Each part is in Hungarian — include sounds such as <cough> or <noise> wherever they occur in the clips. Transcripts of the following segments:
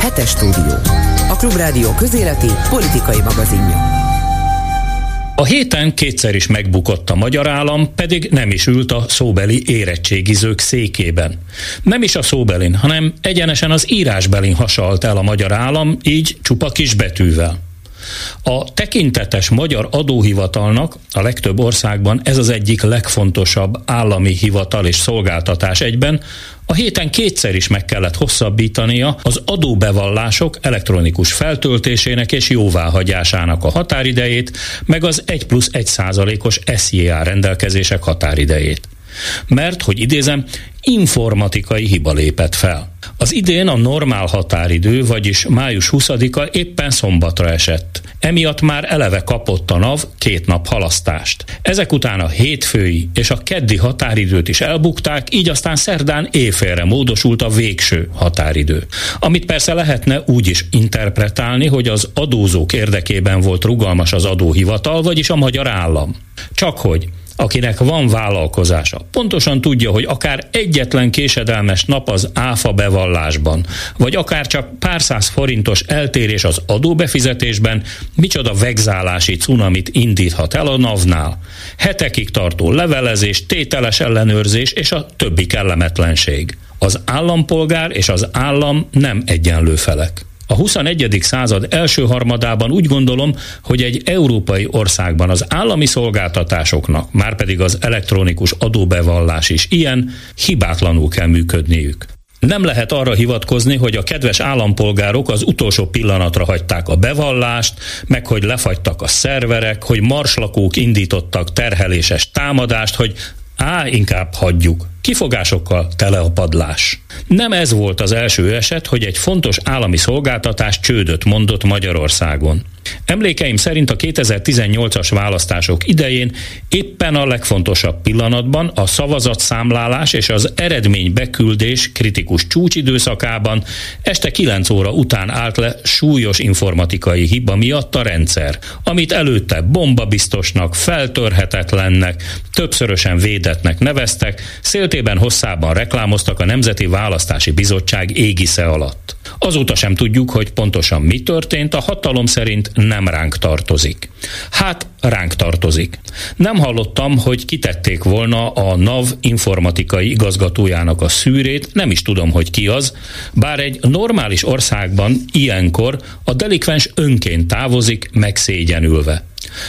Hetes stúdió. A Klubrádió közéleti politikai magazinja. A héten kétszer is megbukott a magyar állam, pedig nem is ült a szóbeli érettségizők székében. Nem is a szóbelin, hanem egyenesen az írásbelin hasalt el a magyar állam, így csupa kis betűvel. A tekintetes magyar adóhivatalnak a legtöbb országban ez az egyik legfontosabb állami hivatal és szolgáltatás egyben, a héten kétszer is meg kellett hosszabbítania az adóbevallások elektronikus feltöltésének és jóváhagyásának a határidejét, meg az 1 plusz 1 százalékos SZIA rendelkezések határidejét. Mert, hogy idézem, informatikai hiba lépett fel. Az idén a normál határidő, vagyis május 20-a éppen szombatra esett. Emiatt már eleve kapott a NAV két nap halasztást. Ezek után a hétfői és a keddi határidőt is elbukták, így aztán szerdán éjfélre módosult a végső határidő. Amit persze lehetne úgy is interpretálni, hogy az adózók érdekében volt rugalmas az adóhivatal, vagyis a magyar állam. Csak hogy akinek van vállalkozása, pontosan tudja, hogy akár egyetlen késedelmes nap az áfa bevallásban, vagy akár csak pár száz forintos eltérés az adóbefizetésben, micsoda vegzálási cunamit indíthat el a NAV-nál. Hetekig tartó levelezés, tételes ellenőrzés és a többi kellemetlenség. Az állampolgár és az állam nem egyenlő felek. A 21. század első harmadában úgy gondolom, hogy egy európai országban az állami szolgáltatásoknak, már pedig az elektronikus adóbevallás is ilyen, hibátlanul kell működniük. Nem lehet arra hivatkozni, hogy a kedves állampolgárok az utolsó pillanatra hagyták a bevallást, meg hogy lefagytak a szerverek, hogy marslakók indítottak terheléses támadást, hogy á, inkább hagyjuk. Kifogásokkal tele a padlás. Nem ez volt az első eset, hogy egy fontos állami szolgáltatás csődöt mondott Magyarországon. Emlékeim szerint a 2018-as választások idején éppen a legfontosabb pillanatban a szavazatszámlálás és az eredmény beküldés kritikus csúcsidőszakában este 9 óra után állt le súlyos informatikai hiba miatt a rendszer, amit előtte bombabiztosnak, feltörhetetlennek, többszörösen védetnek neveztek, széltében hosszában reklámoztak a Nemzeti Választási Bizottság égisze alatt. Azóta sem tudjuk, hogy pontosan mi történt, a hatalom szerint nem ránk tartozik. Hát ránk tartozik. Nem hallottam, hogy kitették volna a NAV informatikai igazgatójának a szűrét, nem is tudom, hogy ki az, bár egy normális országban ilyenkor a delikvens önként távozik megszégyenülve.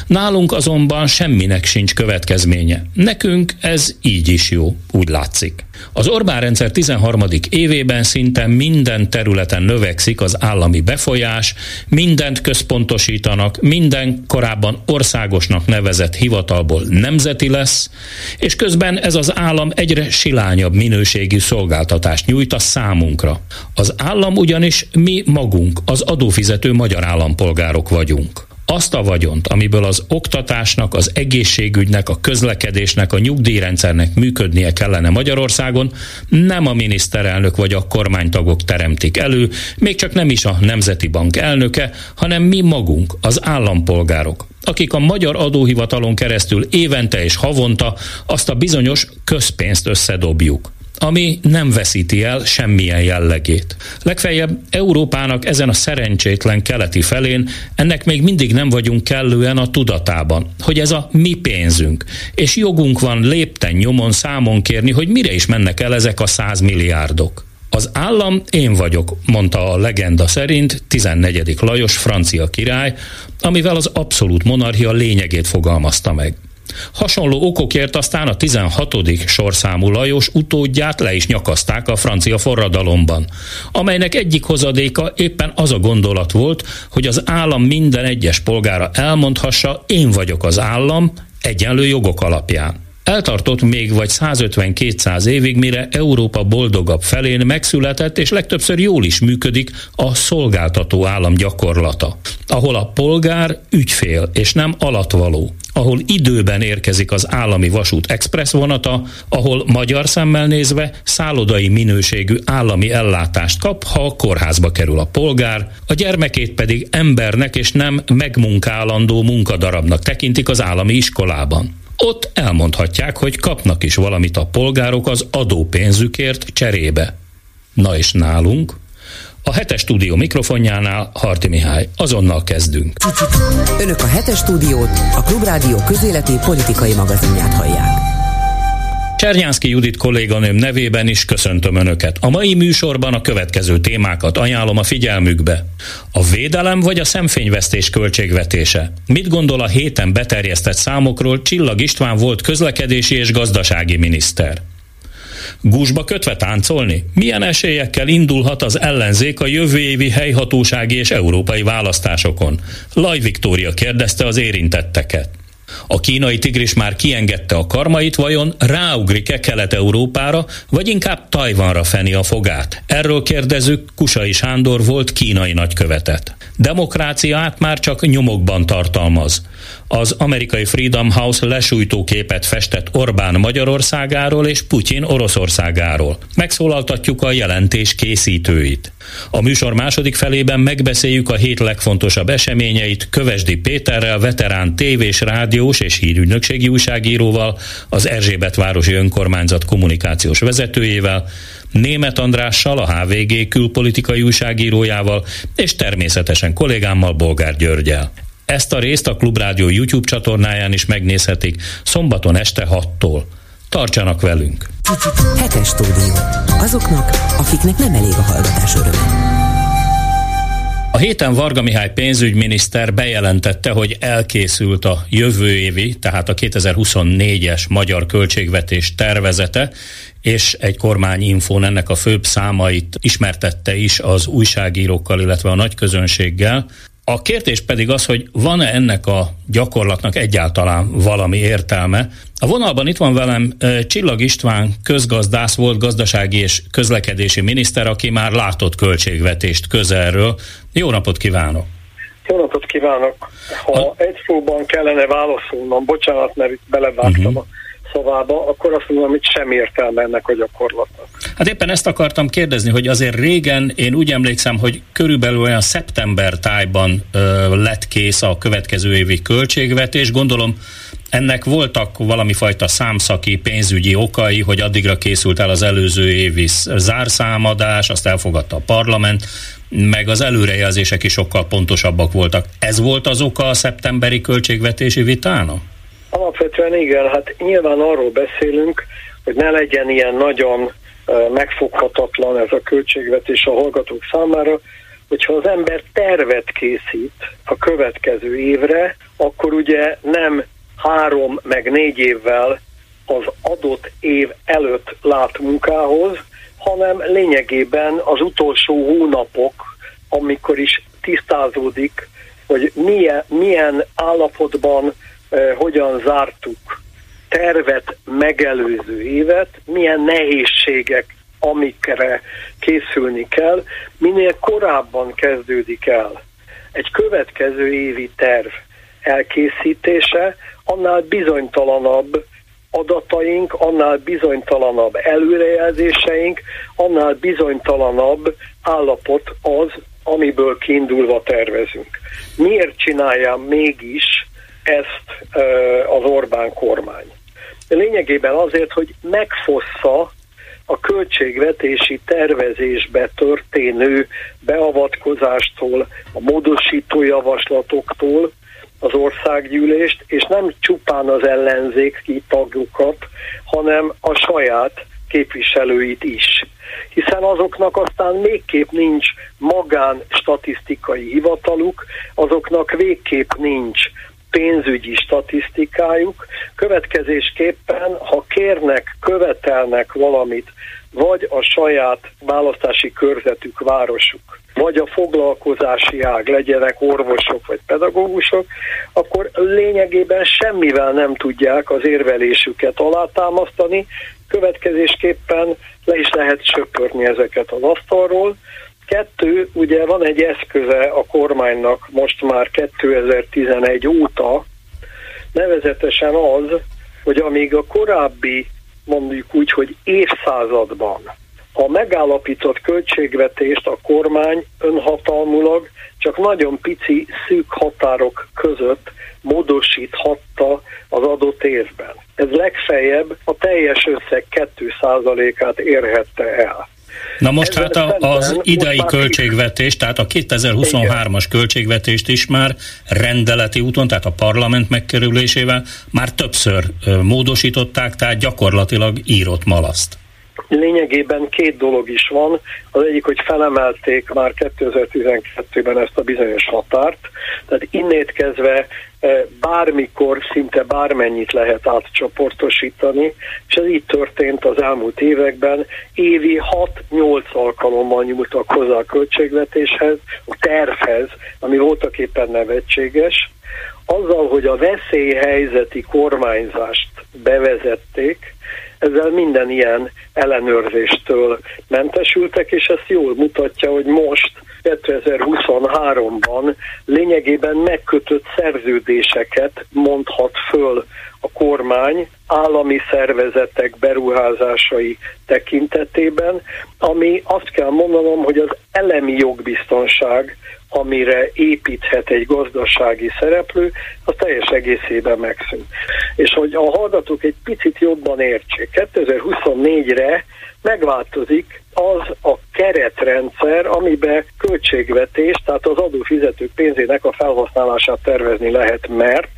Nálunk azonban semminek sincs következménye. Nekünk ez így is jó, úgy látszik. Az Orbán rendszer 13. évében szinte minden területen növekszik az állami befolyás, mindent központosítanak, minden korábban országosnak nevezett hivatalból nemzeti lesz, és közben ez az állam egyre silányabb minőségű szolgáltatást nyújt a számunkra. Az állam ugyanis mi magunk, az adófizető magyar állampolgárok vagyunk azt a vagyont, amiből az oktatásnak, az egészségügynek, a közlekedésnek, a nyugdíjrendszernek működnie kellene Magyarországon, nem a miniszterelnök vagy a kormánytagok teremtik elő, még csak nem is a Nemzeti Bank elnöke, hanem mi magunk, az állampolgárok, akik a magyar adóhivatalon keresztül évente és havonta azt a bizonyos közpénzt összedobjuk ami nem veszíti el semmilyen jellegét. Legfeljebb Európának ezen a szerencsétlen keleti felén ennek még mindig nem vagyunk kellően a tudatában, hogy ez a mi pénzünk, és jogunk van lépten nyomon számon kérni, hogy mire is mennek el ezek a százmilliárdok. Az állam én vagyok, mondta a legenda szerint 14. Lajos francia király, amivel az abszolút monarchia lényegét fogalmazta meg. Hasonló okokért aztán a 16. sorszámú Lajos utódját le is nyakazták a francia forradalomban, amelynek egyik hozadéka éppen az a gondolat volt, hogy az állam minden egyes polgára elmondhassa, én vagyok az állam, egyenlő jogok alapján. Eltartott még vagy 150-200 évig, mire Európa boldogabb felén megszületett, és legtöbbször jól is működik a szolgáltató állam gyakorlata, ahol a polgár ügyfél és nem alatvaló, ahol időben érkezik az állami vasút express vonata, ahol magyar szemmel nézve szállodai minőségű állami ellátást kap, ha a kórházba kerül a polgár, a gyermekét pedig embernek és nem megmunkálandó munkadarabnak tekintik az állami iskolában. Ott elmondhatják, hogy kapnak is valamit a polgárok az adópénzükért cserébe. Na és nálunk? A hetes stúdió mikrofonjánál Harti Mihály. Azonnal kezdünk. Önök a hetes stúdiót, a Klubrádió közéleti politikai magazinját hallják. Csernyánszki Judit kolléganőm nevében is köszöntöm Önöket. A mai műsorban a következő témákat ajánlom a figyelmükbe. A védelem vagy a szemfényvesztés költségvetése? Mit gondol a héten beterjesztett számokról Csillag István volt közlekedési és gazdasági miniszter? Gúzsba kötve táncolni? Milyen esélyekkel indulhat az ellenzék a jövő évi helyhatósági és európai választásokon? Laj Viktória kérdezte az érintetteket. A kínai tigris már kiengedte a karmait, vajon ráugrik-e Kelet-Európára, vagy inkább Tajvanra feni a fogát? Erről kérdezük Kusai Sándor volt kínai nagykövetet. Demokráciát már csak nyomokban tartalmaz. Az amerikai Freedom House lesújtó képet festett Orbán Magyarországáról és Putyin Oroszországáról. Megszólaltatjuk a jelentés készítőit. A műsor második felében megbeszéljük a hét legfontosabb eseményeit Kövesdi Péterrel, veterán tévés, rádiós és hírügynökségi újságíróval, az Erzsébet városi önkormányzat kommunikációs vezetőjével, Német Andrással, a HVG külpolitikai újságírójával, és természetesen kollégámmal Bolgár Györgyel. Ezt a részt a Klubrádió YouTube csatornáján is megnézhetik szombaton este 6-tól. Tartsanak velünk! Hetes stúdió. Azoknak, akiknek nem elég a hallgatás öröme. A héten Varga Mihály pénzügyminiszter bejelentette, hogy elkészült a jövő évi, tehát a 2024-es magyar költségvetés tervezete, és egy kormányinfón ennek a főbb számait ismertette is az újságírókkal, illetve a nagyközönséggel. A kérdés pedig az, hogy van-e ennek a gyakorlatnak egyáltalán valami értelme. A vonalban itt van velem Csillag István közgazdász volt gazdasági és közlekedési miniszter, aki már látott költségvetést közelről. Jó napot kívánok! Jó napot kívánok! Ha a... egy szóban kellene válaszolnom, bocsánat, mert itt belevágtam uh-huh. a szavába, akkor azt mondom, hogy sem értelme ennek a gyakorlatnak. Hát éppen ezt akartam kérdezni, hogy azért régen én úgy emlékszem, hogy körülbelül olyan szeptember tájban ö, lett kész a következő évi költségvetés. Gondolom ennek voltak valami fajta számszaki pénzügyi okai, hogy addigra készült el az előző évi zárszámadás, azt elfogadta a parlament, meg az előrejelzések is sokkal pontosabbak voltak. Ez volt az oka a szeptemberi költségvetési vitának? Alapvetően igen, hát nyilván arról beszélünk, hogy ne legyen ilyen nagyon megfoghatatlan ez a költségvetés a hallgatók számára, hogyha az ember tervet készít a következő évre, akkor ugye nem három meg négy évvel az adott év előtt lát munkához, hanem lényegében az utolsó hónapok, amikor is tisztázódik, hogy milyen, milyen állapotban eh, hogyan zártuk tervet megelőző évet, milyen nehézségek, amikre készülni kell, minél korábban kezdődik el egy következő évi terv elkészítése, annál bizonytalanabb adataink, annál bizonytalanabb előrejelzéseink, annál bizonytalanabb állapot az, amiből kiindulva tervezünk. Miért csinálja mégis ezt az Orbán kormány? Lényegében azért, hogy megfossza a költségvetési tervezésbe történő beavatkozástól, a módosító javaslatoktól az országgyűlést, és nem csupán az ellenzéki tagokat, hanem a saját képviselőit is. Hiszen azoknak aztán végképp nincs magán statisztikai hivataluk, azoknak végképp nincs pénzügyi statisztikájuk, következésképpen, ha kérnek, követelnek valamit, vagy a saját választási körzetük, városuk, vagy a foglalkozási ág, legyenek orvosok vagy pedagógusok, akkor lényegében semmivel nem tudják az érvelésüket alátámasztani, következésképpen le is lehet söpörni ezeket az asztalról, Kettő, ugye van egy eszköze a kormánynak most már 2011 óta, nevezetesen az, hogy amíg a korábbi, mondjuk úgy, hogy évszázadban a megállapított költségvetést a kormány önhatalmulag csak nagyon pici, szűk határok között módosíthatta az adott évben. Ez legfeljebb a teljes összeg 2%-át érhette el. Na most hát a, az idei költségvetés, tehát a 2023-as költségvetést is már rendeleti úton, tehát a parlament megkerülésével már többször módosították, tehát gyakorlatilag írott malaszt. Lényegében két dolog is van. Az egyik, hogy felemelték már 2012-ben ezt a bizonyos határt, tehát innét kezdve e, bármikor szinte bármennyit lehet átcsoportosítani, és ez így történt az elmúlt években. Évi 6-8 alkalommal nyúltak hozzá a költségvetéshez, a tervhez, ami voltak éppen nevetséges, azzal, hogy a veszélyhelyzeti kormányzást bevezették, ezzel minden ilyen ellenőrzéstől mentesültek, és ezt jól mutatja, hogy most 2023-ban lényegében megkötött szerződéseket mondhat föl a kormány állami szervezetek beruházásai tekintetében, ami azt kell mondanom, hogy az elemi jogbiztonság amire építhet egy gazdasági szereplő, az teljes egészében megszűnt. És hogy a hallgatók egy picit jobban értsék, 2024-re megváltozik az a keretrendszer, amiben költségvetés, tehát az adófizetők pénzének a felhasználását tervezni lehet, mert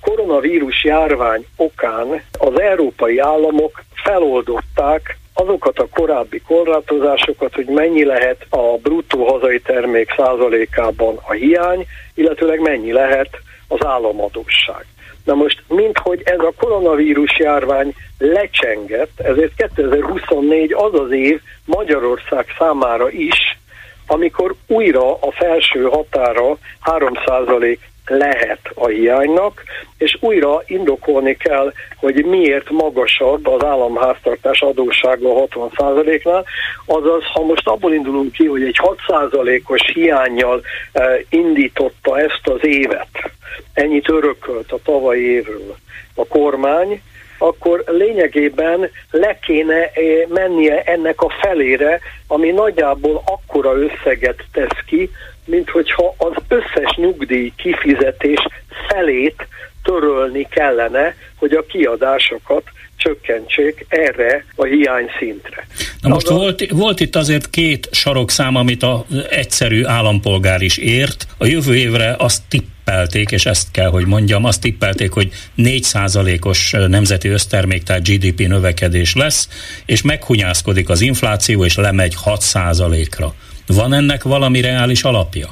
koronavírus járvány okán az európai államok feloldották azokat a korábbi korlátozásokat, hogy mennyi lehet a bruttó hazai termék százalékában a hiány, illetőleg mennyi lehet az államadóság. Na most, minthogy ez a koronavírus járvány lecsengett, ezért 2024 az az év Magyarország számára is, amikor újra a felső határa 3% lehet a hiánynak, és újra indokolni kell, hogy miért magasabb az államháztartás adóssága 60%-nál, azaz ha most abból indulunk ki, hogy egy 6%-os hiányjal eh, indította ezt az évet, ennyit örökölt a tavalyi évről a kormány, akkor lényegében le kéne eh, mennie ennek a felére, ami nagyjából akkora összeget tesz ki, mint hogyha az összes nyugdíj kifizetés felét törölni kellene, hogy a kiadásokat csökkentsék erre a hiány szintre. Na most volt, volt itt azért két sarokszám, amit az egyszerű állampolgár is ért. A jövő évre azt tippelték, és ezt kell, hogy mondjam, azt tippelték, hogy 4%-os nemzeti össztermék, tehát GDP növekedés lesz, és meghunyászkodik az infláció, és lemegy 6%-ra. Van ennek valami reális alapja?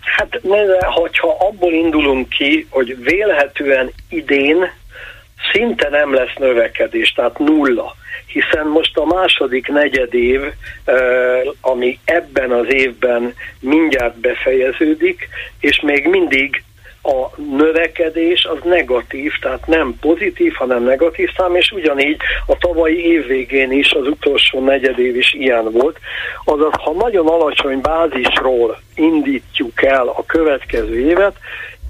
Hát nézze, hogyha abból indulunk ki, hogy vélhetően idén szinte nem lesz növekedés, tehát nulla, hiszen most a második negyedév, ami ebben az évben mindjárt befejeződik, és még mindig a növekedés az negatív, tehát nem pozitív, hanem negatív szám, és ugyanígy a tavalyi év végén is, az utolsó negyedév is ilyen volt. Azaz, ha nagyon alacsony bázisról indítjuk el a következő évet,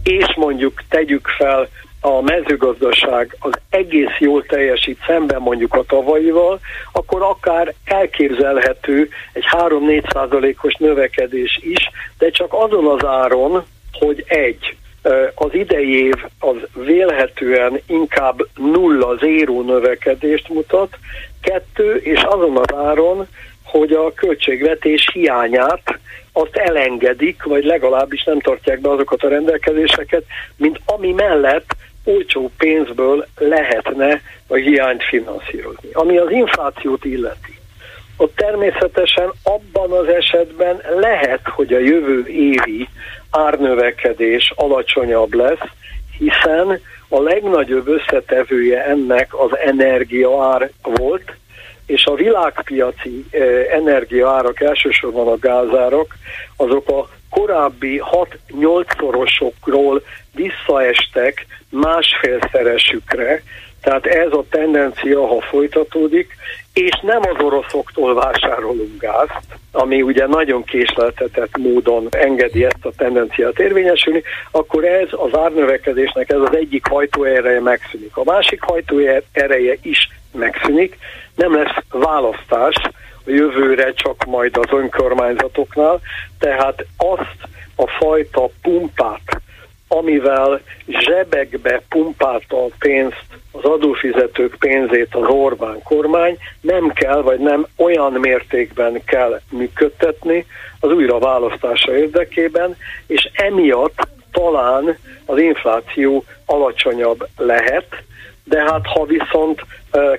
és mondjuk tegyük fel a mezőgazdaság az egész jól teljesít szemben mondjuk a tavalyival, akkor akár elképzelhető egy 3-4 százalékos növekedés is, de csak azon az áron, hogy egy, az idei év az vélhetően inkább nulla, zéró növekedést mutat, kettő, és azon az áron, hogy a költségvetés hiányát azt elengedik, vagy legalábbis nem tartják be azokat a rendelkezéseket, mint ami mellett olcsó pénzből lehetne a hiányt finanszírozni. Ami az inflációt illeti. Ott természetesen abban az esetben lehet, hogy a jövő évi árnövekedés alacsonyabb lesz, hiszen a legnagyobb összetevője ennek az energiaár volt, és a világpiaci energiaárak, elsősorban a gázárak, azok a korábbi 6-8 szorosokról visszaestek másfélszeresükre, tehát ez a tendencia, ha folytatódik, és nem az oroszoktól vásárolunk gázt, ami ugye nagyon késleltetett módon engedi ezt a tendenciát érvényesülni, akkor ez az árnövekedésnek ez az egyik hajtóereje megszűnik. A másik hajtóereje is megszűnik, nem lesz választás a jövőre csak majd az önkormányzatoknál, tehát azt a fajta pumpát, amivel zsebekbe pumpálta a pénzt, az adófizetők pénzét az Orbán kormány, nem kell, vagy nem olyan mértékben kell működtetni az újraválasztása érdekében, és emiatt talán az infláció alacsonyabb lehet, de hát ha viszont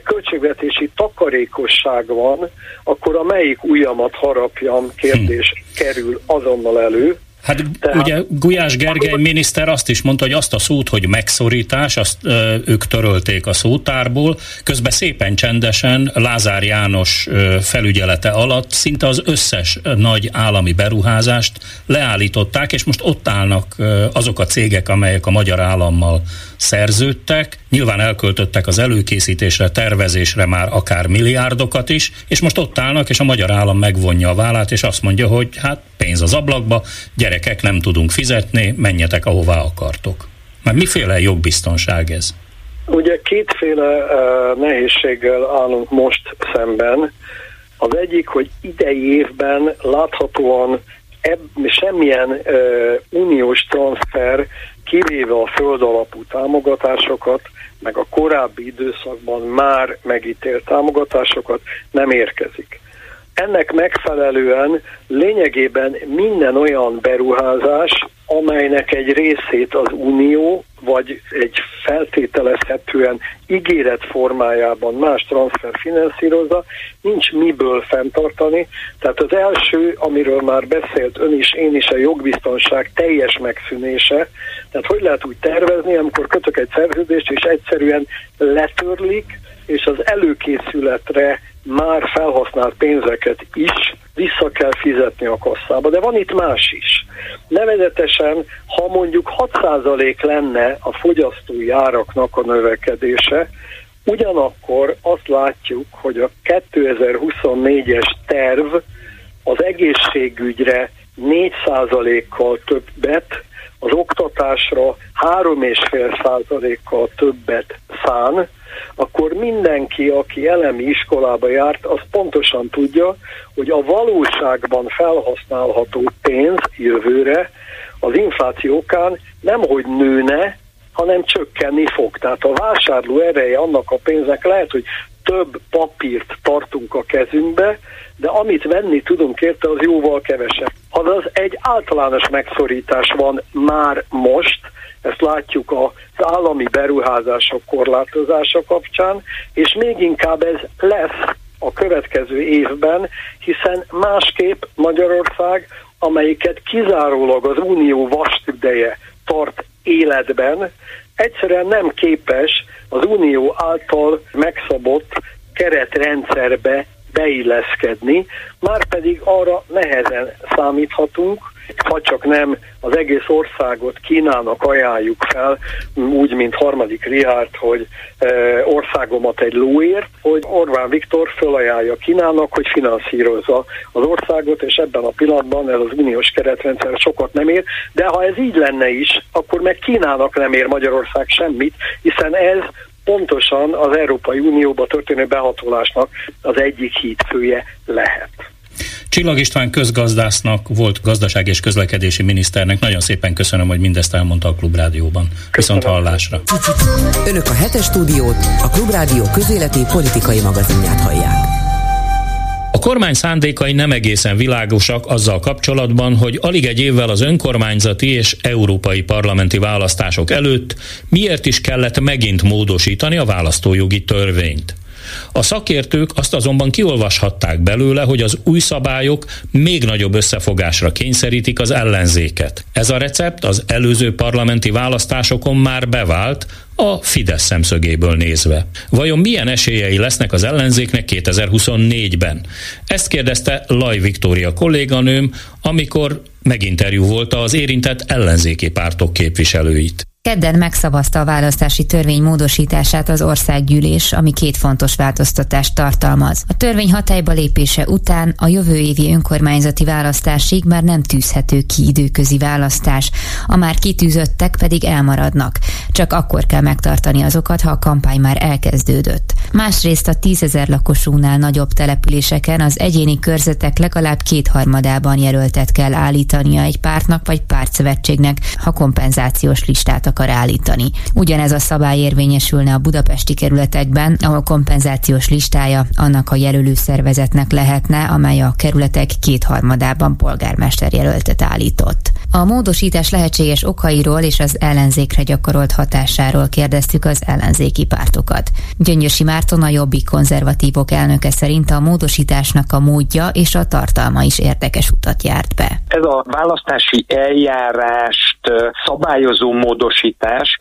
költségvetési takarékosság van, akkor a melyik ujjamat harapjam kérdés hm. kerül azonnal elő, Hát Tehát, ugye Gulyás Gergely miniszter azt is mondta, hogy azt a szót, hogy megszorítás, azt ö, ők törölték a szótárból, közben szépen csendesen Lázár János ö, felügyelete alatt szinte az összes nagy állami beruházást leállították, és most ott állnak ö, azok a cégek, amelyek a magyar állammal szerződtek, nyilván elköltöttek az előkészítésre, tervezésre már akár milliárdokat is, és most ott állnak, és a magyar állam megvonja a vállát, és azt mondja, hogy hát pénz az ablakba, gyerekek nem tudunk fizetni, menjetek ahová akartok. Mert miféle jogbiztonság ez? Ugye kétféle uh, nehézséggel állunk most szemben. Az egyik, hogy idei évben láthatóan ebb, semmilyen uh, uniós transfer kivéve a föld támogatásokat, meg a korábbi időszakban már megítélt támogatásokat nem érkezik. Ennek megfelelően lényegében minden olyan beruházás, amelynek egy részét az Unió, vagy egy feltételezhetően ígéret formájában más transfer finanszírozza, nincs miből fenntartani. Tehát az első, amiről már beszélt ön is, én is, a jogbiztonság teljes megszűnése. Tehát hogy lehet úgy tervezni, amikor kötök egy szerződést, és egyszerűen letörlik, és az előkészületre már felhasznált pénzeket is vissza kell fizetni a kasszába. De van itt más is. Nevezetesen, ha mondjuk 6% lenne a fogyasztói áraknak a növekedése, ugyanakkor azt látjuk, hogy a 2024-es terv az egészségügyre 4%-kal többet, az oktatásra 3,5%-kal többet szán, akkor mindenki, aki elemi iskolába járt, az pontosan tudja, hogy a valóságban felhasználható pénz jövőre az inflációkán nemhogy nőne, hanem csökkenni fog. Tehát a vásárló ereje annak a pénznek lehet, hogy több papírt tartunk a kezünkbe, de amit venni tudunk érte, az jóval kevesebb. Azaz egy általános megszorítás van már most, ezt látjuk az állami beruházások korlátozása kapcsán, és még inkább ez lesz a következő évben, hiszen másképp Magyarország, amelyiket kizárólag az unió vastüdeje tart életben, egyszerűen nem képes az unió által megszabott keretrendszerbe beilleszkedni, már pedig arra nehezen számíthatunk, ha csak nem az egész országot Kínának ajánljuk fel, úgy, mint harmadik Rihárd, hogy e, országomat egy lóért, hogy Orbán Viktor fölajánlja Kínának, hogy finanszírozza az országot, és ebben a pillanatban ez az uniós keretrendszer sokat nem ér, de ha ez így lenne is, akkor meg Kínának nem ér Magyarország semmit, hiszen ez pontosan az Európai Unióba történő behatolásnak az egyik hídfője lehet. Csillag István közgazdásznak, volt gazdaság és közlekedési miniszternek. Nagyon szépen köszönöm, hogy mindezt elmondta a Klubrádióban. Viszont hallásra. Önök a hetes stúdiót, a Klubrádió közéleti politikai magazinját hallják. A kormány szándékai nem egészen világosak azzal kapcsolatban, hogy alig egy évvel az önkormányzati és európai parlamenti választások előtt miért is kellett megint módosítani a választójogi törvényt. A szakértők azt azonban kiolvashatták belőle, hogy az új szabályok még nagyobb összefogásra kényszerítik az ellenzéket. Ez a recept az előző parlamenti választásokon már bevált, a Fidesz szemszögéből nézve. Vajon milyen esélyei lesznek az ellenzéknek 2024-ben? Ezt kérdezte Laj Viktória kolléganőm, amikor meginterjú volt az érintett ellenzéki pártok képviselőit. Kedden megszavazta a választási törvény módosítását az országgyűlés, ami két fontos változtatást tartalmaz. A törvény hatályba lépése után a jövő évi önkormányzati választásig már nem tűzhető ki időközi választás, a már kitűzöttek pedig elmaradnak. Csak akkor kell megtartani azokat, ha a kampány már elkezdődött. Másrészt a tízezer lakosúnál nagyobb településeken az egyéni körzetek legalább kétharmadában jelöltet kell állítania egy pártnak vagy pártszövetségnek, ha kompenzációs listát akar állítani. Ugyanez a szabály érvényesülne a budapesti kerületekben, ahol kompenzációs listája annak a jelölő szervezetnek lehetne, amely a kerületek kétharmadában polgármester jelöltet állított. A módosítás lehetséges okairól és az ellenzékre gyakorolt hatásáról kérdeztük az ellenzéki pártokat. Gyöngyösi Márton a Jobbik konzervatívok elnöke szerint a módosításnak a módja és a tartalma is érdekes utat járt be. Ez a választási eljárást szabályozó módosítás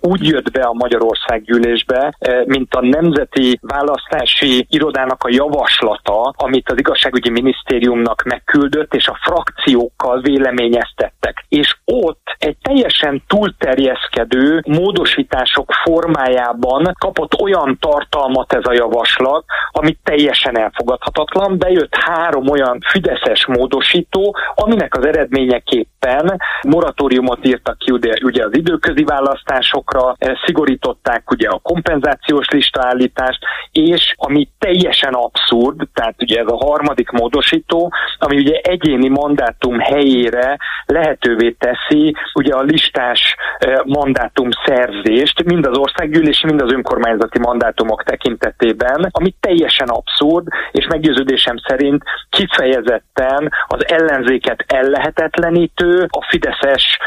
úgy jött be a Magyarország gyűlésbe, mint a Nemzeti Választási Irodának a javaslata, amit az igazságügyi minisztériumnak megküldött, és a frakciókkal véleményeztettek. És ott egy teljesen túlterjeszkedő módosítások formájában kapott olyan tartalmat ez a javaslat, ami teljesen elfogadhatatlan. Bejött három olyan fideszes módosító, aminek az eredményeképpen moratóriumot írtak ki ugye, az időközi választásokra, eh, szigorították ugye a kompenzációs listaállítást, és ami teljesen abszurd, tehát ugye ez a harmadik módosító, ami ugye egyéni mandátum helyére lehetővé teszi ugye a listás eh, mandátum szerzést, mind az országgyűlési, mind az önkormányzati mandátumok tekintetében, ami teljesen abszurd, és meggyőződésem szerint kifejezetten az ellenzéket ellehetetlenítő, a fideszes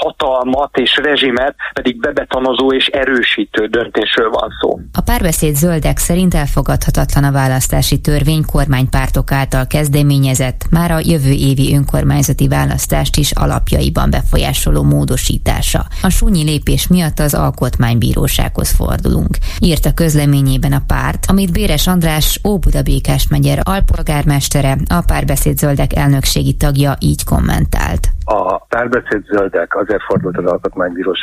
hatalmat és rezsimet pedig bebetonozó és erősítő döntésről van szó. A párbeszéd zöldek szerint elfogadhatatlan a választási törvény kormánypártok által kezdeményezett, már a jövő évi önkormányzati választást is alapjaiban befolyásoló módosítása. A súnyi lépés miatt az alkotmánybírósághoz fordulunk, írt a közleményében a párt, amit Béres András Óbuda Békás megyer alpolgármestere, a párbeszéd zöldek elnökségi tagja így kommentált. A párbeszéd zöldek azért fordult az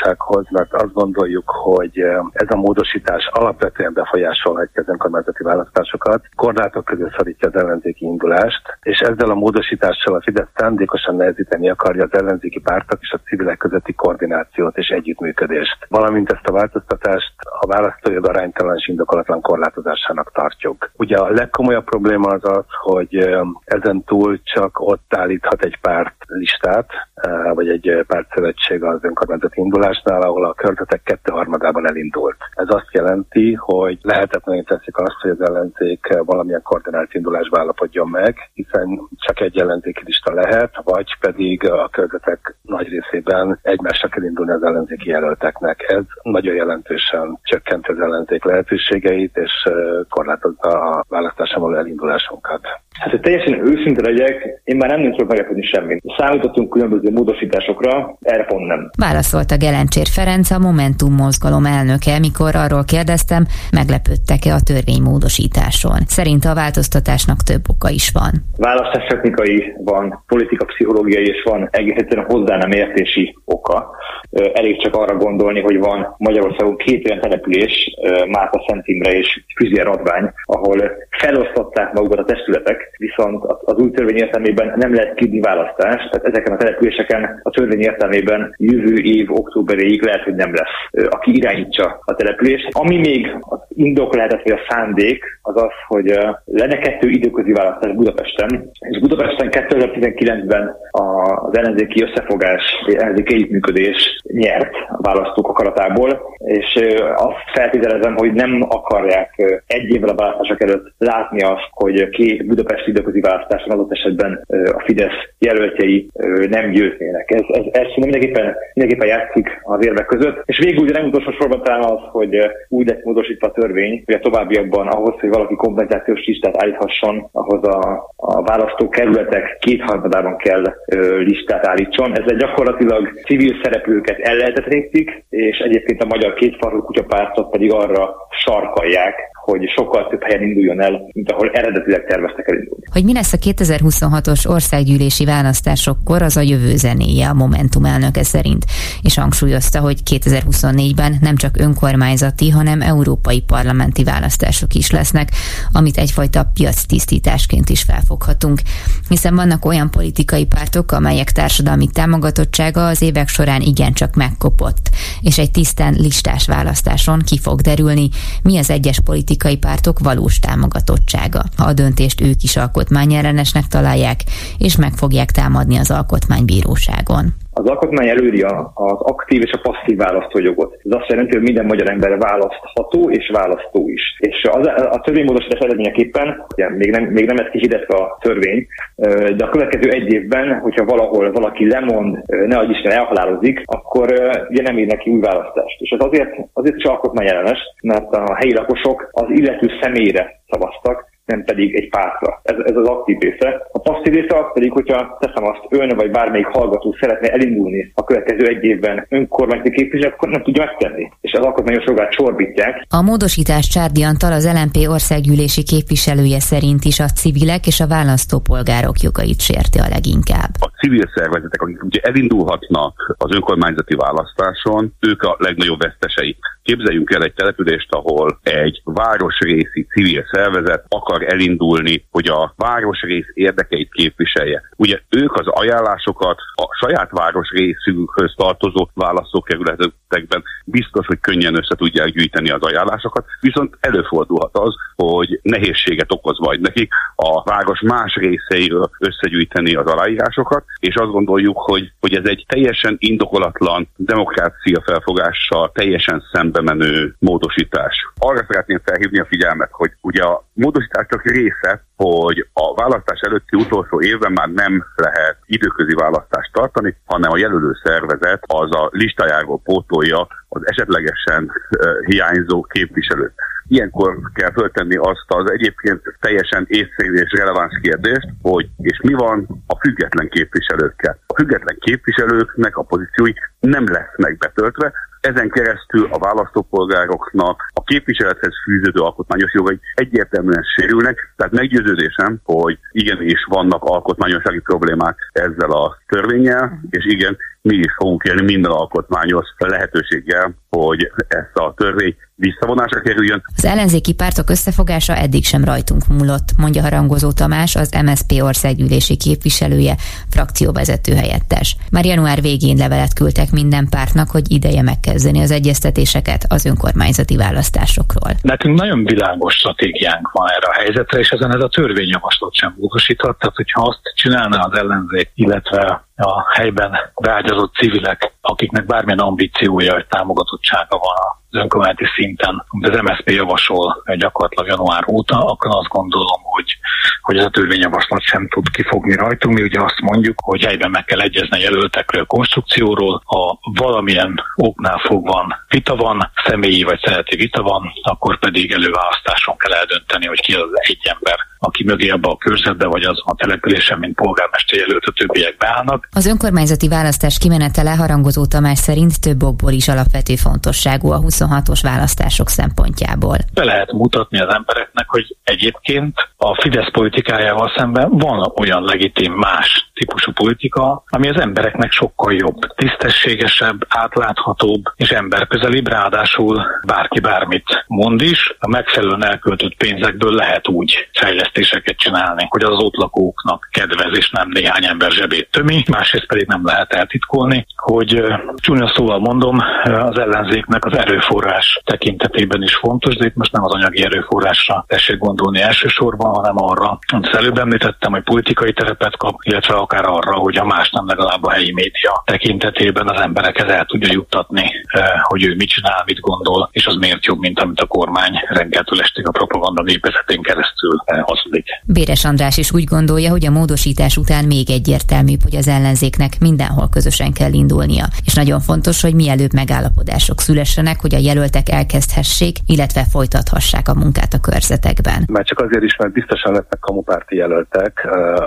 alkotmánybírósághoz, mert azt gondoljuk, hogy ez a módosítás alapvetően befolyásolhatja az önkormányzati választásokat, korlátok között szorítja az ellenzéki indulást, és ezzel a módosítással a Fidesz szándékosan nehezíteni akarja az ellenzéki pártok és a civilek közötti koordinációt és együttműködést. Valamint ezt a változtatást a választójog aránytalan és indokolatlan korlátozásának tartjuk. Ugye a legkomolyabb probléma az az, hogy ezen túl csak ott állíthat egy párt listát, vagy egy pártszövetség az önkormányzati indulásnál, ahol a körzetek kettő harmadában elindult. Ez azt jelenti, hogy lehetetlenül teszik azt, hogy az ellenzék valamilyen koordinált indulásba állapodjon meg, hiszen csak egy ellenzéki lista lehet, vagy pedig a körzetek nagy részében egymásra kell indulni az ellenzéki jelölteknek. Ez nagyon jelentősen csökkent az ellenzék lehetőségeit, és korlátozza a választáson való elindulásunkat. Hát, hogy teljesen őszinte legyek, én már nem nem tudok meglepődni semmit. Számítottunk különböző módosításokra, erre pont nem. Válaszolta Gelencsér Ferenc, a Momentum mozgalom elnöke, mikor arról kérdeztem, meglepődtek-e a törvénymódosításon. Szerint a változtatásnak több oka is van. Választástechnikai van, politika pszichológiai és van egész egyszerűen hozzá nem értési oka. Elég csak arra gondolni, hogy van Magyarországon két olyan település, Máta Szent Imre és Füzier Radvány, ahol felosztották magukat a testületek, viszont az új törvény értelmében nem lehet kidni választást, tehát ezeken a településeken a törvény értelmében jövő év októberéig lehet, hogy nem lesz, aki irányítsa a települést. Ami még az indok lehetett, vagy a szándék, az az, hogy lenne kettő időközi választás Budapesten, és Budapesten 2019-ben az ellenzéki összefogás, ellenzéki együttműködés nyert a választók akaratából, és azt feltételezem, hogy nem akarják egy évvel a választások előtt látni azt, hogy két budapesti időközi választáson adott esetben a Fidesz jelöltjei nem győznének. Ez, ez, ez mindenképpen, mindenképpen játszik az érvek között. És végül ugye nem utolsó sorban talán az, hogy úgy lett módosítva a törvény, hogy a továbbiakban ahhoz, hogy valaki kompenzációs listát állíthasson, ahhoz a, a választókerületek kétharmadában kell ö, listát állítson. Ezzel gyakorlatilag civil szereplőket ellehetetlenítik, és egyébként a magyar kétfarú kutyapártot pedig arra sarkalják, hogy sokkal több helyen induljon el, mint ahol eredetileg terveztek elindulni. Hogy mi lesz a 2026-os országgyűlési választásokkor, az a jövő zenéje a Momentum elnöke szerint, és hangsúlyozta, hogy 2024-ben nem csak önkormányzati, hanem európai parlamenti választások is lesznek, amit egyfajta piactisztításként is felfoghatunk, hiszen vannak olyan politikai pártok, amelyek társadalmi támogatottsága az évek során igencsak megkopott, és egy tisztán listás választáson ki fog derülni, mi az egyes politikai politikai pártok valós támogatottsága, ha a döntést ők is alkotmányellenesnek találják, és meg fogják támadni az alkotmánybíróságon. Az alkotmány előírja az aktív és a passzív választójogot. Ez azt jelenti, hogy minden magyar ember választható és választó is. És az, a törvénymódosítás eredményeképpen, ugye, még, nem, még nem ez kihirdetve a törvény, de a következő egy évben, hogyha valahol valaki lemond, ne adj Isten elhalálozik, akkor ugye nem ír neki új választást. És ez azért, azért is alkotmányellenes, mert a helyi lakosok az illető személyre szavaztak, nem pedig egy pártra. Ez, ez az aktív része. A passzív része az pedig, hogyha teszem azt ön vagy bármelyik hallgató szeretne elindulni a következő egy évben önkormányzati képviselő, akkor nem tudja megtenni. És az alkotmányos jogát csorbítják. A módosítás Csárdi Antal az LMP országgyűlési képviselője szerint is a civilek és a választópolgárok jogait sérti a leginkább. A civil szervezetek, akik ugye elindulhatnak az önkormányzati választáson, ők a legnagyobb vesztesei. Képzeljünk el egy települést, ahol egy városrészi civil szervezet akar elindulni, hogy a városrész érdekeit képviselje. Ugye ők az ajánlásokat a saját városrészükhöz tartozó választókerületekben biztos, hogy könnyen össze tudják gyűjteni az ajánlásokat, viszont előfordulhat az, hogy nehézséget okoz majd nekik a város más részeiről összegyűjteni az aláírásokat, és azt gondoljuk, hogy, hogy ez egy teljesen indokolatlan demokrácia felfogással teljesen szembe menő módosítás. Arra szeretném felhívni a figyelmet, hogy ugye a módosítás csak része, hogy a választás előtti utolsó évben már nem lehet időközi választást tartani, hanem a jelölő szervezet az a listájáról pótolja az esetlegesen hiányzó képviselőt. Ilyenkor kell föltenni azt az egyébként teljesen észszerű és releváns kérdést, hogy és mi van a független képviselőkkel. A független képviselőknek a pozíciói nem lesznek betöltve, ezen keresztül a választópolgároknak a képviselethez fűződő alkotmányos jogai egyértelműen sérülnek, tehát meggyőződésem, hogy igenis vannak alkotmányossági problémák ezzel a törvényel, és igen, mi is fogunk élni minden alkotmányos lehetőséggel, hogy ezt a törvény visszavonásra kerüljön. Az ellenzéki pártok összefogása eddig sem rajtunk múlott, mondja Harangozó Tamás, az MSP országgyűlési képviselője, frakcióvezető helyettes. Már január végén levelet küldtek minden pártnak, hogy ideje megkezdeni az egyeztetéseket az önkormányzati választásokról. Nekünk nagyon világos stratégiánk van erre a helyzetre, és ezen ez a törvényjavaslat sem módosíthat. Tehát, hogyha azt csinálna az ellenzék, illetve a helyben beágyazott civilek, akiknek bármilyen ambíciója, vagy támogatottsága van az önkormányzati szinten, amit az MSZP javasol gyakorlatilag január óta, akkor azt gondolom, hogy, hogy ez a törvényjavaslat sem tud kifogni rajtunk. Mi ugye azt mondjuk, hogy helyben meg kell egyezni a jelöltekről, a konstrukcióról, ha valamilyen oknál fogva vita van, személyi vagy szereti vita van, akkor pedig előválasztáson kell eldönteni, hogy ki az egy ember, aki mögé abba a körzetbe, vagy az a településen, mint polgármester jelölt, a többiek beállnak. Az önkormányzati választás kimenetele harangozó Tamás szerint több okból is alapvető fontosságú a 26-os választások szempontjából. Be lehet mutatni az embereknek, hogy egyébként a Fidesz politikájával szemben van olyan legitim más típusú politika, ami az embereknek sokkal jobb, tisztességesebb, átláthatóbb és emberközelibb, ráadásul bárki bármit mond is, a megfelelően elköltött pénzekből lehet úgy fejlesztéseket csinálni, hogy az ott lakóknak kedvez és nem néhány ember zsebét tömi, másrészt pedig nem lehet eltitkolni, hogy csúnya szóval mondom, az ellenzéknek az erőforrás tekintetében is fontos, de itt most nem az anyagi erőforrásra tessék gondolni elsősorban, hanem arra, amit előbb említettem, hogy politikai terepet kap, illetve akár arra, hogy a más nem legalább a helyi média tekintetében az emberekhez el tudja juttatni, hogy ő mit csinál, mit gondol, és az miért jobb, mint amit a kormány reggeltől estig a propaganda népezetén keresztül hazudik. Béres András is úgy gondolja, hogy a módosítás után még egyértelműbb, hogy az ellenzéknek mindenhol közösen kell indulnia. És nagyon fontos, hogy mielőbb megállapodások szülessenek, hogy a jelöltek elkezdhessék, illetve folytathassák a munkát a körzetekben. Már csak azért is, mert biztosan lesznek kamupárti jelöltek,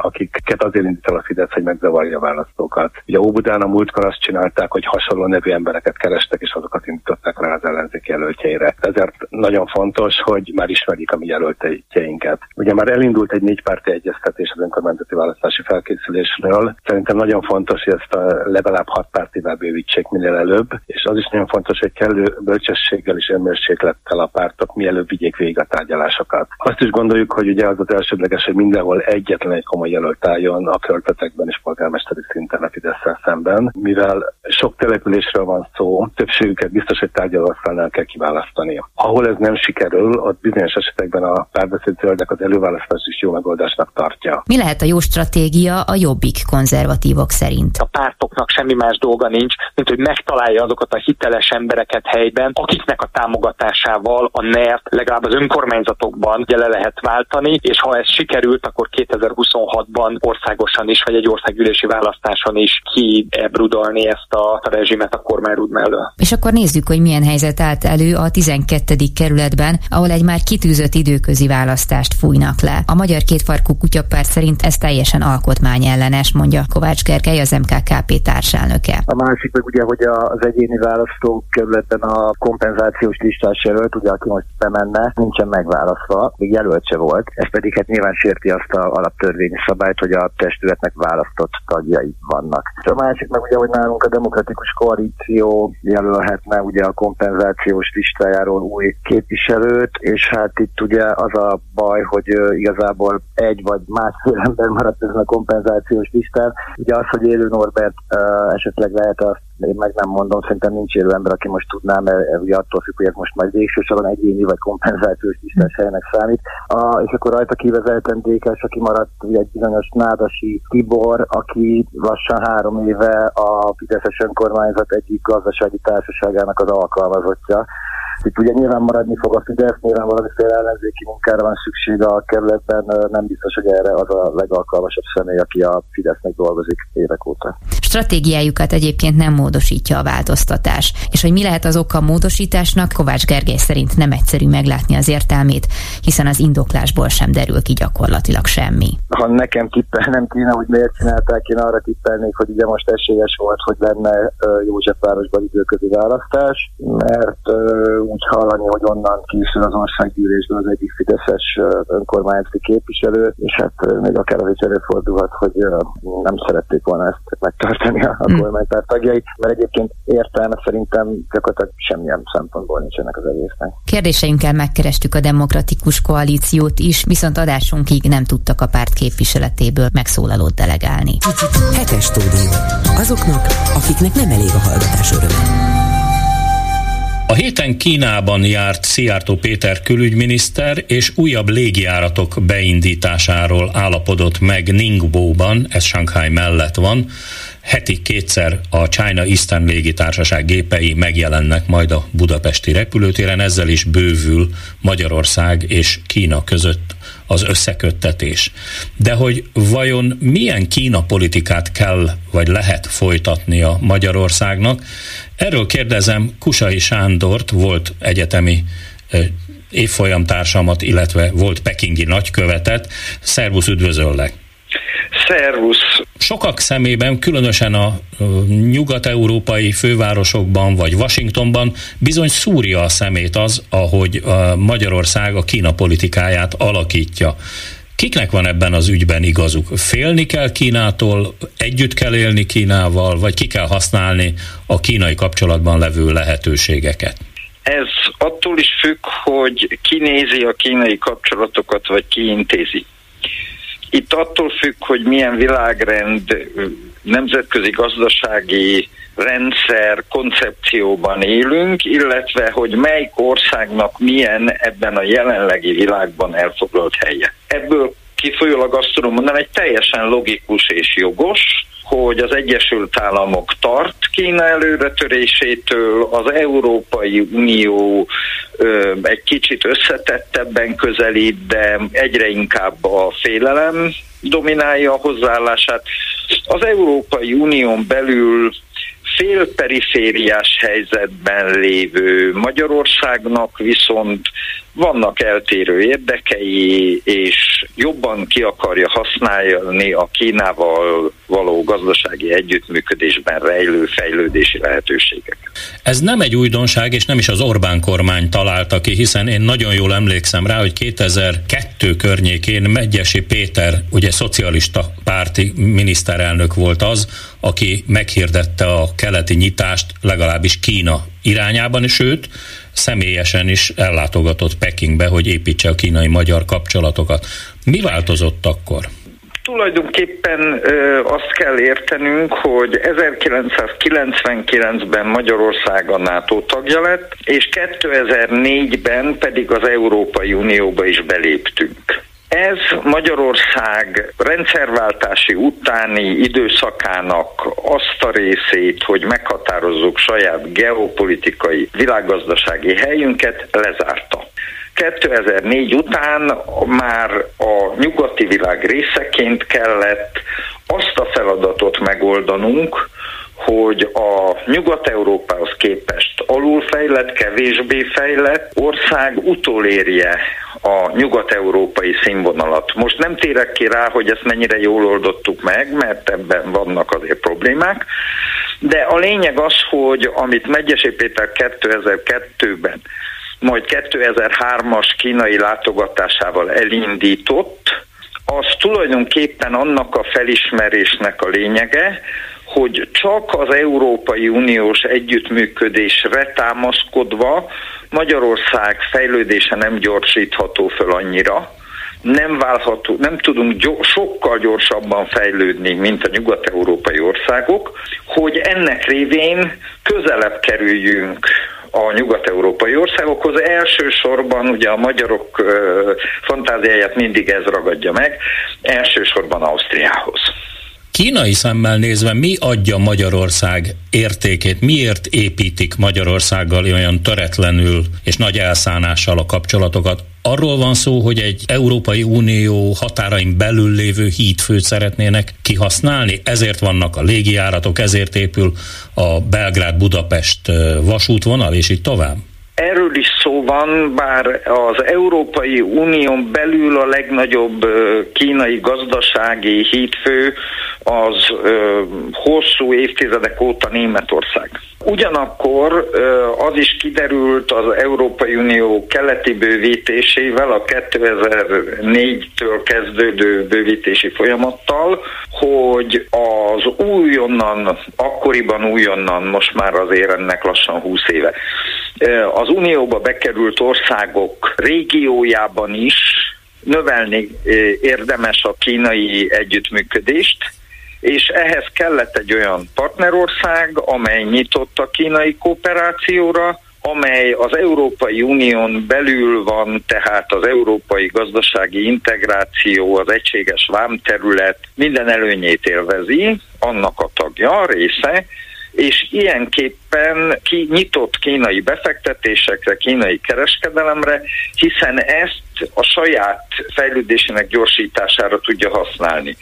akiket azért indít el a Fidesz, hogy megzavarja a választókat. Ugye Óbudán a múltkor azt csinálták, hogy hasonló nevű embereket kerestek, és azokat indították rá az ellenzék jelöltjeire. Ezért nagyon fontos, hogy már ismerik a mi jelöltjeinket. Ugye már elindult egy négypárti egyeztetés az önkormányzati választási felkészülésről. Szerintem nagyon fontos, hogy ezt a legalább hat pártivel bővítsék minél előbb, és az is nagyon fontos, hogy kellő bölcsességgel és önmérséklettel a pártok mielőbb vigyék végig a tárgyalásokat. Azt is gondoljuk, hogy ugye az az elsődleges, hogy mindenhol egyetlen egy komoly jelölt álljon a körtetekben és polgármesteri szinten a fidesz szemben, mivel sok településről van szó, többségüket biztos, hogy tárgyalóasztalnál kell kiválasztani. Ahol ez nem sikerül, ott bizonyos esetekben a párbeszéd zöldek az előválasztás is jó megoldásnak tartja. Mi lehet a jó stratégia a jobbik konzervatívok szerint? A pártoknak semmi más dolga nincs, mint hogy megtalálja azokat a hiteles embereket helyben, akiknek a támogatásával a NERT legalább az önkormányzatokban ugye le lehet váltani, és ha ez sikerült, akkor 2026-ban országosan is, vagy egy országgyűlési választáson is kiebrudolni ezt a rezsimet a kormányrúd mellől. És akkor nézzük, hogy milyen helyzet állt elő a 12. kerületben, ahol egy már kitűzött időközi választást fújnak le. A Magyar Kétfarkú Kutyapárt szerint ez teljesen alkotmányellenes, mondja Kovács Gergely, az MKKP társelnöke. A másik meg ugye, hogy az egyéni választókerületben a kompenzációs listás jelölt, ugye aki most bemenne, nincsen megválasztva, még jelölt se volt. Ez pedig hát nyilván sérti azt a alaptörvényi szabályt, hogy a testületnek választott tagjai vannak. A másik meg ugye, hogy nálunk a demokratikus koalíció jelölhetne ugye a kompenzációs listájáról új képviselőt, és hát itt ugye az a baj, hogy igazából egy vagy másfél <laughs> ember maradt ezen a kompenzációs listán. Ugye az, hogy élő Norbert esetleg lehet azt én meg nem mondom, szerintem nincs élő ember, aki most tudná, mert ugye attól függ, hogy ez most majd végső soron egyéni vagy kompenzációs listás helynek számít. A, és akkor rajta kivezetlen Dékes, aki maradt ugye egy bizonyos Nádasi Tibor, aki lassan három éve a Fideszes önkormányzat egyik gazdasági társaságának az alkalmazottja. Itt ugye nyilván maradni fog a Fidesz, nyilván valamiféle ellenzéki munkára van szükség a kerületben, nem biztos, hogy erre az a legalkalmasabb személy, aki a Fidesznek dolgozik évek óta. Stratégiájukat egyébként nem módosítja a változtatás. És hogy mi lehet az oka a módosításnak, Kovács Gergely szerint nem egyszerű meglátni az értelmét, hiszen az indoklásból sem derül ki gyakorlatilag semmi. Ha nekem tippelnem kéne, hogy miért csinálták, én arra tippelnék, hogy ugye most esélyes volt, hogy lenne Józsefvárosban időközi választás, mert úgy hallani, hogy onnan készül az országgyűlésben az egyik Fideszes önkormányzati képviselő, és hát még akár az is előfordulhat, hogy nem szerették volna ezt megtartani a hmm. kormánypárt tagjai, mert egyébként értelme szerintem gyakorlatilag semmilyen szempontból nincsenek az egésznek. Kérdéseinkkel megkerestük a demokratikus koalíciót is, viszont adásunkig nem tudtak a párt képviseletéből megszólalót delegálni. Hetes stúdió. Azoknak, akiknek nem elég a hallgatás öröme. A héten Kínában járt Szijjártó Péter külügyminiszter, és újabb légijáratok beindításáról állapodott meg Ningbóban, ez Shanghai mellett van. Heti kétszer a China Eastern légitársaság gépei megjelennek majd a budapesti repülőtéren, ezzel is bővül Magyarország és Kína között az összeköttetés. De hogy vajon milyen Kína politikát kell vagy lehet folytatnia Magyarországnak, erről kérdezem Kusai Sándort, volt egyetemi évfolyamtársamat, illetve volt pekingi nagykövetet. Szervusz, üdvözöllek! Szervusz! Sokak szemében, különösen a nyugat-európai fővárosokban vagy Washingtonban bizony szúrja a szemét az, ahogy Magyarország a Kína politikáját alakítja. Kiknek van ebben az ügyben igazuk? Félni kell Kínától, együtt kell élni Kínával, vagy ki kell használni a kínai kapcsolatban levő lehetőségeket? Ez attól is függ, hogy ki nézi a kínai kapcsolatokat, vagy ki intézi. Itt attól függ, hogy milyen világrend, nemzetközi gazdasági rendszer koncepcióban élünk, illetve hogy melyik országnak milyen ebben a jelenlegi világban elfoglalt helye. Ebből kifolyólag azt tudom mondani, egy teljesen logikus és jogos, hogy az Egyesült Államok tart Kína előretörésétől, az Európai Unió ö, egy kicsit összetettebben közelít, de egyre inkább a félelem dominálja a hozzáállását. Az Európai Unión belül félperifériás helyzetben lévő Magyarországnak viszont vannak eltérő érdekei, és jobban ki akarja használni a Kínával való gazdasági együttműködésben rejlő fejlődési lehetőségek. Ez nem egy újdonság, és nem is az Orbán kormány találta ki, hiszen én nagyon jól emlékszem rá, hogy 2002 környékén Megyesi Péter, ugye szocialista párti miniszterelnök volt az, aki meghirdette a keleti nyitást legalábbis Kína irányában, sőt, személyesen is ellátogatott Pekingbe, hogy építse a kínai-magyar kapcsolatokat. Mi változott akkor? Tulajdonképpen ö, azt kell értenünk, hogy 1999-ben Magyarország a NATO tagja lett, és 2004-ben pedig az Európai Unióba is beléptünk. Ez Magyarország rendszerváltási utáni időszakának azt a részét, hogy meghatározzuk saját geopolitikai világgazdasági helyünket, lezárta. 2004 után már a nyugati világ részeként kellett azt a feladatot megoldanunk, hogy a Nyugat-Európához képest alulfejlett, kevésbé fejlett ország utolérje a nyugat-európai színvonalat. Most nem térek ki rá, hogy ezt mennyire jól oldottuk meg, mert ebben vannak azért problémák, de a lényeg az, hogy amit Megyesi Péter 2002-ben, majd 2003-as kínai látogatásával elindított, az tulajdonképpen annak a felismerésnek a lényege, hogy csak az Európai Uniós együttműködésre támaszkodva Magyarország fejlődése nem gyorsítható föl annyira, nem válható, nem tudunk gyor, sokkal gyorsabban fejlődni, mint a nyugat-európai országok, hogy ennek révén közelebb kerüljünk a nyugat-európai országokhoz. Elsősorban ugye a magyarok fantáziáját mindig ez ragadja meg, elsősorban Ausztriához. Kínai szemmel nézve mi adja Magyarország értékét? Miért építik Magyarországgal olyan töretlenül és nagy elszánással a kapcsolatokat? Arról van szó, hogy egy Európai Unió határain belül lévő hídfőt szeretnének kihasználni, ezért vannak a légijáratok, ezért épül a Belgrád-Budapest vasútvonal, és így tovább? Erről is szó van, bár az Európai Unión belül a legnagyobb kínai gazdasági hídfő az ö, hosszú évtizedek óta Németország. Ugyanakkor ö, az is kiderült az Európai Unió keleti bővítésével, a 2004-től kezdődő bővítési folyamattal, hogy az újonnan, akkoriban újonnan, most már azért ennek lassan 20 éve, az Unióba bekerült országok régiójában is növelni érdemes a kínai együttműködést, és ehhez kellett egy olyan partnerország, amely nyitott a kínai kooperációra, amely az Európai Unión belül van, tehát az európai gazdasági integráció, az egységes vámterület minden előnyét élvezi, annak a tagja, része, és ilyenképpen ki, nyitott kínai befektetésekre, kínai kereskedelemre, hiszen ezt a saját fejlődésének gyorsítására tudja használni.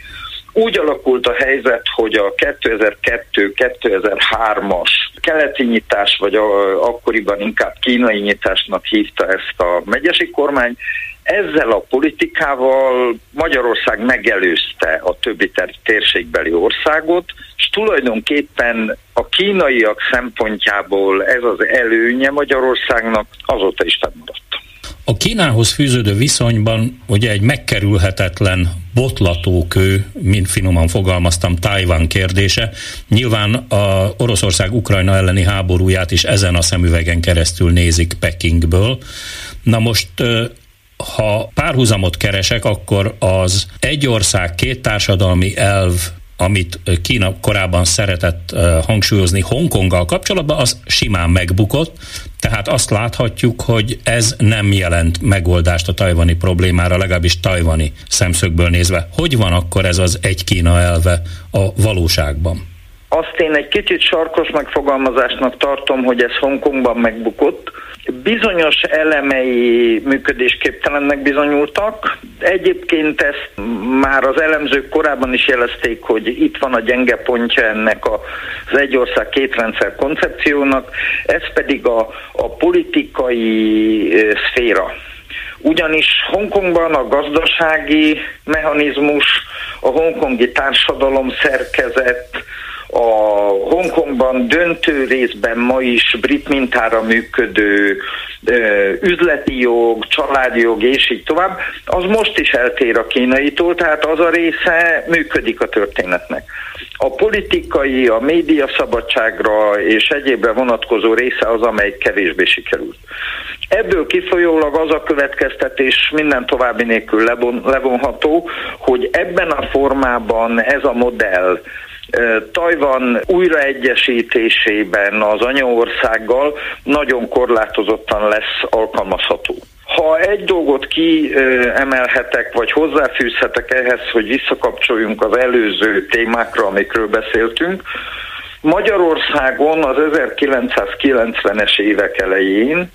Úgy alakult a helyzet, hogy a 2002-2003-as keleti nyitás, vagy a, akkoriban inkább kínai nyitásnak hívta ezt a megyesi kormány, ezzel a politikával Magyarország megelőzte a többi térségbeli országot, és tulajdonképpen a kínaiak szempontjából ez az előnye Magyarországnak azóta is fennmaradt. A Kínához fűződő viszonyban ugye egy megkerülhetetlen botlatókő, mint finoman fogalmaztam, Tajvan kérdése. Nyilván a Oroszország Ukrajna elleni háborúját is ezen a szemüvegen keresztül nézik Pekingből. Na most ha párhuzamot keresek, akkor az egy ország, két társadalmi elv amit Kína korábban szeretett hangsúlyozni Hongkonggal kapcsolatban, az simán megbukott, tehát azt láthatjuk, hogy ez nem jelent megoldást a tajvani problémára, legalábbis tajvani szemszögből nézve. Hogy van akkor ez az egy Kína elve a valóságban? Azt én egy kicsit sarkos megfogalmazásnak tartom, hogy ez Hongkongban megbukott, bizonyos elemei működésképtelennek bizonyultak. Egyébként ezt már az elemzők korábban is jelezték, hogy itt van a gyenge pontja ennek az egy ország két rendszer koncepciónak, ez pedig a, a politikai szféra. ugyanis Hongkongban a gazdasági mechanizmus, a hongkongi társadalom szerkezet, a Hongkongban döntő részben ma is brit mintára működő üzleti jog, családjog és így tovább, az most is eltér a kínaitól, tehát az a része működik a történetnek. A politikai, a média szabadságra és egyébre vonatkozó része az, amely kevésbé sikerült. Ebből kifolyólag az a következtetés minden további nélkül levonható, hogy ebben a formában ez a modell Tajvan újraegyesítésében az anyaországgal nagyon korlátozottan lesz alkalmazható. Ha egy dolgot kiemelhetek, vagy hozzáfűzhetek ehhez, hogy visszakapcsoljunk az előző témákra, amikről beszéltünk, Magyarországon az 1990-es évek elején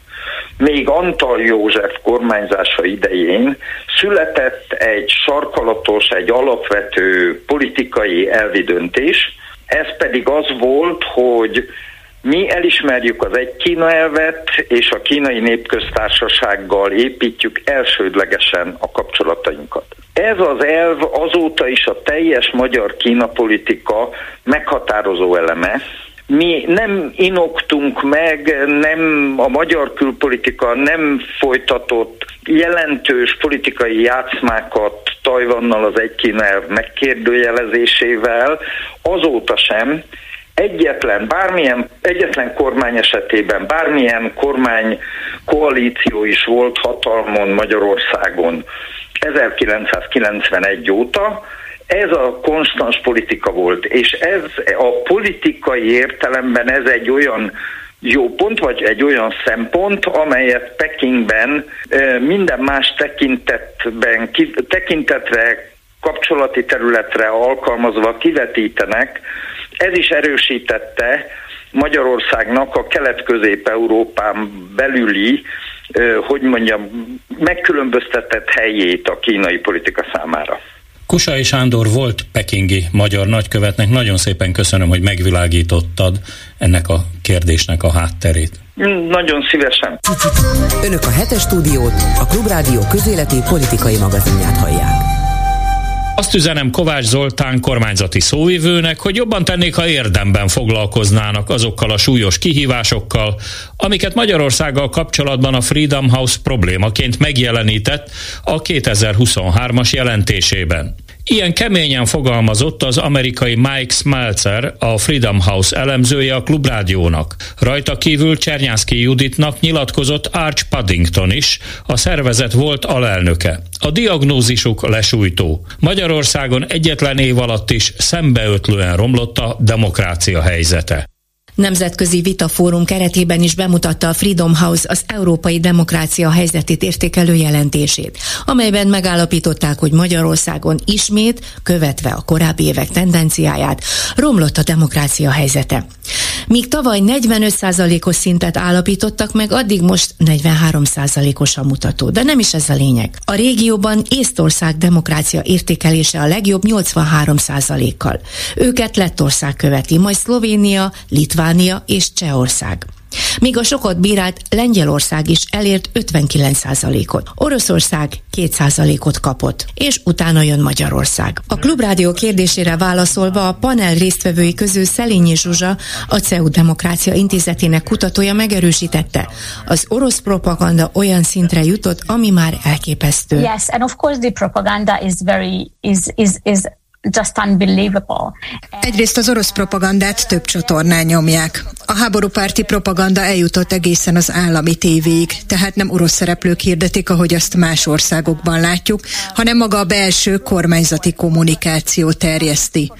még Antal József kormányzása idején született egy sarkalatos, egy alapvető politikai elvi döntés, ez pedig az volt, hogy mi elismerjük az egy Kína elvet, és a kínai népköztársasággal építjük elsődlegesen a kapcsolatainkat. Ez az elv azóta is a teljes magyar Kína politika meghatározó eleme, mi nem inoktunk meg, nem a magyar külpolitika nem folytatott jelentős politikai játszmákat Tajvannal az egy Kína megkérdőjelezésével, azóta sem, egyetlen, bármilyen, egyetlen kormány esetében, bármilyen kormány koalíció is volt hatalmon Magyarországon. 1991 óta, ez a konstans politika volt, és ez a politikai értelemben ez egy olyan jó pont, vagy egy olyan szempont, amelyet Pekingben minden más tekintetben, tekintetre, kapcsolati területre alkalmazva kivetítenek, ez is erősítette Magyarországnak a kelet-közép-európán belüli, hogy mondjam, megkülönböztetett helyét a kínai politika számára. Kusai Sándor volt pekingi magyar nagykövetnek. Nagyon szépen köszönöm, hogy megvilágítottad ennek a kérdésnek a hátterét. Nagyon szívesen. Önök a hetes stúdiót, a Klubrádió közéleti politikai magazinját hallják. Azt üzenem Kovács Zoltán kormányzati szóvivőnek, hogy jobban tennék, ha érdemben foglalkoznának azokkal a súlyos kihívásokkal, amiket Magyarországgal kapcsolatban a Freedom House problémaként megjelenített a 2023-as jelentésében. Ilyen keményen fogalmazott az amerikai Mike Smeltzer, a Freedom House elemzője a Klubrádiónak. Rajta kívül Csernyászki Juditnak nyilatkozott Arch Paddington is, a szervezet volt alelnöke. A diagnózisuk lesújtó. Magyarországon egyetlen év alatt is szembeötlően romlott a demokrácia helyzete. Nemzetközi Vitafórum keretében is bemutatta a Freedom House az európai demokrácia helyzetét értékelő jelentését, amelyben megállapították, hogy Magyarországon ismét, követve a korábbi évek tendenciáját, romlott a demokrácia helyzete. Míg tavaly 45%-os szintet állapítottak meg, addig most 43%-os a mutató. De nem is ez a lényeg. A régióban Észtország demokrácia értékelése a legjobb 83%-kal. Őket Lettország követi, majd Szlovénia, Litvánia és Csehország. Míg a sokat bírált Lengyelország is elért 59%-ot. Oroszország 2%-ot kapott, és utána jön Magyarország. A Klubrádió kérdésére válaszolva a panel résztvevői közül Szelényi Zsuzsa, a CEU Demokrácia Intézetének kutatója megerősítette, az orosz propaganda olyan szintre jutott, ami már elképesztő. Yes, and of course the propaganda is very is is is just unbelievable. Egyrészt az orosz propagandát több csatornán nyomják. A háborúpárti propaganda eljutott egészen az állami tévéig, tehát nem orosz szereplők hirdetik, ahogy azt más országokban látjuk, hanem maga a belső kormányzati kommunikáció terjeszti.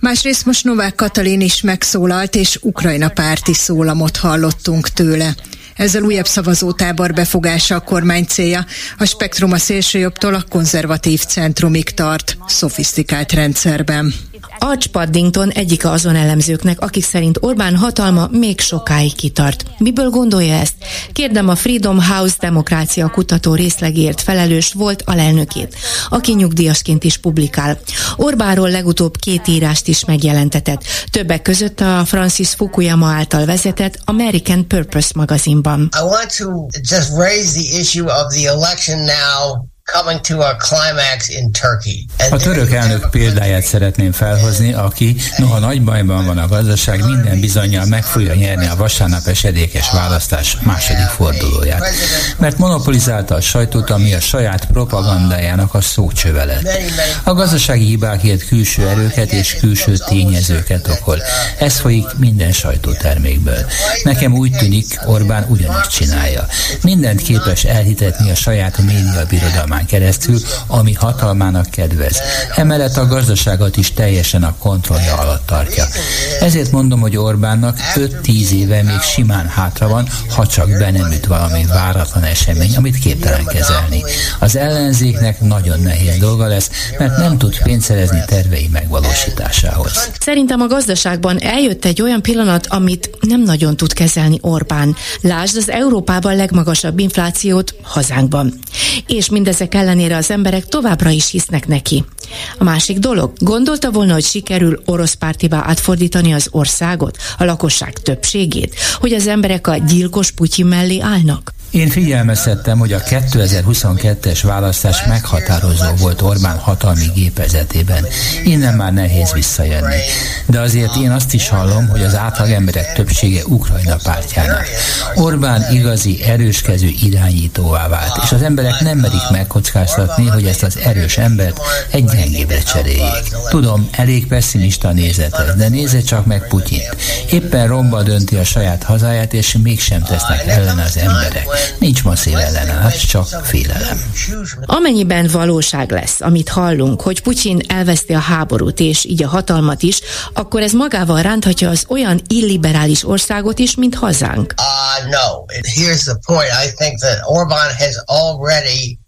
Másrészt most Novák Katalin is megszólalt, és Ukrajna párti szólamot hallottunk tőle. Ezzel újabb szavazótábor befogása a kormány célja. A spektrum a szélsőjobbtól a konzervatív centrumig tart, szofisztikált rendszerben. Arch Paddington egyike azon elemzőknek, akik szerint Orbán hatalma még sokáig kitart. Miből gondolja ezt? Kérdem a Freedom House demokrácia kutató részlegért felelős volt alelnökét, aki nyugdíjasként is publikál. Orbánról legutóbb két írást is megjelentetett, többek között a Francis Fukuyama által vezetett American Purpose magazinban. I want to just raise the issue of the election now a török elnök példáját szeretném felhozni, aki noha nagy bajban van a gazdaság, minden bizonyal meg fogja nyerni a vasárnap esedékes választás második fordulóját. Mert monopolizálta a sajtót, ami a saját propagandájának a szócsöve lett. A gazdasági hibákért külső erőket és külső tényezőket okol. Ez folyik minden sajtótermékből. Nekem úgy tűnik, Orbán ugyanezt csinálja. Mindent képes elhitetni a saját média kormány keresztül, ami hatalmának kedvez. Emellett a gazdaságot is teljesen a kontrollja alatt tartja. Ezért mondom, hogy Orbánnak 5-10 éve még simán hátra van, ha csak be nem üt valami váratlan esemény, amit képtelen kezelni. Az ellenzéknek nagyon nehéz dolga lesz, mert nem tud pénzt szerezni tervei megvalósításához. Szerintem a gazdaságban eljött egy olyan pillanat, amit nem nagyon tud kezelni Orbán. Lásd az Európában legmagasabb inflációt hazánkban. És mindezek ezek ellenére az emberek továbbra is hisznek neki. A másik dolog, gondolta volna, hogy sikerül orosz pártivá átfordítani az országot, a lakosság többségét, hogy az emberek a gyilkos Putyin mellé állnak? Én figyelmeztettem, hogy a 2022-es választás meghatározó volt Orbán hatalmi gépezetében. Innen már nehéz visszajönni. De azért én azt is hallom, hogy az átlag emberek többsége Ukrajna pártjának. Orbán igazi, erőskező irányítóvá vált, és az emberek nem merik megkockáztatni, hogy ezt az erős embert egy gyengébre cseréljék. Tudom, elég pessimista nézet ez, de nézze csak meg Putyint. Éppen romba dönti a saját hazáját, és mégsem tesznek ellen az emberek. Nincs masszív ellenállás, csak félelem. Amennyiben valóság lesz, amit hallunk, hogy Putyin elveszti a háborút és így a hatalmat is, akkor ez magával ránthatja az olyan illiberális országot is, mint hazánk. Uh, no. Here's the point. I think that Orbán has already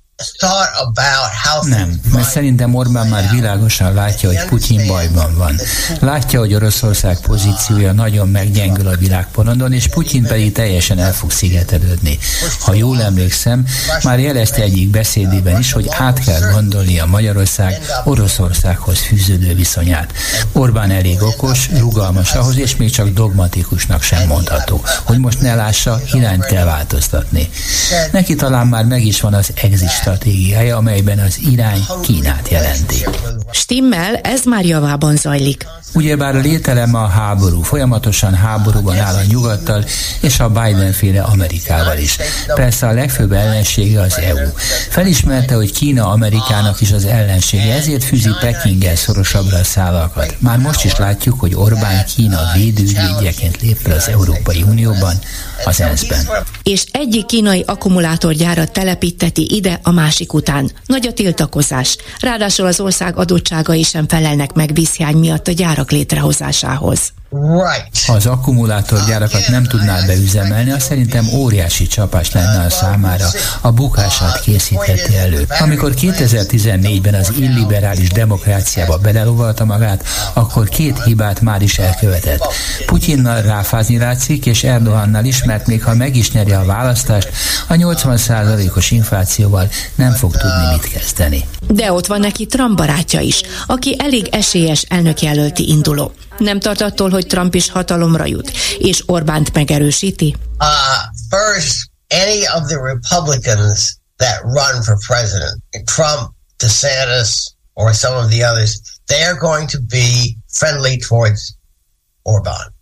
nem, mert szerintem Orbán már világosan látja, hogy Putyin bajban van. Látja, hogy Oroszország pozíciója nagyon meggyengül a világporondon, és Putyin pedig teljesen el fog szigetelődni. Ha jól emlékszem, már jelezte egyik beszédében is, hogy át kell gondolni a Magyarország Oroszországhoz fűződő viszonyát. Orbán elég okos, rugalmas ahhoz, és még csak dogmatikusnak sem mondható, hogy most ne lássa, irányt kell változtatni. Neki talán már meg is van az exist stratégiája, amelyben az irány Kínát jelenti. Stimmel, ez már javában zajlik. Ugyebár lételem a háború, folyamatosan háborúban áll a nyugattal és a Biden-féle Amerikával is. Persze a legfőbb ellensége az EU. Felismerte, hogy Kína Amerikának is az ellensége, ezért fűzi Pekinggel szorosabbra a szálakat. Már most is látjuk, hogy Orbán Kína védővédjeként lép fel az Európai Unióban, az ENSZ-ben. És egyik kínai akkumulátorgyárat telepíteti ide a másik után. Nagy a tiltakozás. Ráadásul az ország adottságai sem felelnek meg vízhiány miatt a gyárak létrehozásához. Ha az akkumulátorgyárakat nem tudná beüzemelni, az szerintem óriási csapás lenne a számára, a bukását készítheti elő. Amikor 2014-ben az illiberális demokráciába belelovalta magát, akkor két hibát már is elkövetett. Putyinnal ráfázni látszik, és Erdohannal is, mert még ha meg is nyeri a választást, a 80%-os inflációval nem fog tudni mit kezdeni. De ott van neki Trump barátja is, aki elég esélyes elnökjelölti induló. Nem tart attól, hogy Trump is hatalomra jut, és Orbánt megerősíti? Uh, first, any of the Republicans that run for president, Trump, DeSantis, or some of the others, they are going to be friendly towards Orbán.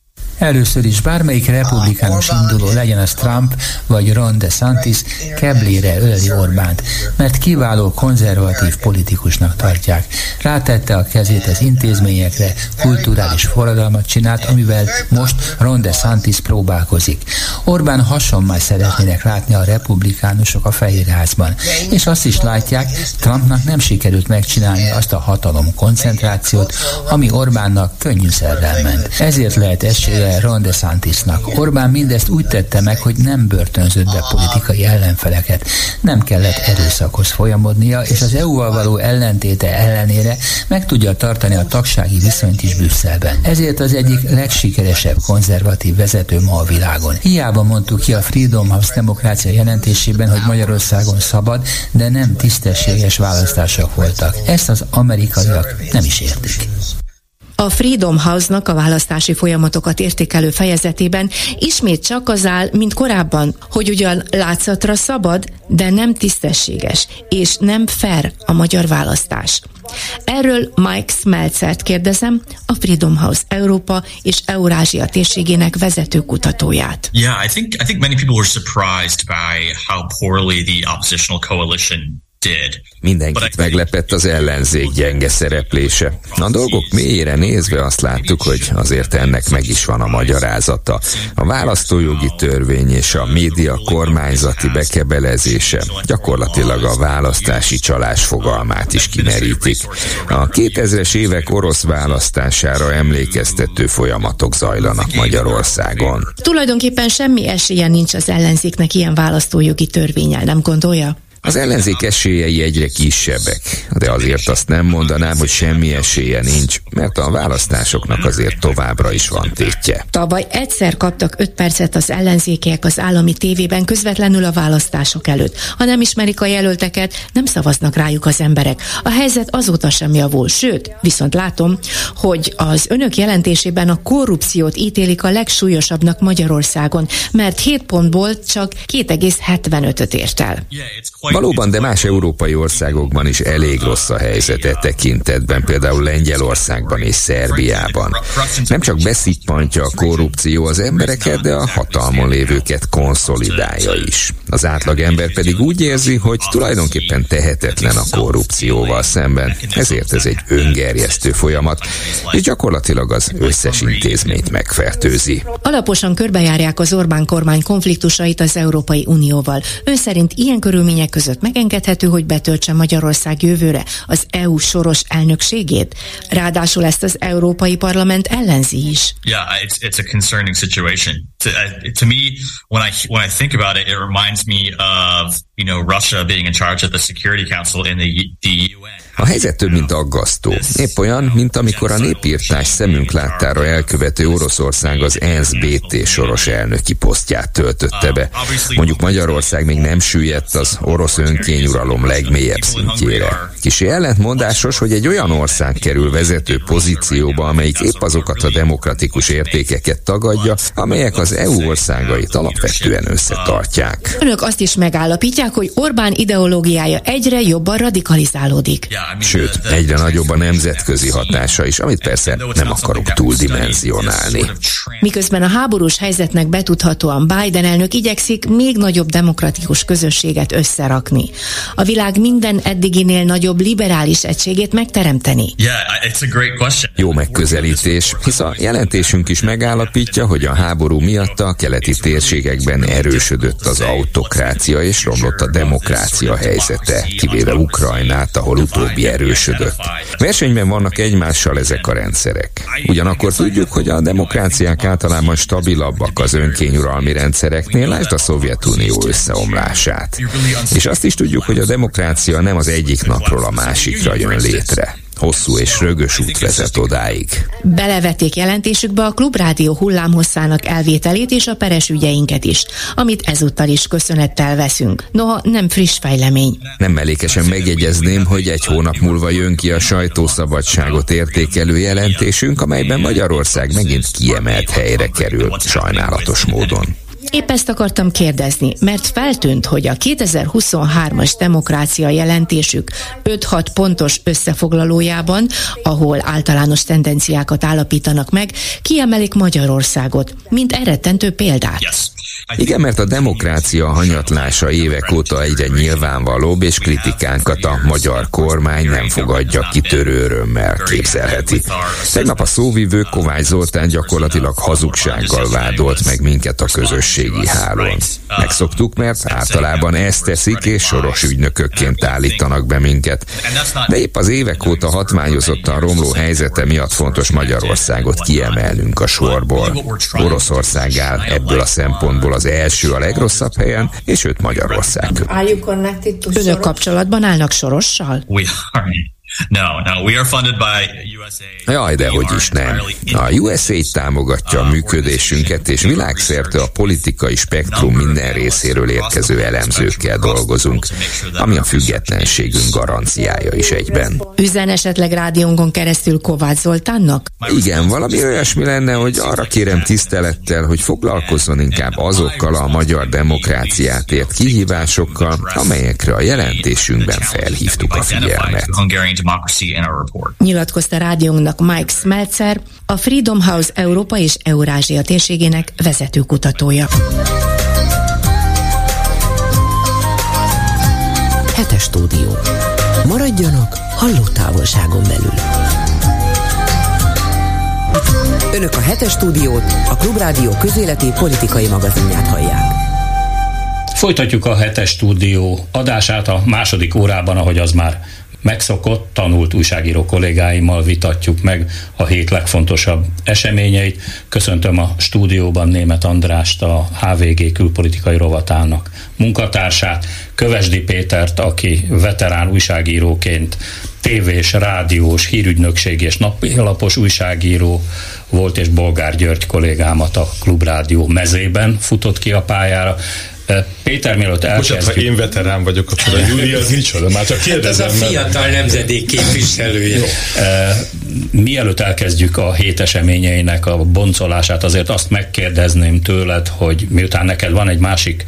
Először is bármelyik republikánus induló, legyen az Trump vagy Ron DeSantis, keblére öli Orbánt, mert kiváló konzervatív politikusnak tartják. Rátette a kezét az intézményekre, kulturális forradalmat csinált, amivel most Ron DeSantis próbálkozik. Orbán hasonlóan szeretnének látni a republikánusok a Fehérházban, és azt is látják, Trumpnak nem sikerült megcsinálni azt a hatalom koncentrációt, ami Orbánnak könnyűszerrel ment. Ezért lehet esélye ellenfele Ron DeSantisnak. Orbán mindezt úgy tette meg, hogy nem börtönzött be politikai ellenfeleket, nem kellett erőszakhoz folyamodnia, és az EU-val való ellentéte ellenére meg tudja tartani a tagsági viszonyt is Brüsszelben. Ezért az egyik legsikeresebb konzervatív vezető ma a világon. Hiába mondtuk ki a Freedom House demokrácia jelentésében, hogy Magyarországon szabad, de nem tisztességes választások voltak. Ezt az amerikaiak nem is értik. A Freedom House-nak a választási folyamatokat értékelő fejezetében ismét csak az áll, mint korábban, hogy ugyan látszatra szabad, de nem tisztességes, és nem fair a magyar választás. Erről Mike Smeltzert kérdezem, a Freedom House Európa és Eurázsia térségének vezető kutatóját. Yeah, I think I think many people were surprised by how poorly the oppositional coalition Mindenkit meglepett az ellenzék gyenge szereplése. A dolgok mélyére nézve azt láttuk, hogy azért ennek meg is van a magyarázata. A választójogi törvény és a média kormányzati bekebelezése gyakorlatilag a választási csalás fogalmát is kimerítik. A 2000-es évek orosz választására emlékeztető folyamatok zajlanak Magyarországon. Tulajdonképpen semmi esélye nincs az ellenzéknek ilyen választójogi törvényel, nem gondolja? Az ellenzék esélyei egyre kisebbek, de azért azt nem mondanám, hogy semmi esélye nincs, mert a választásoknak azért továbbra is van tétje. Tavaly egyszer kaptak 5 percet az ellenzékek az állami tévében közvetlenül a választások előtt. Ha nem ismerik a jelölteket, nem szavaznak rájuk az emberek. A helyzet azóta sem javul, sőt, viszont látom, hogy az önök jelentésében a korrupciót ítélik a legsúlyosabbnak Magyarországon, mert 7 pontból csak 2,75-öt ért el. Valóban, de más európai országokban is elég rossz a helyzet e tekintetben, például Lengyelországban és Szerbiában. Nem csak beszippantja a korrupció az embereket, de a hatalmon lévőket konszolidálja is. Az átlag ember pedig úgy érzi, hogy tulajdonképpen tehetetlen a korrupcióval szemben, ezért ez egy öngerjesztő folyamat, és gyakorlatilag az összes intézményt megfertőzi. Alaposan körbejárják az Orbán kormány konfliktusait az Európai Unióval. Ön szerint ilyen körülmények között között megengedhető, hogy betöltse Magyarország jövőre az EU soros elnökségét? Ráadásul ezt az Európai Parlament ellenzi is. Yeah, it's, it's a concerning situation. To, uh, to me, when I, when I think about it, it reminds me of, you know, Russia being in charge of the Security Council in the, the UN. A helyzet több, mint aggasztó. Épp olyan, mint amikor a népírtás szemünk láttára elkövető Oroszország az ENSZ soros elnöki posztját töltötte be. Mondjuk Magyarország még nem süllyedt az orosz önkényuralom legmélyebb szintjére. Kisi ellentmondásos, hogy egy olyan ország kerül vezető pozícióba, amelyik épp azokat a demokratikus értékeket tagadja, amelyek az EU országait alapvetően összetartják. Önök azt is megállapítják, hogy Orbán ideológiája egyre jobban radikalizálódik. Sőt, egyre nagyobb a nemzetközi hatása is, amit persze nem akarok túldimenzionálni. Miközben a háborús helyzetnek betudhatóan Biden elnök igyekszik még nagyobb demokratikus közösséget összerakni. A világ minden eddiginél nagyobb liberális egységét megteremteni. Jó megközelítés, hisz a jelentésünk is megállapítja, hogy a háború miatt a keleti térségekben erősödött az autokrácia és romlott a demokrácia helyzete, kivéve Ukrajnát, ahol utóbbi utóbbi erősödött. Versenyben vannak egymással ezek a rendszerek. Ugyanakkor tudjuk, hogy a demokráciák általában stabilabbak az önkényuralmi rendszereknél, lásd a Szovjetunió összeomlását. És azt is tudjuk, hogy a demokrácia nem az egyik napról a másikra jön létre hosszú és rögös út vezet odáig. Belevették jelentésükbe a klubrádió hullámhosszának elvételét és a peres ügyeinket is, amit ezúttal is köszönettel veszünk. Noha nem friss fejlemény. Nem mellékesen megjegyezném, hogy egy hónap múlva jön ki a sajtószabadságot értékelő jelentésünk, amelyben Magyarország megint kiemelt helyre kerül, sajnálatos módon. Épp ezt akartam kérdezni, mert feltűnt, hogy a 2023-as demokrácia jelentésük 5-6 pontos összefoglalójában, ahol általános tendenciákat állapítanak meg, kiemelik Magyarországot, mint eredtentő példát. Igen, mert a demokrácia hanyatlása évek óta egyre nyilvánvalóbb, és kritikánkat a magyar kormány nem fogadja kitörő örömmel, képzelheti. Tegnap a szóvivő Kovács Zoltán gyakorlatilag hazugsággal vádolt meg minket a közös közösségi hálón. Megszoktuk, mert általában ezt teszik, és soros ügynökökként állítanak be minket. De épp az évek óta hatványozottan romló helyzete miatt fontos Magyarországot kiemelnünk a sorból. Oroszország áll ebből a szempontból az első a legrosszabb helyen, és őt Magyarország. Önök kapcsolatban állnak Sorossal? No, no, we are funded by USA. Jaj, de hogy is nem. A USA támogatja a működésünket, és világszerte a politikai spektrum minden részéről érkező elemzőkkel dolgozunk, ami a függetlenségünk garanciája is egyben. Üzen esetleg rádiónkon keresztül Kovács Zoltánnak? Igen, valami olyasmi lenne, hogy arra kérem tisztelettel, hogy foglalkozzon inkább azokkal a magyar demokráciát ért kihívásokkal, amelyekre a jelentésünkben felhívtuk a figyelmet. Democracy in our report. Nyilatkozta rádiónknak Mike Smeltzer, a Freedom House Európa és Eurázsia térségének vezető kutatója. Hetes stúdió. Maradjanak halló távolságon belül. Önök a hetes stúdiót, a Klubrádió közéleti politikai magazinját hallják. Folytatjuk a hetes stúdió adását a második órában, ahogy az már megszokott, tanult újságíró kollégáimmal vitatjuk meg a hét legfontosabb eseményeit. Köszöntöm a stúdióban német Andrást, a HVG külpolitikai rovatának munkatársát, Kövesdi Pétert, aki veterán újságíróként tévés, rádiós, hírügynökség és napilapos újságíró volt, és Bolgár György kollégámat a Klubrádió mezében futott ki a pályára. Péter, mielőtt elkezdjük... Bocsánat, ha én veterán vagyok, akkor a <laughs> Júli az micsoda? Már csak kérdezem. Hát ez a fiatal nemzedék képviselője. mielőtt elkezdjük a hét eseményeinek a boncolását, azért azt megkérdezném tőled, hogy miután neked van egy másik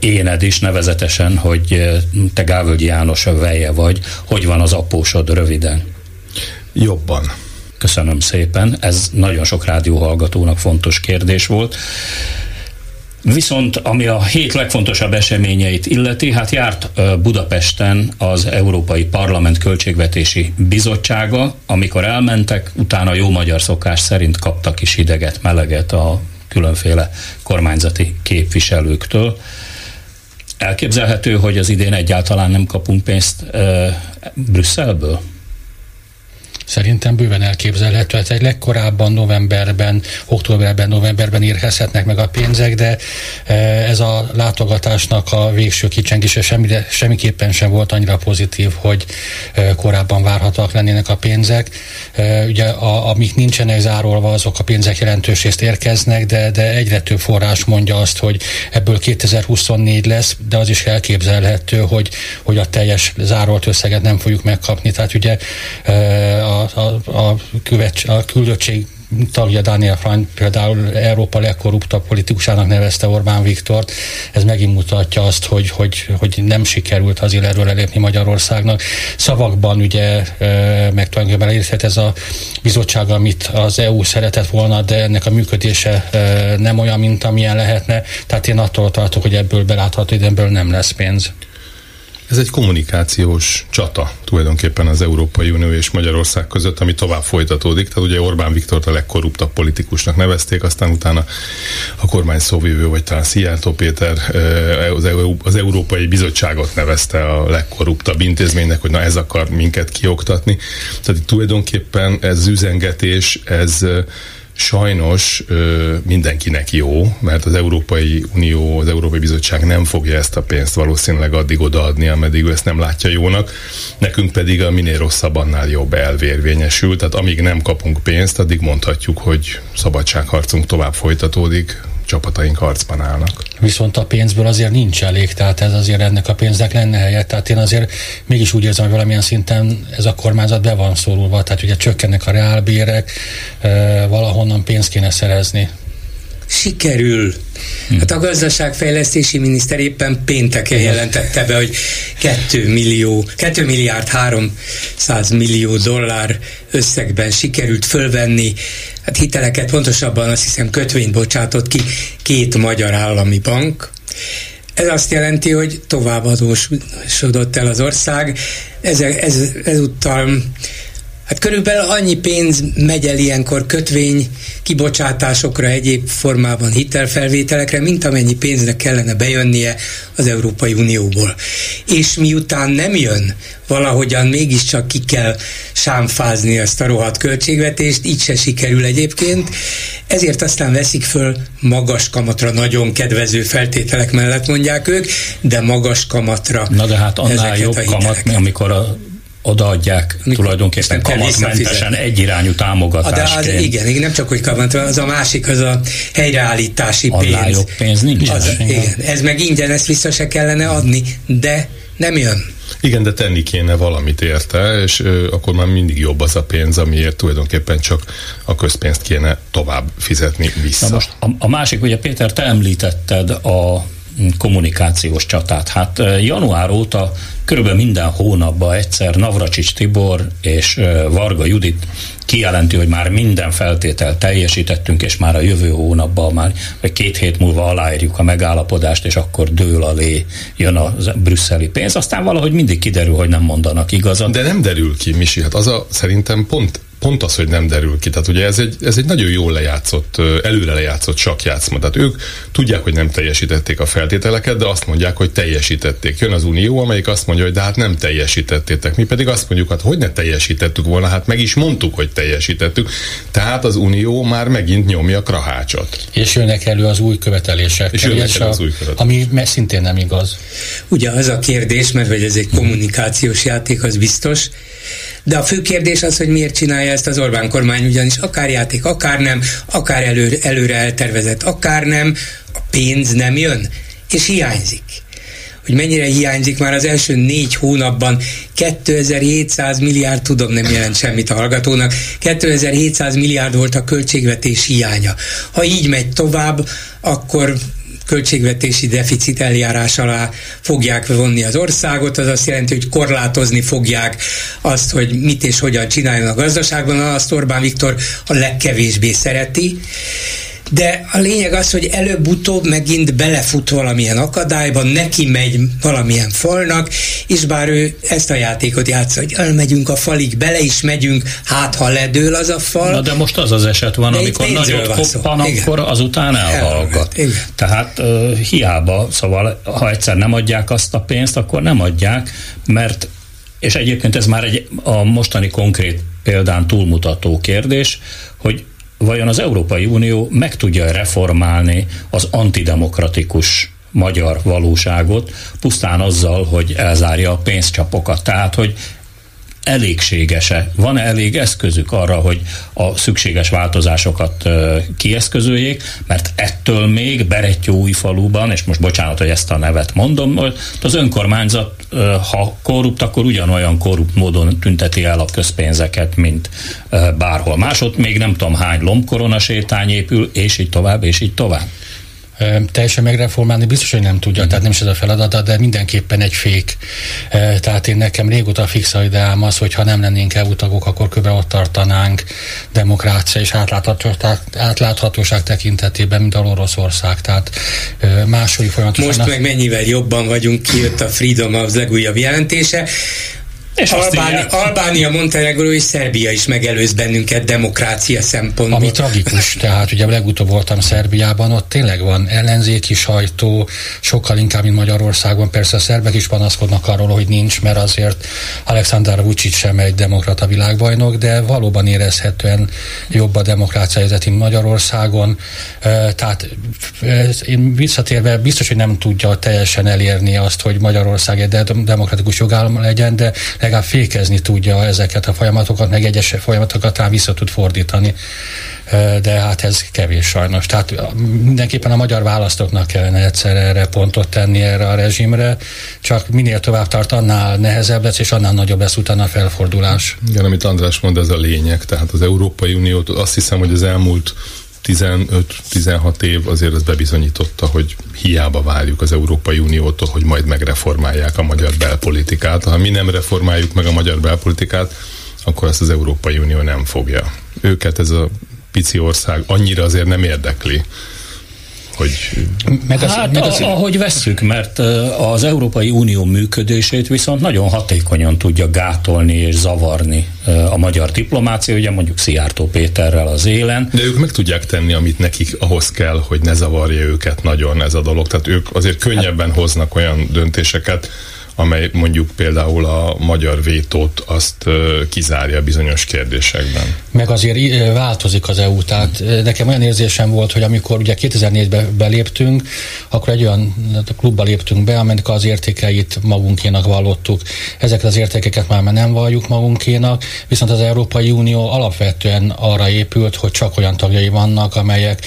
éned is, nevezetesen, hogy te Gávölgyi János veje vagy, hogy van az apósod röviden? Jobban. Köszönöm szépen, ez nagyon sok rádióhallgatónak fontos kérdés volt. Viszont ami a hét legfontosabb eseményeit illeti, hát járt Budapesten az Európai Parlament Költségvetési Bizottsága, amikor elmentek, utána jó magyar szokás szerint kaptak is hideget, meleget a különféle kormányzati képviselőktől. Elképzelhető, hogy az idén egyáltalán nem kapunk pénzt e, Brüsszelből? Szerintem bőven elképzelhető. Hát egy legkorábban novemberben, októberben, novemberben érkezhetnek meg a pénzek, de e, ez a látogatásnak a végső kicsengése semmi, semmiképpen sem volt annyira pozitív, hogy e, korábban várhatóak lennének a pénzek. E, ugye a, amik nincsenek zárolva, azok a pénzek jelentős részt érkeznek, de, de egyre több forrás mondja azt, hogy ebből 2024 lesz, de az is elképzelhető, hogy, hogy a teljes zárolt összeget nem fogjuk megkapni. Tehát ugye a a, a, küvet, a küldöttség tagja Daniel Frank például Európa legkorruptabb politikusának nevezte Orbán Viktort. Ez megint mutatja azt, hogy, hogy, hogy nem sikerült az erről elépni Magyarországnak. Szavakban ugye meg tulajdonképpen elérhet ez a bizottság, amit az EU szeretett volna, de ennek a működése nem olyan, mint amilyen lehetne. Tehát én attól tartok, hogy ebből belátható időből nem lesz pénz. Ez egy kommunikációs csata tulajdonképpen az Európai Unió és Magyarország között, ami tovább folytatódik. Tehát ugye Orbán Viktor a legkorruptabb politikusnak nevezték, aztán utána a kormány szóvívő, vagy talán Szijjártó Péter az, Európai Bizottságot nevezte a legkorruptabb intézménynek, hogy na ez akar minket kioktatni. Tehát tulajdonképpen ez üzengetés, ez sajnos ö, mindenkinek jó, mert az Európai Unió, az Európai Bizottság nem fogja ezt a pénzt valószínűleg addig odaadni, ameddig ő ezt nem látja jónak. Nekünk pedig a minél rosszabb, annál jobb elvérvényesül. Tehát amíg nem kapunk pénzt, addig mondhatjuk, hogy szabadságharcunk tovább folytatódik, csapataink harcban állnak. Viszont a pénzből azért nincs elég, tehát ez azért ennek a pénznek lenne helye. Tehát én azért mégis úgy érzem, hogy valamilyen szinten ez a kormányzat be van szorulva, tehát ugye csökkennek a reálbérek, valahonnan pénzt kéne szerezni sikerül. Hát a gazdaságfejlesztési miniszter éppen pénteken jelentette be, hogy 2 millió, 2 milliárd 300 millió dollár összegben sikerült fölvenni hát hiteleket, pontosabban azt hiszem kötvényt bocsátott ki két magyar állami bank. Ez azt jelenti, hogy tovább adósodott el az ország. Ez, ez, ezúttal Hát körülbelül annyi pénz megy el ilyenkor kötvény kibocsátásokra, egyéb formában hitelfelvételekre, mint amennyi pénznek kellene bejönnie az Európai Unióból. És miután nem jön, valahogyan mégiscsak ki kell sámfázni ezt a rohadt költségvetést, így se sikerül egyébként, ezért aztán veszik föl magas kamatra, nagyon kedvező feltételek mellett mondják ők, de magas kamatra. Na de hát annál jobb kamat, amikor a odaadják Mikor tulajdonképpen kamatmentesen egyirányú támogatásként. De az, igen, igen, nem csak hogy kamat, az a másik, az a helyreállítási pénz. jobb pénz nincs. Az, igen, ez meg ingyen, ezt vissza se kellene adni, de nem jön. Igen, de tenni kéne valamit érte, és ö, akkor már mindig jobb az a pénz, amiért tulajdonképpen csak a közpénzt kéne tovább fizetni vissza. Na most a, a másik, ugye Péter, te említetted a kommunikációs csatát. Hát január óta körülbelül minden hónapban egyszer Navracsics Tibor és Varga Judit kijelenti, hogy már minden feltétel teljesítettünk, és már a jövő hónapban már, vagy két hét múlva aláírjuk a megállapodást, és akkor dől alé jön a brüsszeli pénz. Aztán valahogy mindig kiderül, hogy nem mondanak igazat. De nem derül ki, Misi, hát az a szerintem pont pont az, hogy nem derül ki. Tehát ugye ez egy, ez egy nagyon jól lejátszott, előre lejátszott sakjátszma. Tehát ők tudják, hogy nem teljesítették a feltételeket, de azt mondják, hogy teljesítették. Jön az Unió, amelyik azt mondja, hogy de hát nem teljesítettétek. Mi pedig azt mondjuk, hát hogy ne teljesítettük volna, hát meg is mondtuk, hogy teljesítettük. Tehát az Unió már megint nyomja krahácsot. És jönnek elő az új követelések. És jönnek elő az új követelések. Ami szintén nem igaz. Ugye az a kérdés, mert hogy ez egy kommunikációs játék, az biztos, de a fő kérdés az, hogy miért csinálja ezt az Orbán kormány, ugyanis akár játék, akár nem, akár előre, előre eltervezett, akár nem, a pénz nem jön, és hiányzik. Hogy mennyire hiányzik már az első négy hónapban? 2700 milliárd, tudom nem jelent semmit a hallgatónak, 2700 milliárd volt a költségvetés hiánya. Ha így megy tovább, akkor költségvetési deficit eljárás alá fogják vonni az országot, az azt jelenti, hogy korlátozni fogják azt, hogy mit és hogyan csináljon a gazdaságban, azt Orbán Viktor a legkevésbé szereti, de a lényeg az, hogy előbb-utóbb megint belefut valamilyen akadályba, neki megy valamilyen falnak, és bár ő ezt a játékot játsza, hogy elmegyünk a falig, bele is megyünk, hát ha ledől az a fal. Na de most az az eset van, de amikor nagyot koppan, akkor azután elhallgat. Igen. Tehát uh, hiába, szóval ha egyszer nem adják azt a pénzt, akkor nem adják, mert és egyébként ez már egy a mostani konkrét példán túlmutató kérdés, hogy vajon az Európai Unió meg tudja reformálni az antidemokratikus magyar valóságot, pusztán azzal, hogy elzárja a pénzcsapokat. Tehát, hogy elégséges-e? Van-e elég eszközük arra, hogy a szükséges változásokat kieszközöljék, mert ettől még faluban, és most bocsánat, hogy ezt a nevet mondom, az önkormányzat, ha korrupt, akkor ugyanolyan korrupt módon tünteti el a közpénzeket, mint bárhol másod, még nem tudom hány lombkorona sétány épül, és így tovább, és így tovább teljesen megreformálni biztos, hogy nem tudja, mm. tehát nem is ez a feladata, de mindenképpen egy fék. Tehát én nekem régóta fix a ideám az, hogy ha nem lennénk EU tagok, akkor kb. ott tartanánk demokrácia és átláthatóság, átláthatóság tekintetében, mint a Oroszország. Tehát második folyamatosan... Most meg mennyivel jobban vagyunk, kijött a Freedom of legújabb jelentése. És Albánia, Albánia, Montenegro és Szerbia is megelőz bennünket demokrácia szempontból. Ami tragikus, tehát ugye legutóbb voltam Szerbiában, ott tényleg van ellenzéki sajtó, sokkal inkább, mint Magyarországon. Persze a szerbek is panaszkodnak arról, hogy nincs, mert azért Alexander Vucic sem egy demokrata világbajnok, de valóban érezhetően jobb a demokrácia helyzet, mint Magyarországon. Tehát én visszatérve biztos, hogy nem tudja teljesen elérni azt, hogy Magyarország egy demokratikus jogállam legyen, de legalább fékezni tudja ezeket a folyamatokat, meg egyes folyamatokat talán vissza tud fordítani. De hát ez kevés sajnos. Tehát mindenképpen a magyar választóknak kellene egyszer erre pontot tenni erre a rezsimre, csak minél tovább tart, annál nehezebb lesz, és annál nagyobb lesz utána a felfordulás. Igen, amit András mond, ez a lényeg. Tehát az Európai Uniót azt hiszem, hogy az elmúlt 15-16 év azért ez bebizonyította, hogy hiába várjuk az Európai Uniótól, hogy majd megreformálják a magyar belpolitikát. Ha mi nem reformáljuk meg a magyar belpolitikát, akkor ezt az Európai Unió nem fogja. Őket ez a pici ország annyira azért nem érdekli, hogy... Meg az, hát meg az, ahogy vesszük, mert az Európai Unió működését viszont nagyon hatékonyan tudja gátolni és zavarni a magyar diplomácia, ugye mondjuk Szijjártó Péterrel az élen. De ők meg tudják tenni, amit nekik ahhoz kell, hogy ne zavarja őket nagyon ez a dolog. Tehát ők azért könnyebben hoznak olyan döntéseket, amely mondjuk például a magyar vétót azt kizárja bizonyos kérdésekben. Meg azért változik az EU, tehát nekem olyan érzésem volt, hogy amikor ugye 2004-ben beléptünk, akkor egy olyan klubba léptünk be, amelynek az értékeit magunkénak vallottuk. Ezeket az értékeket már nem valljuk magunkénak, viszont az Európai Unió alapvetően arra épült, hogy csak olyan tagjai vannak, amelyek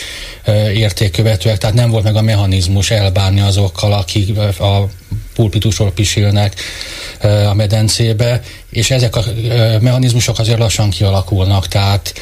értékkövetőek, tehát nem volt meg a mechanizmus elbánni azokkal, akik a pulpitusról pisilnek a medencébe, és ezek a mechanizmusok azért lassan kialakulnak, tehát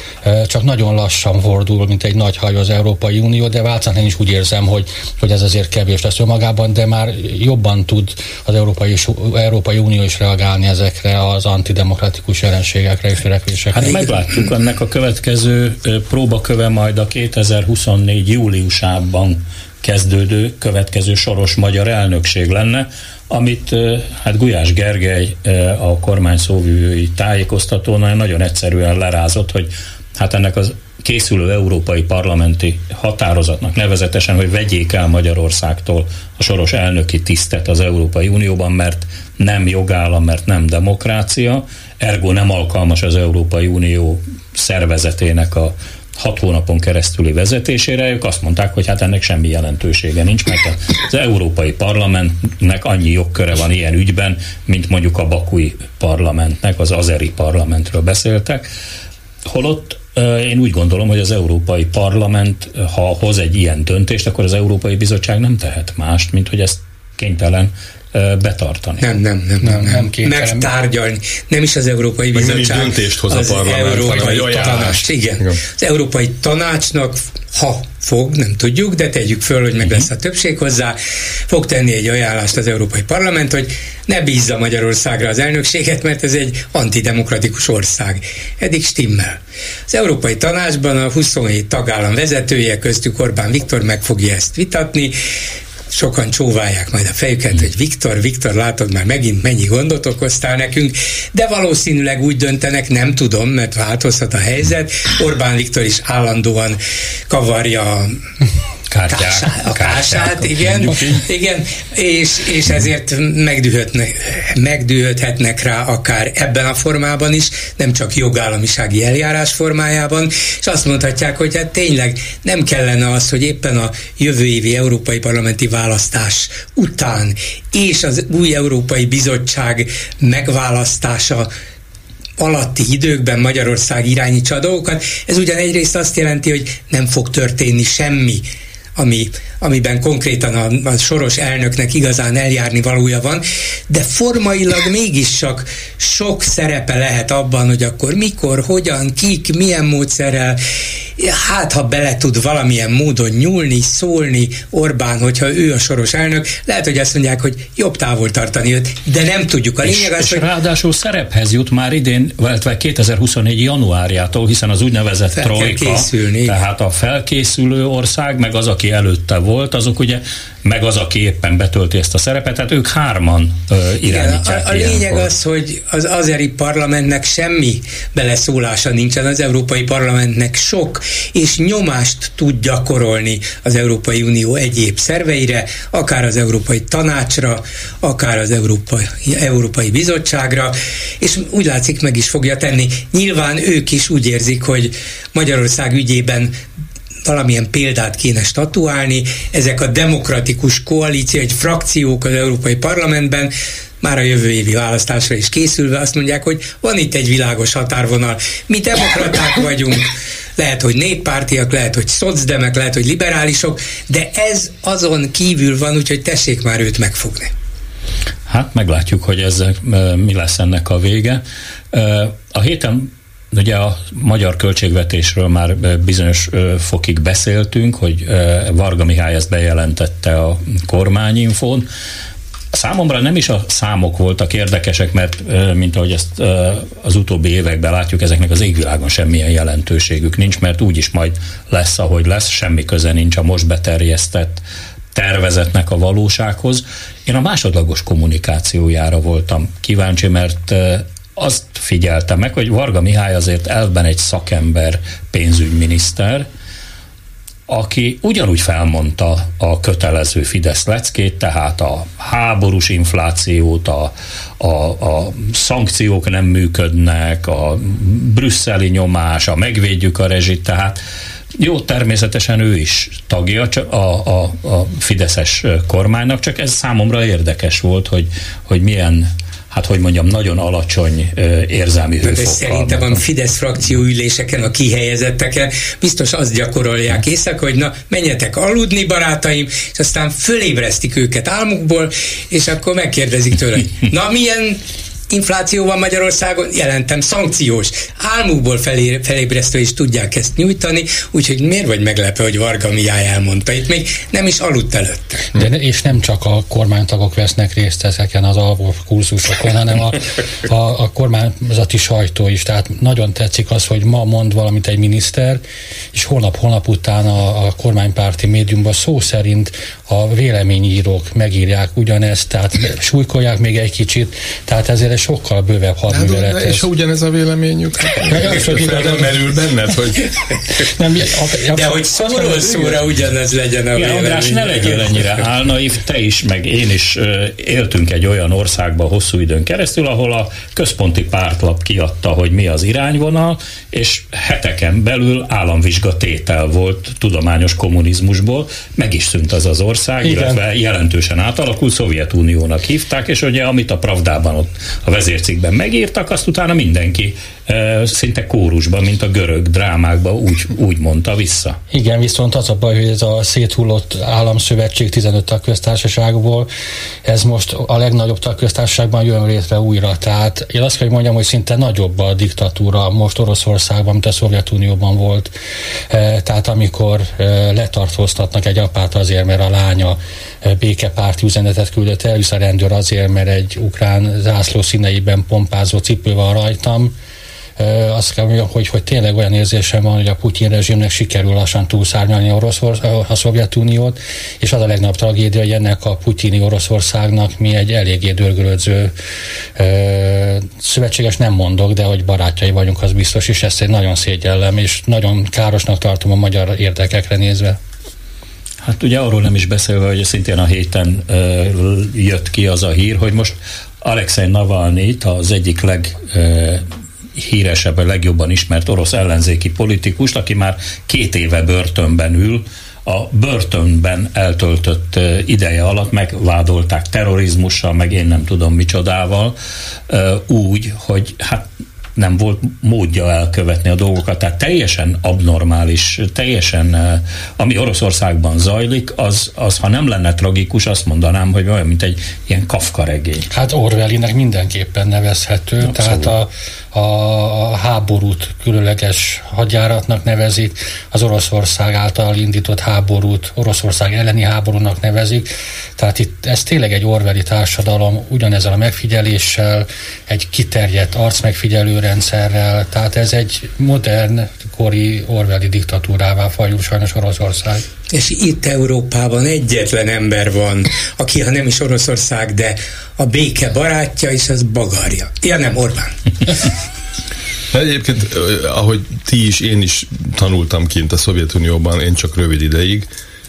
csak nagyon lassan fordul, mint egy nagy hajó az Európai Unió, de változatlan is úgy érzem, hogy, hogy ez azért kevés lesz önmagában, de már jobban tud az Európai, Európai Unió is reagálni ezekre az antidemokratikus jelenségekre és törekvésekre. Hát meglátjuk ennek a következő próbaköve majd a 2024 júliusában kezdődő következő soros magyar elnökség lenne, amit hát Gulyás Gergely a kormány szóvivői tájékoztatónál nagyon egyszerűen lerázott, hogy hát ennek az készülő európai parlamenti határozatnak nevezetesen, hogy vegyék el Magyarországtól a soros elnöki tisztet az Európai Unióban, mert nem jogállam, mert nem demokrácia, ergo nem alkalmas az Európai Unió szervezetének a hat hónapon keresztüli vezetésére, ők azt mondták, hogy hát ennek semmi jelentősége nincs, mert az Európai Parlamentnek annyi jogköre van ilyen ügyben, mint mondjuk a Bakui parlamentnek, az Azeri parlamentről beszéltek. Holott én úgy gondolom, hogy az Európai Parlament, ha hoz egy ilyen döntést, akkor az Európai Bizottság nem tehet mást, mint hogy ezt kénytelen betartani. Nem, nem, nem, nem, nem, nem. megtárgyalni. Nem is az Európai Bizottság. Nem döntést hoz a parlament, Európai Tanács. Igen. igen. Az Európai Tanácsnak, ha fog, nem tudjuk, de tegyük föl, hogy meg mhm. lesz a többség hozzá, fog tenni egy ajánlást az Európai Parlament, hogy ne bízza Magyarországra az elnökséget, mert ez egy antidemokratikus ország. Eddig stimmel. Az Európai Tanácsban a 27 tagállam vezetője, köztük Orbán Viktor meg fogja ezt vitatni, sokan csóválják majd a fejüket, hogy Viktor, Viktor, látod már megint mennyi gondot okoztál nekünk, de valószínűleg úgy döntenek, nem tudom, mert változhat a helyzet. Orbán Viktor is állandóan kavarja Kártyák, kását, a kását, igen, igen, és, és ezért megdühöthetnek rá akár ebben a formában is, nem csak jogállamisági eljárás formájában, és azt mondhatják, hogy hát tényleg nem kellene az, hogy éppen a jövő évi európai parlamenti választás után és az új Európai Bizottság megválasztása alatti időkben Magyarország irányítsa a dolgokat. Ez ugyan egyrészt azt jelenti, hogy nem fog történni semmi ami, amiben konkrétan a, a soros elnöknek igazán eljárni valója van, de formailag mégis csak sok szerepe lehet abban, hogy akkor mikor, hogyan, kik, milyen módszerrel, hát ha bele tud valamilyen módon nyúlni, szólni Orbán, hogyha ő a soros elnök, lehet, hogy azt mondják, hogy jobb távol tartani őt, de nem tudjuk. A lényeg és, az, és hogy... ráadásul szerephez jut már idén, illetve 2024 januárjától, hiszen az úgynevezett trojka, tehát a felkészülő ország, meg az, aki előtte volt, azok ugye meg az, aki éppen betölti ezt a szerepet, tehát ők hárman uh, irányítják. Igen, a, a lényeg az, hogy az azeri parlamentnek semmi beleszólása nincsen, az Európai Parlamentnek sok, és nyomást tud gyakorolni az Európai Unió egyéb szerveire, akár az Európai Tanácsra, akár az Európai, Európai Bizottságra, és úgy látszik meg is fogja tenni. Nyilván ők is úgy érzik, hogy Magyarország ügyében valamilyen példát kéne statuálni. Ezek a demokratikus koalíció, egy frakciók az Európai Parlamentben már a jövő évi választásra is készülve azt mondják, hogy van itt egy világos határvonal. Mi demokraták vagyunk, lehet, hogy néppártiak, lehet, hogy szocdemek, lehet, hogy liberálisok, de ez azon kívül van, úgyhogy tessék már őt megfogni. Hát meglátjuk, hogy ez mi lesz ennek a vége. A héten Ugye a magyar költségvetésről már bizonyos fokig beszéltünk, hogy Varga Mihály ezt bejelentette a kormányinfón. Számomra nem is a számok voltak érdekesek, mert mint ahogy ezt az utóbbi években látjuk, ezeknek az égvilágon semmilyen jelentőségük nincs, mert úgyis majd lesz, ahogy lesz, semmi köze nincs a most beterjesztett tervezetnek a valósághoz. Én a másodlagos kommunikációjára voltam kíváncsi, mert azt figyeltem meg, hogy Varga Mihály azért elvben egy szakember pénzügyminiszter, aki ugyanúgy felmondta a kötelező Fidesz leckét, tehát a háborús inflációt, a, a, a szankciók nem működnek, a brüsszeli nyomás, a megvédjük a rezsit, tehát jó, természetesen ő is tagja a, a, a Fideszes kormánynak, csak ez számomra érdekes volt, hogy, hogy milyen hát hogy mondjam, nagyon alacsony érzelmi hőfokkal. Szerintem a Fidesz frakció üléseken a kihelyezetteken biztos azt gyakorolják észak, hogy na menjetek aludni barátaim, és aztán fölébresztik őket álmukból, és akkor megkérdezik tőle, na milyen infláció van Magyarországon, jelentem szankciós. Álmukból felé, felébresztő is tudják ezt nyújtani, úgyhogy miért vagy meglepő, hogy Varga Mihály elmondta? Itt még nem is aludt előtte. De, és nem csak a kormánytagok vesznek részt ezeken az alvó kurzusokon, hanem a, a, a kormányzati sajtó is. Tehát nagyon tetszik az, hogy ma mond valamit egy miniszter, és holnap-holnap után a, a kormánypárti médiumban szó szerint a véleményírók megírják ugyanezt, tehát súlykolják még egy kicsit, tehát ezért sokkal bővebb hadművelet. Hát, és ha ugyanez a véleményük, hát merül benned, hogy... <laughs> Nem, a, a, de hogy szóról szóra ugyanez legyen a vélemény. András, ne legyél ennyire álnaív, te is, meg én is éltünk egy olyan országban hosszú időn keresztül, ahol a központi pártlap kiadta, hogy mi az irányvonal, és heteken belül államvizsgatétel volt tudományos kommunizmusból, meg is szűnt az az ország, Igen. illetve jelentősen átalakult, Szovjetuniónak hívták, és ugye amit a Pravdában ott a vezércikben megírtak, azt utána mindenki szinte kórusban, mint a görög drámákban úgy, úgy mondta vissza. Igen, viszont az a baj, hogy ez a széthullott államszövetség 15 tagköztársaságból, ez most a legnagyobb tagköztársaságban jön létre újra. Tehát én azt kell, hogy mondjam, hogy szinte nagyobb a diktatúra most Oroszországban, mint a Szovjetunióban volt. Tehát amikor letartóztatnak egy apát azért, mert a lánya békepárti üzenetet küldött el, a rendőr azért, mert egy ukrán zászló színeiben pompázó cipő van rajtam, azt kell mondjam, hogy, hogy tényleg olyan érzésem van, hogy a Putyin rezsimnek sikerül lassan túlszárnyalni Oroszorsz, a Szovjetuniót, és az a legnagyobb tragédia, hogy ennek a putyini Oroszországnak mi egy eléggé dörgölődző szövetséges nem mondok, de hogy barátjai vagyunk, az biztos, és ezt egy nagyon szégyellem, és nagyon károsnak tartom a magyar érdekekre nézve. Hát ugye arról nem is beszélve, hogy szintén a héten ö, jött ki az a hír, hogy most Alexei Navalnyit, az egyik leg ö, híresebb, a legjobban ismert orosz ellenzéki politikust, aki már két éve börtönben ül, a börtönben eltöltött ideje alatt megvádolták terrorizmussal, meg én nem tudom micsodával, úgy, hogy hát nem volt módja elkövetni a dolgokat. Tehát teljesen abnormális, teljesen, ami Oroszországban zajlik, az, az ha nem lenne tragikus, azt mondanám, hogy olyan, mint egy ilyen Kafka regény. Hát Orwellinek mindenképpen nevezhető, Abszolút. tehát a, a háborút különleges hadjáratnak nevezik, az Oroszország által indított háborút Oroszország elleni háborúnak nevezik, tehát itt ez tényleg egy orveli társadalom, ugyanezzel a megfigyeléssel, egy kiterjedt arcmegfigyelő rendszerrel, tehát ez egy modern, kori orveli diktatúrává fajul sajnos Oroszország. És itt Európában egyetlen ember van, aki ha nem is Oroszország, de a béke barátja, és az bagarja. Ja nem, Orbán. <laughs> Egyébként, ahogy ti is, én is tanultam kint a Szovjetunióban, én csak rövid ideig,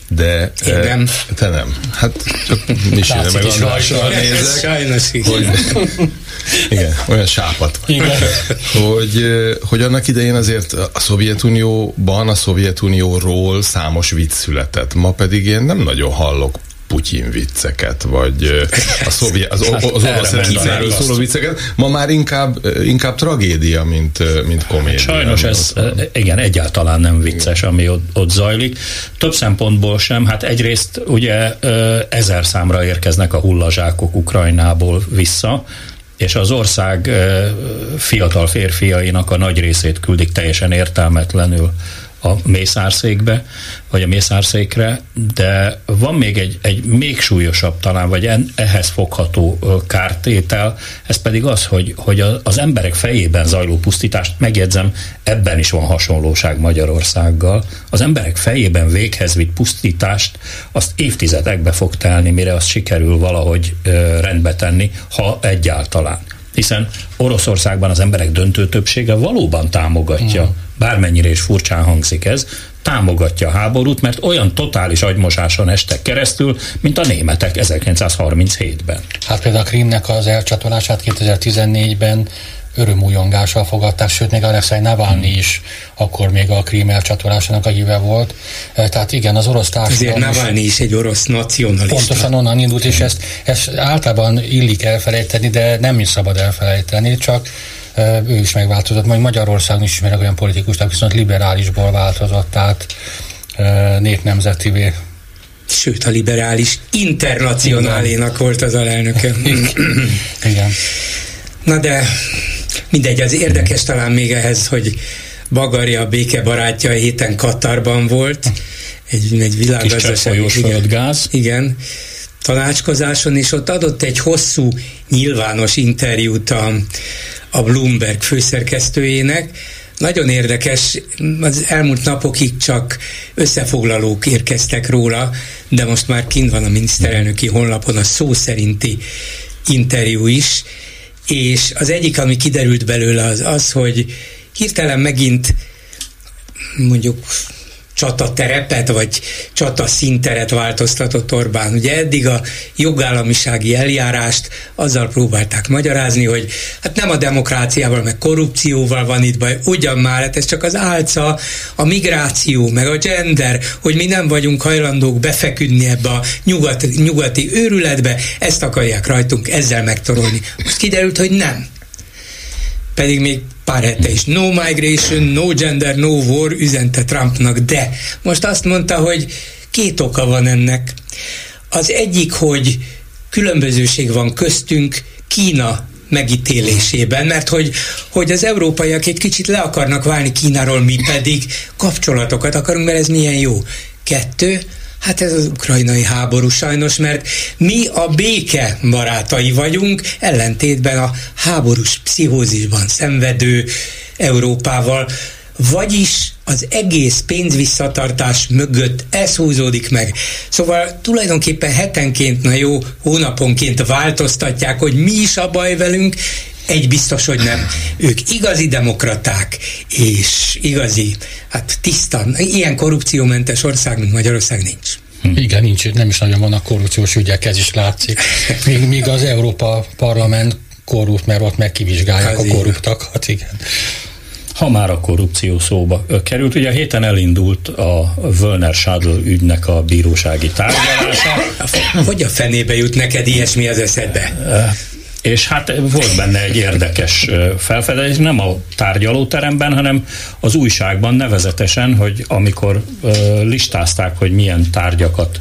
de Én nem. Te nem. Hát csak Misére meg Andrással nézek. Sajnos hogy, igen, olyan sápat. Igen. Hogy, hogy annak idején azért a Szovjetunióban, a Szovjetunióról számos vicc született. Ma pedig én nem nagyon hallok Putyin vicceket, vagy a szovjet, az, az, orosz rendszerről szóló vicceket. Ma már inkább, inkább tragédia, mint, mint komédia. Sajnos ez, igen, egyáltalán nem vicces, ami ott, ott zajlik. Több szempontból sem, hát egyrészt ugye ezer számra érkeznek a hullazsákok Ukrajnából vissza, és az ország fiatal férfiainak a nagy részét küldik teljesen értelmetlenül a mészárszékbe, vagy a mészárszékre, de van még egy, egy még súlyosabb talán, vagy en, ehhez fogható kártétel, ez pedig az, hogy, hogy az emberek fejében zajló pusztítást, megjegyzem, ebben is van hasonlóság Magyarországgal, az emberek fejében véghez vitt pusztítást, azt évtizedekbe fog telni, mire azt sikerül valahogy rendbe tenni, ha egyáltalán hiszen Oroszországban az emberek döntő többsége valóban támogatja, mm. bármennyire is furcsán hangzik ez, támogatja a háborút, mert olyan totális agymosáson estek keresztül, mint a németek 1937-ben. Hát például a Krímnek az elcsatolását 2014-ben örömújongással fogadták, sőt még Alexei Navalnyi is akkor még a krím elcsatolásának a híve volt. E, tehát igen, az orosz társadalom... Azért Navalnyi is egy orosz nacionalista. Pontosan onnan indult, és ezt, ezt általában illik elfelejteni, de nem is szabad elfelejteni, csak e, ő is megváltozott, majd Magyarországon is ismerek olyan politikusnak, viszont liberálisból változott, tehát e, népnemzetivé sőt a liberális internacionálénak volt az alelnöke. Igen. <clears throat> Na de Mindegy, az érdekes talán még ehhez, hogy Bagari a béke barátja héten Katarban volt, egy, egy világgazdasági igen, gáz. igen, tanácskozáson, és ott adott egy hosszú nyilvános interjút a, a Bloomberg főszerkesztőjének, nagyon érdekes, az elmúlt napokig csak összefoglalók érkeztek róla, de most már kint van a miniszterelnöki honlapon a szó szerinti interjú is, és az egyik, ami kiderült belőle az az, hogy hirtelen megint mondjuk csata terepet, vagy csata szinteret változtatott Orbán. Ugye eddig a jogállamisági eljárást azzal próbálták magyarázni, hogy hát nem a demokráciával, meg korrupcióval van itt baj, ugyan már, hát ez csak az álca, a migráció, meg a gender, hogy mi nem vagyunk hajlandók befeküdni ebbe a nyugati, nyugati őrületbe, ezt akarják rajtunk ezzel megtorolni. Most kiderült, hogy nem pedig még pár hete is no migration, no gender, no war üzente Trumpnak, de most azt mondta, hogy két oka van ennek. Az egyik, hogy különbözőség van köztünk Kína megítélésében, mert hogy, hogy az európaiak egy kicsit le akarnak válni Kínáról, mi pedig kapcsolatokat akarunk, mert ez milyen jó. Kettő, Hát ez az ukrajnai háború sajnos, mert mi a béke barátai vagyunk, ellentétben a háborús pszichózisban szenvedő Európával, vagyis az egész pénzvisszatartás mögött ez húzódik meg. Szóval tulajdonképpen hetenként, na jó, hónaponként változtatják, hogy mi is a baj velünk, egy biztos, hogy nem. Ők igazi demokraták, és igazi, hát tiszta, ilyen korrupciómentes ország, mint Magyarország nincs. Hm. Igen, nincs, nem is nagyon vannak korrupciós ügyek, ez is látszik. Míg, míg az Európa Parlament korrupt, mert ott megkivizsgálják az a korruptakat, igen. Ha már a korrupció szóba került, ugye a héten elindult a Völner Schadl ügynek a bírósági tárgyalása. Hogy a fenébe jut neked ilyesmi az eszedbe? És hát volt benne egy érdekes felfedezés, nem a tárgyalóteremben, hanem az újságban nevezetesen, hogy amikor listázták, hogy milyen tárgyakat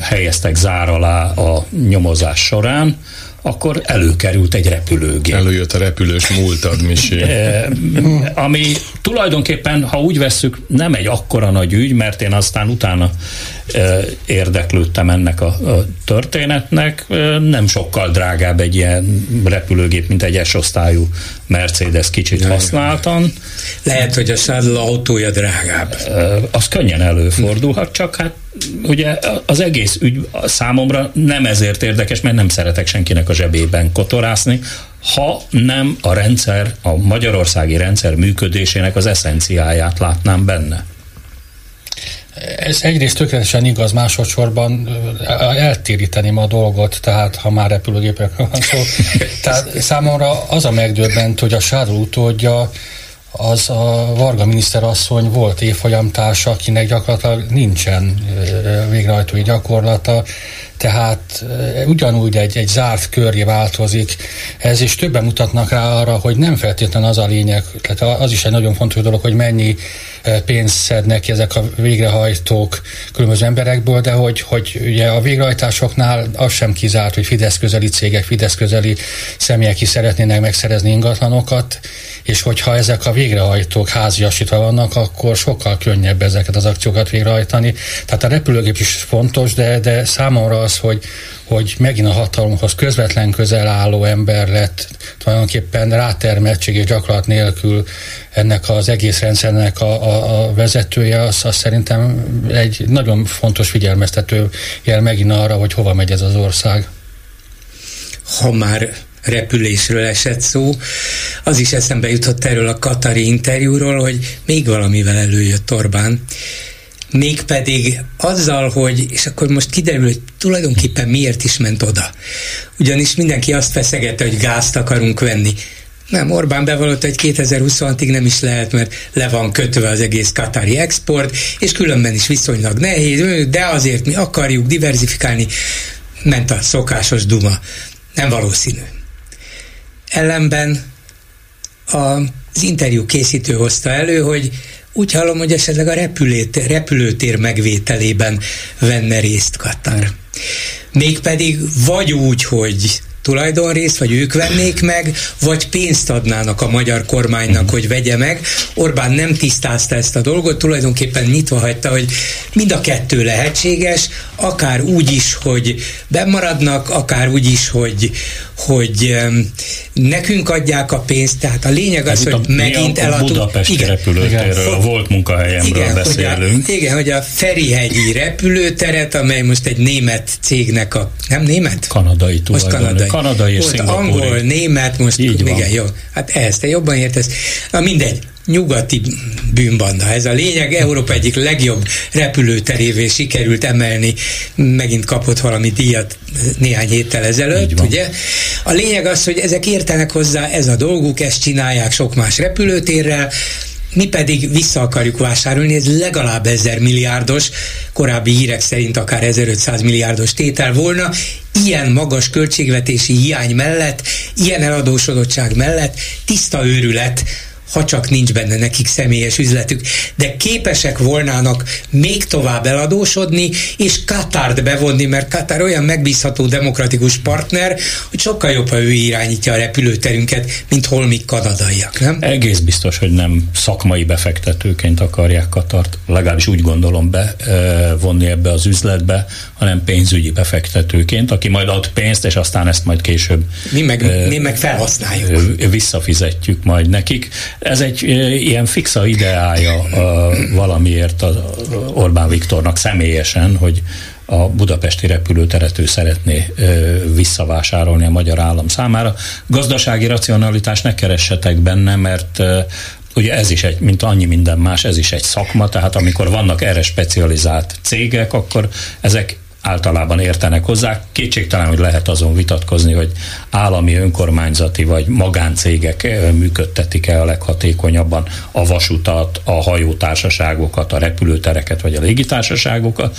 helyeztek zár alá a nyomozás során, akkor előkerült egy repülőgép. Előjött a repülős múltad, Misi. <laughs> Ami tulajdonképpen, ha úgy vesszük, nem egy akkora nagy ügy, mert én aztán utána érdeklődtem ennek a, történetnek. Nem sokkal drágább egy ilyen repülőgép, mint egy S-osztályú Mercedes kicsit használtan. Lehet, hogy a Saddle autója drágább. Az könnyen előfordulhat, csak hát ugye az egész ügy számomra nem ezért érdekes, mert nem szeretek senkinek a zsebében kotorászni, ha nem a rendszer, a magyarországi rendszer működésének az eszenciáját látnám benne. Ez egyrészt tökéletesen igaz, másodszorban eltéríteném a dolgot, tehát ha már repülőgépekről van szó. <laughs> Tehát számomra az a megdöbbent, hogy a Sádó utódja az a Varga miniszterasszony volt évfolyamtársa, akinek gyakorlatilag nincsen végrehajtói gyakorlata, tehát ugyanúgy egy, egy zárt köré változik ez, és többen mutatnak rá arra, hogy nem feltétlenül az a lényeg, tehát az is egy nagyon fontos dolog, hogy mennyi pénzt szednek ki ezek a végrehajtók különböző emberekből, de hogy, hogy ugye a végrehajtásoknál az sem kizárt, hogy Fidesz közeli cégek, Fidesz közeli személyek is szeretnének megszerezni ingatlanokat, és hogyha ezek a végrehajtók háziasítva vannak, akkor sokkal könnyebb ezeket az akciókat végrehajtani. Tehát a repülőgép is fontos, de, de számomra az, hogy, hogy megint a hatalomhoz közvetlen közel álló ember lett tulajdonképpen rátermeltség és gyakorlat nélkül ennek az egész rendszernek a, a, a vezetője, az, az szerintem egy nagyon fontos figyelmeztető jel megint arra, hogy hova megy ez az ország. Ha már repülésről esett szó. Az is eszembe jutott erről a Katari interjúról, hogy még valamivel előjött Orbán, mégpedig azzal, hogy, és akkor most kiderül, hogy tulajdonképpen miért is ment oda. Ugyanis mindenki azt feszegette, hogy gázt akarunk venni. Nem, Orbán bevallotta, hogy 2026-ig nem is lehet, mert le van kötve az egész katári export, és különben is viszonylag nehéz, de azért mi akarjuk diversifikálni. Ment a szokásos duma. Nem valószínű. Ellenben az interjú készítő hozta elő, hogy úgy hallom, hogy esetleg a repülőt, repülőtér megvételében venne részt Katar. Mégpedig vagy úgy, hogy tulajdonrészt, vagy ők vennék meg, vagy pénzt adnának a magyar kormánynak, hogy vegye meg. Orbán nem tisztázta ezt a dolgot, tulajdonképpen nyitva hagyta, hogy mind a kettő lehetséges, akár úgy is, hogy bemaradnak, akár úgy is, hogy, hogy nekünk adják a pénzt, tehát a lényeg az, Ez hogy megint eladunk. Budapesti igen, repülőtérről, a volt munkahelyemről igen, beszélünk. Hogy a, igen, hogy a Ferihegyi repülőteret, amely most egy német cégnek a, nem német? Kanadai Most kanadai. Kanadai és Volt angol, német, most Így igen, van. jó. Hát ezt te jobban értesz. Na mindegy nyugati bűnbanda. Ez a lényeg, Európa egyik legjobb repülőterévé sikerült emelni, megint kapott valami díjat néhány héttel ezelőtt, ugye? A lényeg az, hogy ezek értenek hozzá, ez a dolguk, ezt csinálják sok más repülőtérrel, mi pedig vissza akarjuk vásárolni, ez legalább 1000 milliárdos, korábbi hírek szerint akár 1500 milliárdos tétel volna, ilyen magas költségvetési hiány mellett, ilyen eladósodottság mellett tiszta őrület, ha csak nincs benne nekik személyes üzletük, de képesek volnának még tovább eladósodni, és Katárt bevonni, mert Katár olyan megbízható demokratikus partner, hogy sokkal jobb, ha ő irányítja a repülőterünket, mint holmik kanadaiak, nem? Egész biztos, hogy nem szakmai befektetőként akarják Katart, legalábbis úgy gondolom bevonni ebbe az üzletbe, hanem pénzügyi befektetőként, aki majd ad pénzt, és aztán ezt majd később mi meg, mi meg felhasználjuk. Visszafizetjük majd nekik. Ez egy ilyen fixa ideája valamiért az Orbán Viktornak személyesen, hogy a budapesti repülőteret ő szeretné visszavásárolni a magyar állam számára. Gazdasági racionalitást ne keressetek benne, mert ugye ez is egy, mint annyi minden más, ez is egy szakma, tehát amikor vannak erre specializált cégek, akkor ezek általában értenek hozzá. Kétségtelen, hogy lehet azon vitatkozni, hogy állami, önkormányzati vagy magáncégek eh, működtetik-e a leghatékonyabban a vasutat, a hajótársaságokat, a repülőtereket vagy a légitársaságokat,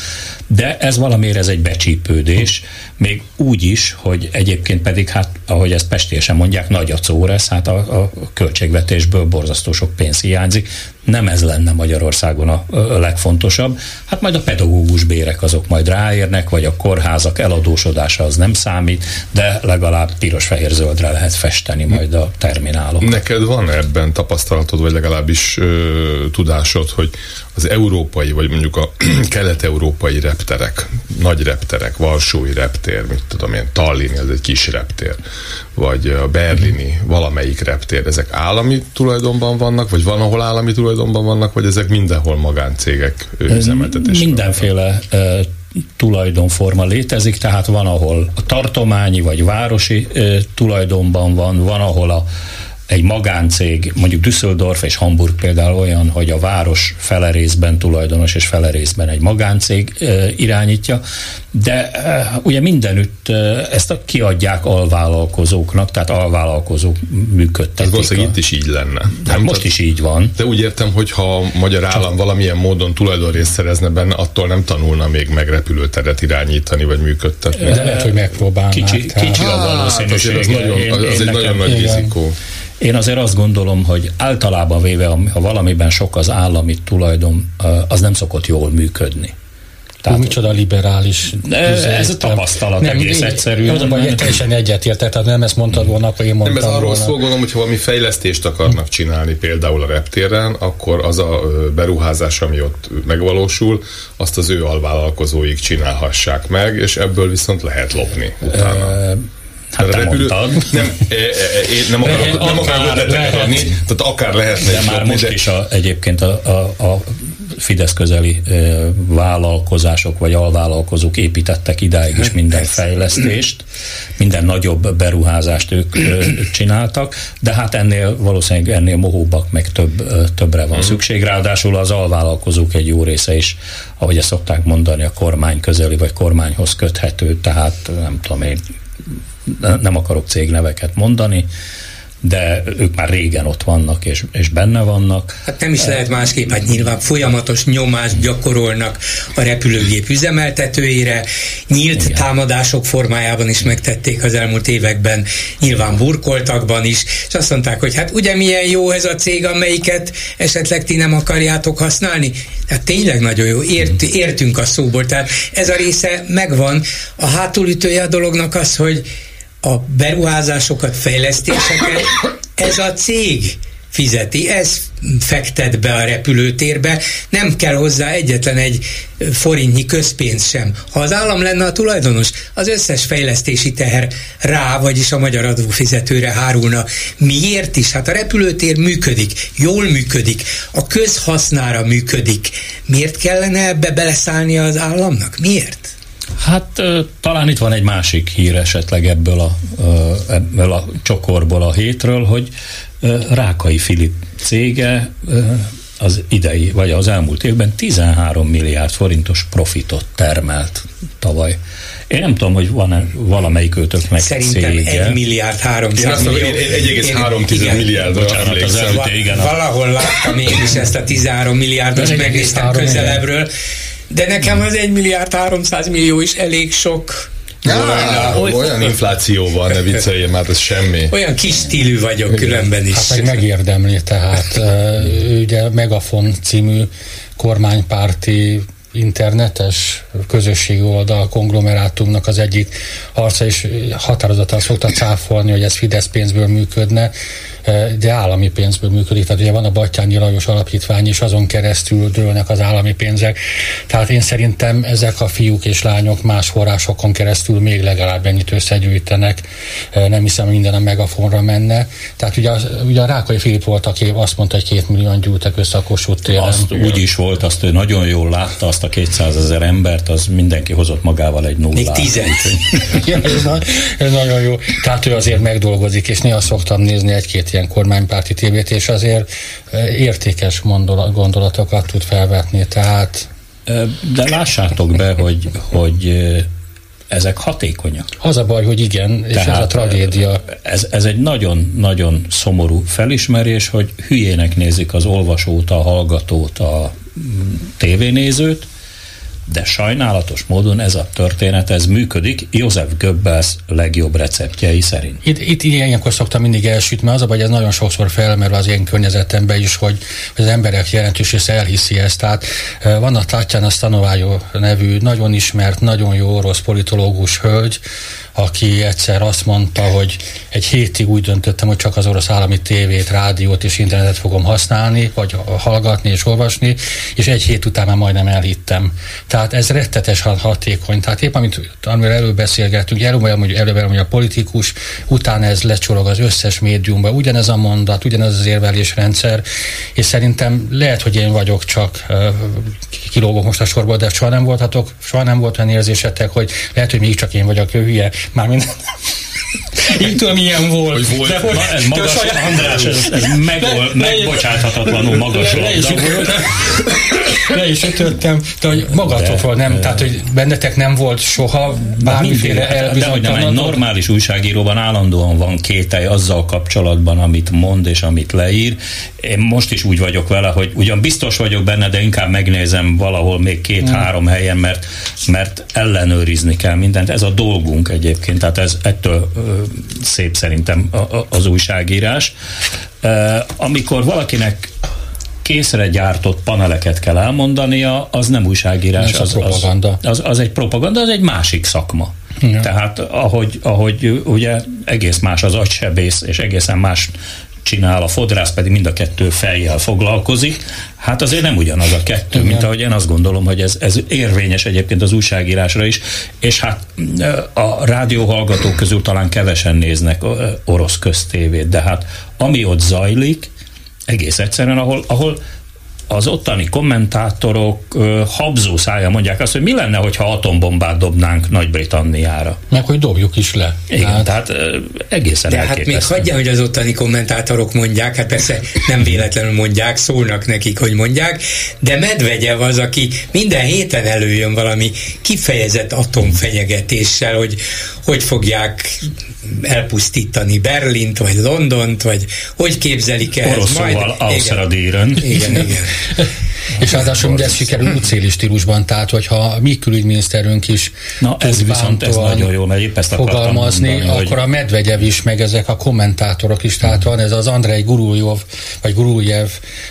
de ez valamiért ez egy becsípődés, még úgy is, hogy egyébként pedig, hát ahogy ezt pestésen mondják, nagy a córesz, hát a, a költségvetésből borzasztó sok pénz hiányzik, nem ez lenne Magyarországon a, a legfontosabb. Hát majd a pedagógus bérek azok majd ráérnek, vagy a kórházak eladósodása az nem számít, de legalább piros-fehér-zöldre lehet festeni majd a terminálok. Neked van ebben tapasztalatod, vagy legalábbis ö, tudásod, hogy az európai, vagy mondjuk a <clears throat> kelet-európai repterek, nagy repterek, Varsói reptér, mit tudom én, Tallinn, ez egy kis reptér, vagy a berlini valamelyik reptér, ezek állami tulajdonban vannak, vagy van, ahol állami tulajdonban vannak, vagy ezek mindenhol magáncégek üzemeltetésben Mindenféle tulajdonforma létezik, tehát van, ahol a tartományi vagy városi tulajdonban van, van, ahol a egy magáncég, mondjuk Düsseldorf és Hamburg például olyan, hogy a város fele részben tulajdonos és fele részben egy magáncég e, irányítja, de e, ugye mindenütt e, ezt a, kiadják alvállalkozóknak, tehát alvállalkozók működtetik. Valószínűleg itt is így lenne. Hát nem most is így van. De úgy értem, hogy ha a magyar állam Csak... valamilyen módon tulajdonrészt szerezne benne, attól nem tanulna még meg repülőteret irányítani vagy működtetni. De lehet, hogy megpróbálnák. Kicsi, kicsi a valószínűség. Hát, az, nagyon, az, az egy nagyon nagy rizikó. Én azért azt gondolom, hogy általában véve, ha valamiben sok az állami tulajdon, az nem szokott jól működni. Tehát, micsoda liberális. Ez a tapasztalat nem, egész egyszerű. Az a baj, teljesen egyetértek, tehát nem ezt mondtad volna, akkor én mondtam Nem, ez arról volna. szól, gondolom, hogy ha valami fejlesztést akarnak csinálni, például a reptéren, akkor az a beruházás, ami ott megvalósul, azt az ő alvállalkozóik csinálhassák meg, és ebből viszont lehet lopni utána. Hát te repülő... mondtad. Nem, e, e, én nem akarok, nem akarok ötletet adni, tehát akár lehetne De már most de... is a, egyébként a, a, a Fidesz közeli vállalkozások vagy alvállalkozók építettek idáig is minden fejlesztést, minden nagyobb beruházást ők csináltak, de hát ennél valószínűleg ennél mohóbbak meg több, többre van mhm. szükség. Ráadásul az alvállalkozók egy jó része is, ahogy ezt szokták mondani, a kormány közeli vagy kormányhoz köthető, tehát nem tudom én, nem akarok cégneveket mondani, de ők már régen ott vannak és, és benne vannak. Hát nem is lehet másképp, hát nyilván folyamatos nyomást gyakorolnak a repülőgép üzemeltetőire, nyílt Igen. támadások formájában is megtették az elmúlt években, nyilván burkoltakban is, és azt mondták, hogy hát ugye milyen jó ez a cég, amelyiket esetleg ti nem akarjátok használni? Hát tényleg nagyon jó, Ért, értünk a szóból, tehát ez a része megvan. A hátulütője a dolognak az, hogy a beruházásokat, fejlesztéseket ez a cég fizeti, ez fektet be a repülőtérbe, nem kell hozzá egyetlen egy forintnyi közpénz sem. Ha az állam lenne a tulajdonos, az összes fejlesztési teher rá, vagyis a magyar adófizetőre hárulna. Miért is? Hát a repülőtér működik, jól működik, a közhasznára működik. Miért kellene ebbe beleszállnia az államnak? Miért? Hát talán itt van egy másik hír esetleg ebből a, ebből a csokorból a hétről, hogy Rákai Filip cége az idei, vagy az elmúlt évben 13 milliárd forintos profitot termelt tavaly. Én nem tudom, hogy van-e valamelyik őtök meg Szerintem cége. 1 milliárd 300 millió. 1,3 milliárdra Bocsánat, az előtte, igen. Valahol láttam én is ezt a 13 milliárdos, megnéztem közelebbről. De nekem az 1 milliárd 300 millió is elég sok. Á, olyan, olyan infláció van, ne vicceljél, már ez semmi. Olyan kis stílű vagyok különben is. Hát meg megérdemli, tehát ugye Megafon című kormánypárti internetes közösségi oldal konglomerátumnak az egyik arca, és határozottan szokta cáfolni, hogy ez Fidesz pénzből működne, de állami pénzből működik. Tehát ugye van a Battyányi Lajos Alapítvány, és azon keresztül dőlnek az állami pénzek. Tehát én szerintem ezek a fiúk és lányok más forrásokon keresztül még legalább ennyit összegyűjtenek. Nem hiszem, minden a megafonra menne. Tehát ugye, ugye a Rákai Filip volt, aki azt mondta, hogy két millióan gyűltek össze a Kossuth téren. Azt úgy is volt, azt ő nagyon jól látta, azt a 200 ezer embert, az mindenki hozott magával egy nullát. Még tizet. <laughs> ez, ez nagyon jó. Tehát ő azért megdolgozik, és néha szoktam nézni egy-két ilyen kormánypárti tévét, és azért értékes gondolatokat tud felvetni, tehát... De lássátok be, hogy, hogy ezek hatékonyak. Az a baj, hogy igen, és Tehát ez a tragédia. Ez, ez egy nagyon-nagyon szomorú felismerés, hogy hülyének nézik az olvasót, a hallgatót, a mm, tévénézőt, de sajnálatos módon ez a történet, ez működik József Goebbels legjobb receptjei szerint. Itt, itt ilyenkor szoktam mindig elsütni, az a baj, ez nagyon sokszor felmerül az én környezetemben is, hogy, az emberek jelentős része elhiszi ezt. Tehát a Tatjana Stanovájó nevű, nagyon ismert, nagyon jó orosz politológus hölgy, aki egyszer azt mondta, hogy egy hétig úgy döntöttem, hogy csak az orosz állami tévét, rádiót és internetet fogom használni, vagy hallgatni és olvasni, és egy hét után már majdnem elhittem. Tehát ez rettetesen hatékony. Tehát épp amit amiről előbb beszélgettünk, előbb, hogy előbb, hogy a politikus, utána ez lecsorog az összes médiumba, ugyanez a mondat, ugyanez az érvelésrendszer, és szerintem lehet, hogy én vagyok csak kilógok most a sorból, de soha nem voltatok, soha nem volt olyan érzésetek, hogy lehet, hogy még csak én vagyok hülye, Mármint így tudom, milyen volt. Hogy volt. De, hogy, ez magas, saját... András, ez, ez megol, megbocsáthatatlanul magas labda volt. Le is ütöttem, de hogy magatokról nem, de, tehát hogy bennetek nem volt soha bármiféle elbizonytalanod. De, de, egy normális újságíróban állandóan van kételj azzal kapcsolatban, amit mond és amit leír. Én most is úgy vagyok vele, hogy ugyan biztos vagyok benne, de inkább megnézem valahol még két-három hmm. helyen, mert, mert ellenőrizni kell mindent. Ez a dolgunk egyébként, tehát ez ettől ö, szép szerintem az újságírás. Amikor valakinek készre gyártott paneleket kell elmondania, az nem újságírás. Ez az, a propaganda. Az, az, az egy propaganda, az egy másik szakma. Ja. Tehát ahogy, ahogy ugye egész más az agysebész, és egészen más csinál, a fodrász pedig mind a kettő fejjel foglalkozik, hát azért nem ugyanaz a kettő, Igen. mint ahogy én azt gondolom, hogy ez, ez érvényes egyébként az újságírásra is, és hát a rádióhallgatók közül talán kevesen néznek orosz köztévét, de hát ami ott zajlik, egész egyszerűen, ahol, ahol az ottani kommentátorok habzó szája mondják azt, hogy mi lenne, hogyha atombombát dobnánk Nagy-Britanniára. Meg hogy dobjuk is le. Igen, hát, tehát uh, egészen De hát még hagyja, hogy az ottani kommentátorok mondják, hát persze nem véletlenül mondják, szólnak nekik, hogy mondják, de Medvegyev az, aki minden héten előjön valami kifejezett atomfenyegetéssel, hogy hogy fogják elpusztítani Berlint, vagy Londont, vagy hogy képzelik el. Oroszóval majd... Igen, igen, igen. <laughs> És ráadásul ugye ez sikerül útszéli stílusban, tehát hogyha mi külügyminiszterünk is Na ez viszont ez nagyon jó, mert épp ezt fogalmazni, mondani, akkor hogy... a Medvegyev is, meg ezek a kommentátorok is, tehát van ez az Andrei Guruljov, vagy Guruljev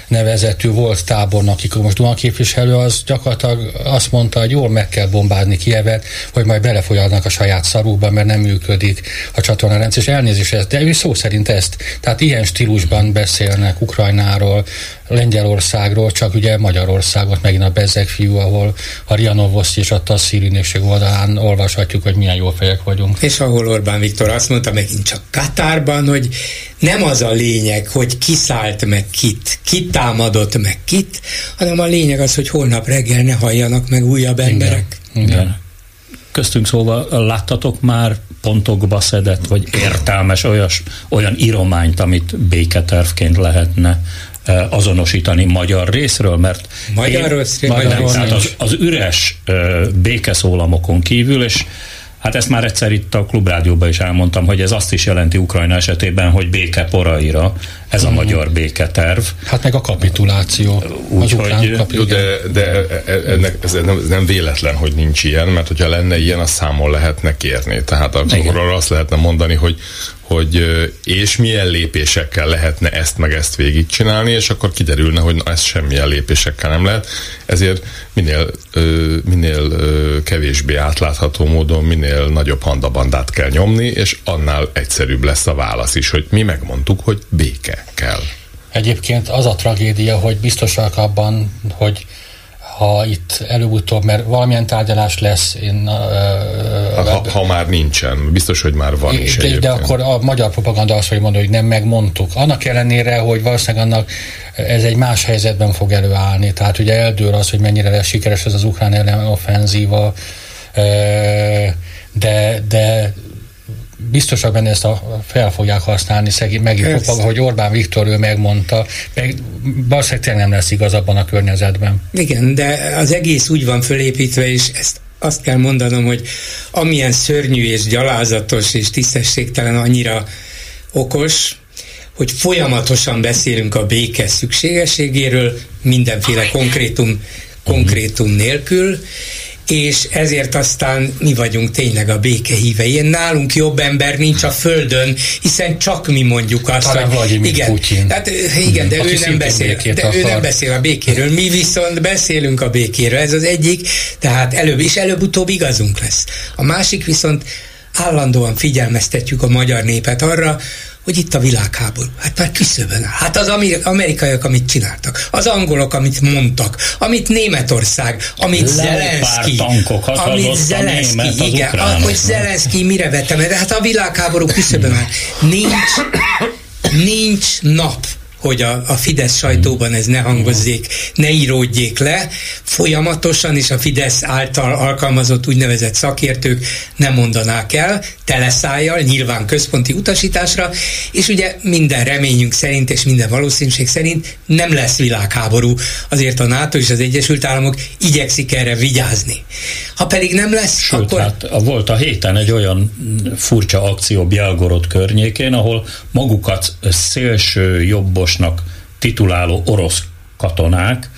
nevezetű volt tábornok, aki most Duma képviselő, az gyakorlatilag azt mondta, hogy jól meg kell bombázni Kievet, hogy majd belefolyadnak a saját szarukba, mert nem működik a csatornarendszer, és elnézést ezt, de ő szó szerint ezt, tehát ilyen stílusban beszélnek Ukrajnáról, Lengyelországról, csak ugye Magyarországot, megint a Bezek fiú, ahol a Rianovoszti és a Tasszír ügynökség oldalán olvashatjuk, hogy milyen jó fejek vagyunk. És ahol Orbán Viktor azt mondta megint csak Katárban, hogy nem az a lényeg, hogy kiszállt meg kit, kitámadott meg kit, hanem a lényeg az, hogy holnap reggel ne halljanak meg újabb emberek. Igen. Igen. Köztünk szóval láttatok már pontokba szedett, vagy értelmes olyas, olyan írományt, amit béketervként lehetne azonosítani magyar részről, mert magyar én, részről, magyar, tehát az, az üres békeszólamokon kívül, és Hát ezt már egyszer itt a klubrádióban is elmondtam, hogy ez azt is jelenti Ukrajna esetében, hogy béke poraira, ez a mm. magyar béketerv. Hát meg a kapituláció. Úgyhogy, kapi, de, de e- e- ennek, ez nem, ez nem véletlen, hogy nincs ilyen, mert hogyha lenne ilyen, azt számon lehetne kérni. Tehát akkor arra azt lehetne mondani, hogy hogy és milyen lépésekkel lehetne ezt meg ezt végigcsinálni, és akkor kiderülne, hogy na, ez semmilyen lépésekkel nem lehet. Ezért minél, minél kevésbé átlátható módon, minél nagyobb handabandát kell nyomni, és annál egyszerűbb lesz a válasz is, hogy mi megmondtuk, hogy béke kell. Egyébként az a tragédia, hogy biztosak abban, hogy ha itt előbb-utóbb, mert valamilyen tárgyalás lesz. Én, uh, ha, ha már nincsen, biztos, hogy már van is de, de akkor a magyar propaganda azt fogja mondani, hogy nem megmondtuk. Annak ellenére, hogy valószínűleg annak ez egy más helyzetben fog előállni. Tehát ugye eldől az, hogy mennyire lesz sikeres ez az ukrán ellen offenzíva, de, de biztosak benne ezt a, fel fogják használni, szegény, megint hogy Orbán Viktor ő megmondta, meg valószínűleg nem lesz igaz abban a környezetben. Igen, de az egész úgy van fölépítve, és ezt azt kell mondanom, hogy amilyen szörnyű és gyalázatos és tisztességtelen annyira okos, hogy folyamatosan beszélünk a béke szükségességéről, mindenféle konkrétum, konkrétum nélkül, és ezért aztán mi vagyunk tényleg a béke hívei. Nálunk jobb ember nincs a földön, hiszen csak mi mondjuk azt, Talán hogy igen, Putyin. hát, igen, de, ő nem, beszél, de ő nem beszél a békéről, mi viszont beszélünk a békéről, ez az egyik, tehát előbb és előbb-utóbb igazunk lesz. A másik viszont állandóan figyelmeztetjük a magyar népet arra, hogy itt a világháború. Hát már küszöbön áll. Hát az amerikaiak, amit csináltak, az angolok, amit mondtak, amit Németország, amit Zelenszky, amit Zelenszky, igen, hogy Zelenszky mire vettem, de hát a világháború küszöbön áll. Nincs, nincs nap, hogy a, a Fidesz sajtóban ez ne hangozzék, ne íródjék le, folyamatosan, és a Fidesz által alkalmazott úgynevezett szakértők nem mondanák el, teleszájjal, nyilván központi utasításra, és ugye minden reményünk szerint, és minden valószínűség szerint nem lesz világháború. Azért a NATO és az Egyesült Államok igyekszik erre vigyázni. Ha pedig nem lesz, Sőt, akkor... hát volt a héten egy olyan furcsa akció Bielgorod környékén, ahol magukat szélső jobbosnak tituláló orosz katonák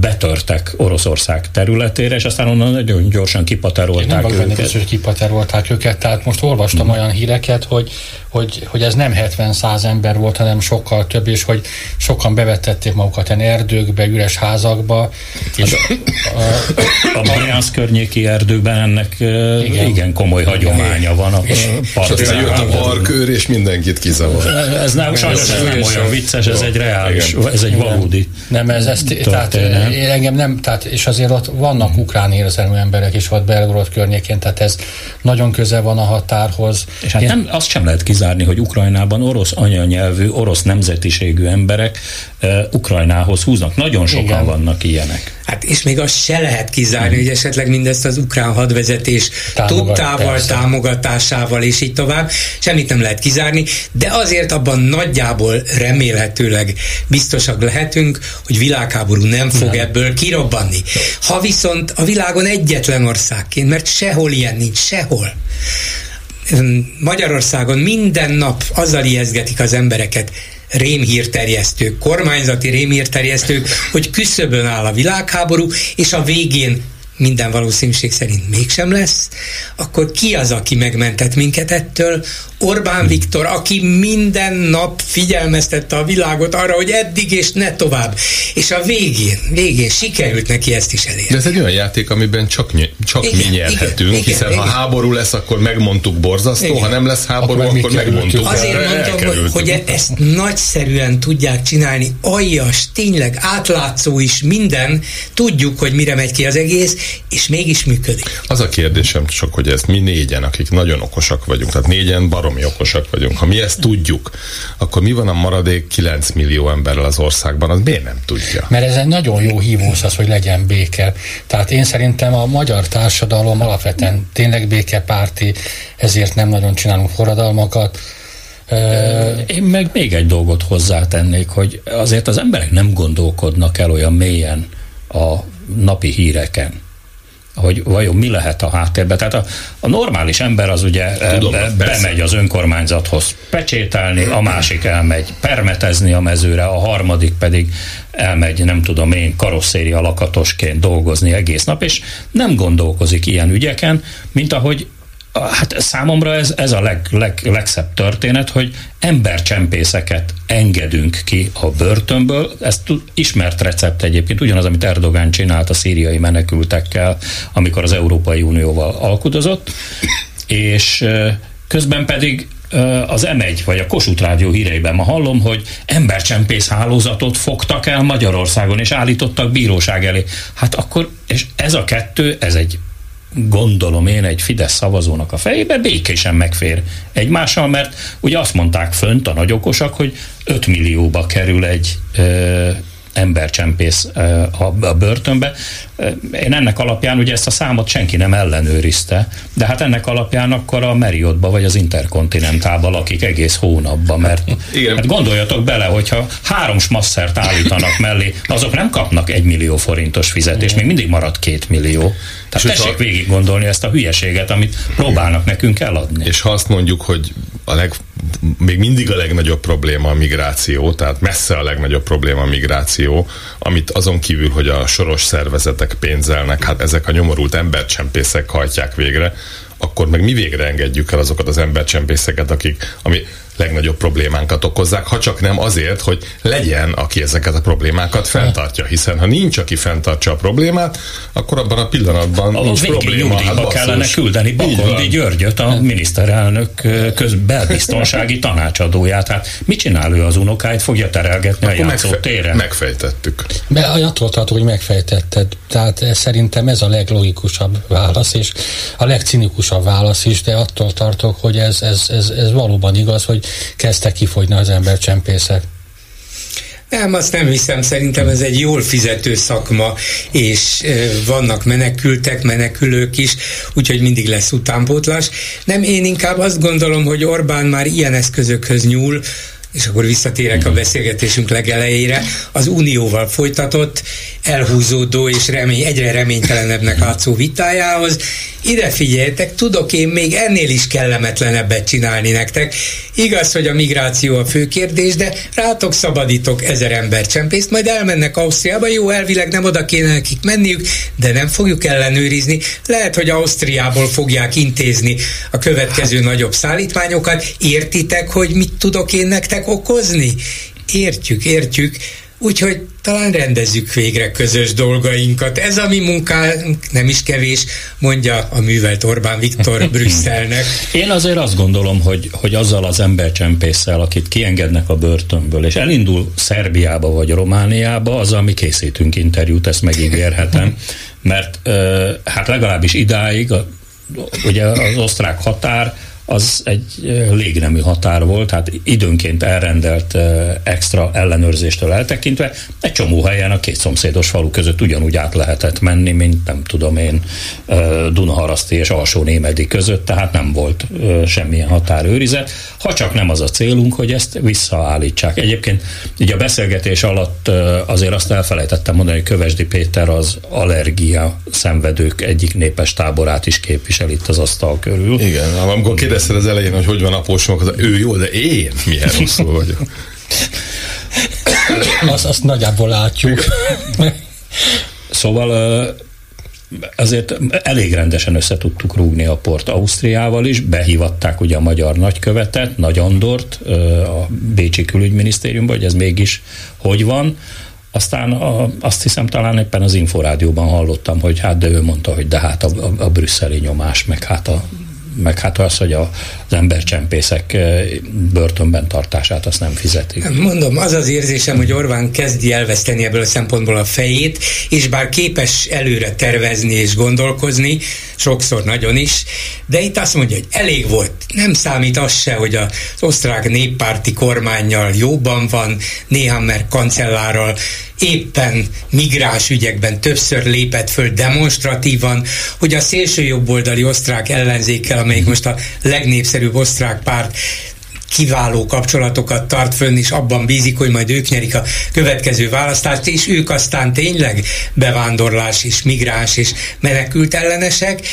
betörtek Oroszország területére, és aztán onnan nagyon gyorsan kipaterolták Én nem őket. Benne, hogy kipaterolták őket, tehát most olvastam mm. olyan híreket, hogy, hogy, hogy ez nem 70-100 ember volt, hanem sokkal több, és hogy sokan bevetették magukat ilyen erdőkbe, üres házakba. És a, a, a Briansz környéki erdőkben ennek igen, igen komoly hagyománya van. A és, és jött a parkőr, és mindenkit kizavar. Ez nem, sajnos ez nem olyan vicces, ez egy reális, ez egy valódi. Nem, ez, ez tehát engem nem, tehát, és azért ott vannak ukrán érzelmű emberek is ott Belgorod környékén, tehát ez nagyon közel van a határhoz. És hát nem, azt sem lehet kizárni, hogy Ukrajnában orosz anyanyelvű, orosz nemzetiségű emberek uh, Ukrajnához húznak. Nagyon sokan Igen. vannak ilyenek. Hát és még azt se lehet kizárni, hmm. hogy esetleg mindezt az ukrán hadvezetés Támogat, tudtával, persze. támogatásával és így tovább. Semmit nem lehet kizárni, de azért abban nagyjából remélhetőleg biztosak lehetünk, hogy világháború nem fog nem. ebből kirobbanni. Ha viszont a világon egyetlen országként, mert sehol ilyen nincs, sehol. Magyarországon minden nap azzal ijeszgetik az embereket, rémhírterjesztők, kormányzati rémhírterjesztők, hogy küszöbön áll a világháború, és a végén minden valószínűség szerint mégsem lesz, akkor ki az, aki megmentett minket ettől? Orbán hm. Viktor, aki minden nap figyelmeztette a világot arra, hogy eddig és ne tovább. És a végén, végén sikerült neki ezt is elérni. De ez egy olyan játék, amiben csak, ny- csak igen, mi nyerhetünk, igen, hiszen igen, ha igen. háború lesz, akkor megmondtuk borzasztó, igen. ha nem lesz háború, akkor, akkor megmondtuk. Azért mondtam, hogy, hogy ezt nagyszerűen tudják csinálni, aljas, tényleg átlátszó is minden, tudjuk, hogy mire megy ki az egész, és mégis működik. Az a kérdésem csak, hogy ezt mi négyen, akik nagyon okosak vagyunk, tehát négyen baromi okosak vagyunk, ha mi ezt tudjuk, akkor mi van a maradék 9 millió emberrel az országban, az miért nem tudja? Mert ez egy nagyon jó hívósz az, hogy legyen béke. Tehát én szerintem a magyar társadalom alapvetően tényleg békepárti, ezért nem nagyon csinálunk forradalmakat, én meg még egy dolgot hozzátennék, hogy azért az emberek nem gondolkodnak el olyan mélyen a napi híreken hogy vajon mi lehet a háttérben. Tehát a, a normális ember az ugye Tudom, be, bemegy az önkormányzathoz pecsételni, a másik elmegy permetezni a mezőre, a harmadik pedig elmegy, nem tudom én, karosszéria lakatosként dolgozni egész nap, és nem gondolkozik ilyen ügyeken, mint ahogy hát számomra ez, ez a leg, leg, legszebb történet, hogy embercsempészeket engedünk ki a börtönből. Ez ismert recept egyébként, ugyanaz, amit Erdogán csinált a szíriai menekültekkel, amikor az Európai Unióval alkudozott, és közben pedig az M1 vagy a Kossuth Rádió híreiben ma hallom, hogy embercsempész hálózatot fogtak el Magyarországon, és állítottak bíróság elé. Hát akkor, és ez a kettő, ez egy gondolom én egy Fidesz szavazónak a fejébe békésen megfér egymással, mert ugye azt mondták fönt a nagyokosak, hogy 5 millióba kerül egy embercsempész a, börtönbe. Én ennek alapján ugye ezt a számot senki nem ellenőrizte, de hát ennek alapján akkor a Marriottba vagy az Interkontinentálba lakik egész hónapban, mert Igen. Hát gondoljatok bele, hogyha három smasszert állítanak mellé, azok nem kapnak egy millió forintos fizetést, még mindig marad két millió. Tehát és tessék végig gondolni ezt a hülyeséget, amit próbálnak nekünk eladni. És ha azt mondjuk, hogy a leg, még mindig a legnagyobb probléma a migráció, tehát messze a legnagyobb probléma a migráció, amit azon kívül, hogy a soros szervezetek pénzelnek, hát ezek a nyomorult embercsempészek hajtják végre, akkor meg mi végre engedjük el azokat az embercsempészeket, akik, ami legnagyobb problémánkat okozzák, ha csak nem azért, hogy legyen, aki ezeket a problémákat fenntartja. Hiszen ha nincs, aki fenntartja a problémát, akkor abban a pillanatban a nincs probléma. Hát kellene küldeni Bakondi Györgyöt, a miniszterelnök közbelbiztonsági tanácsadóját. Hát mit csinál ő az unokáit? Fogja terelgetni akkor a játszótéren? Megfejtettük. Be, attól tartok, hogy megfejtetted. Tehát szerintem ez a leglogikusabb válasz, és a legcinikusabb válasz is, de attól tartok, hogy ez, ez, ez, ez valóban igaz, hogy kezdtek kifogyni az embercsempészek. Nem, azt nem hiszem, szerintem ez egy jól fizető szakma, és vannak menekültek, menekülők is, úgyhogy mindig lesz utánpótlás. Nem, én inkább azt gondolom, hogy Orbán már ilyen eszközökhöz nyúl, és akkor visszatérek a beszélgetésünk legelejére, az Unióval folytatott, elhúzódó és remény, egyre reménytelenebbnek látszó vitájához. Ide figyeljetek, tudok én még ennél is kellemetlenebbet csinálni nektek. Igaz, hogy a migráció a fő kérdés, de rátok szabadítok ezer ember csempészt, majd elmennek Ausztriába, jó, elvileg nem oda kéne nekik menniük, de nem fogjuk ellenőrizni. Lehet, hogy Ausztriából fogják intézni a következő nagyobb szállítmányokat. Értitek, hogy mit tudok én nektek okozni? Értjük, értjük. Úgyhogy talán rendezzük végre közös dolgainkat. Ez a mi munkánk nem is kevés, mondja a művelt Orbán Viktor <laughs> Brüsszelnek. Én azért azt gondolom, hogy, hogy azzal az embercsempésszel, akit kiengednek a börtönből, és elindul Szerbiába vagy Romániába, az, ami készítünk interjút, ezt megígérhetem, mert hát legalábbis idáig ugye az osztrák határ az egy légnemű határ volt, tehát időnként elrendelt extra ellenőrzéstől eltekintve egy csomó helyen a két szomszédos falu között ugyanúgy át lehetett menni, mint nem tudom én Dunaharaszti és Alsó Némedi között, tehát nem volt semmilyen határőrizet, ha csak nem az a célunk, hogy ezt visszaállítsák. Egyébként ugye a beszélgetés alatt azért azt elfelejtettem mondani, hogy Kövesdi Péter az allergia szenvedők egyik népes táborát is képvisel itt az asztal körül. Igen, amikor kérdezted az elején, hogy hogy van apósom, az ő jó, de én milyen rosszul vagyok. <coughs> azt, azt nagyjából látjuk. <coughs> szóval azért elég rendesen össze tudtuk rúgni a port Ausztriával is, behívatták ugye a magyar nagykövetet, Nagy Andort a Bécsi külügyminisztériumba, hogy ez mégis hogy van. Aztán a, azt hiszem talán éppen az Inforádióban hallottam, hogy hát de ő mondta, hogy de hát a, a, a brüsszeli nyomás, meg hát a meg hát az, hogy a, az embercsempészek eh, börtönben tartását azt nem fizetik. Mondom, az az érzésem, hogy Orbán kezdi elveszteni ebből a szempontból a fejét, és bár képes előre tervezni és gondolkozni, sokszor nagyon is, de itt azt mondja, hogy elég volt. Nem számít az se, hogy az osztrák néppárti kormányjal jóban van, néha mert kancellárral éppen migráns ügyekben többször lépett föl demonstratívan, hogy a szélső jobboldali osztrák ellenzékkel, amelyik most a legnépszerűbb osztrák párt kiváló kapcsolatokat tart fönn, és abban bízik, hogy majd ők nyerik a következő választást, és ők aztán tényleg bevándorlás és migráns és menekült ellenesek,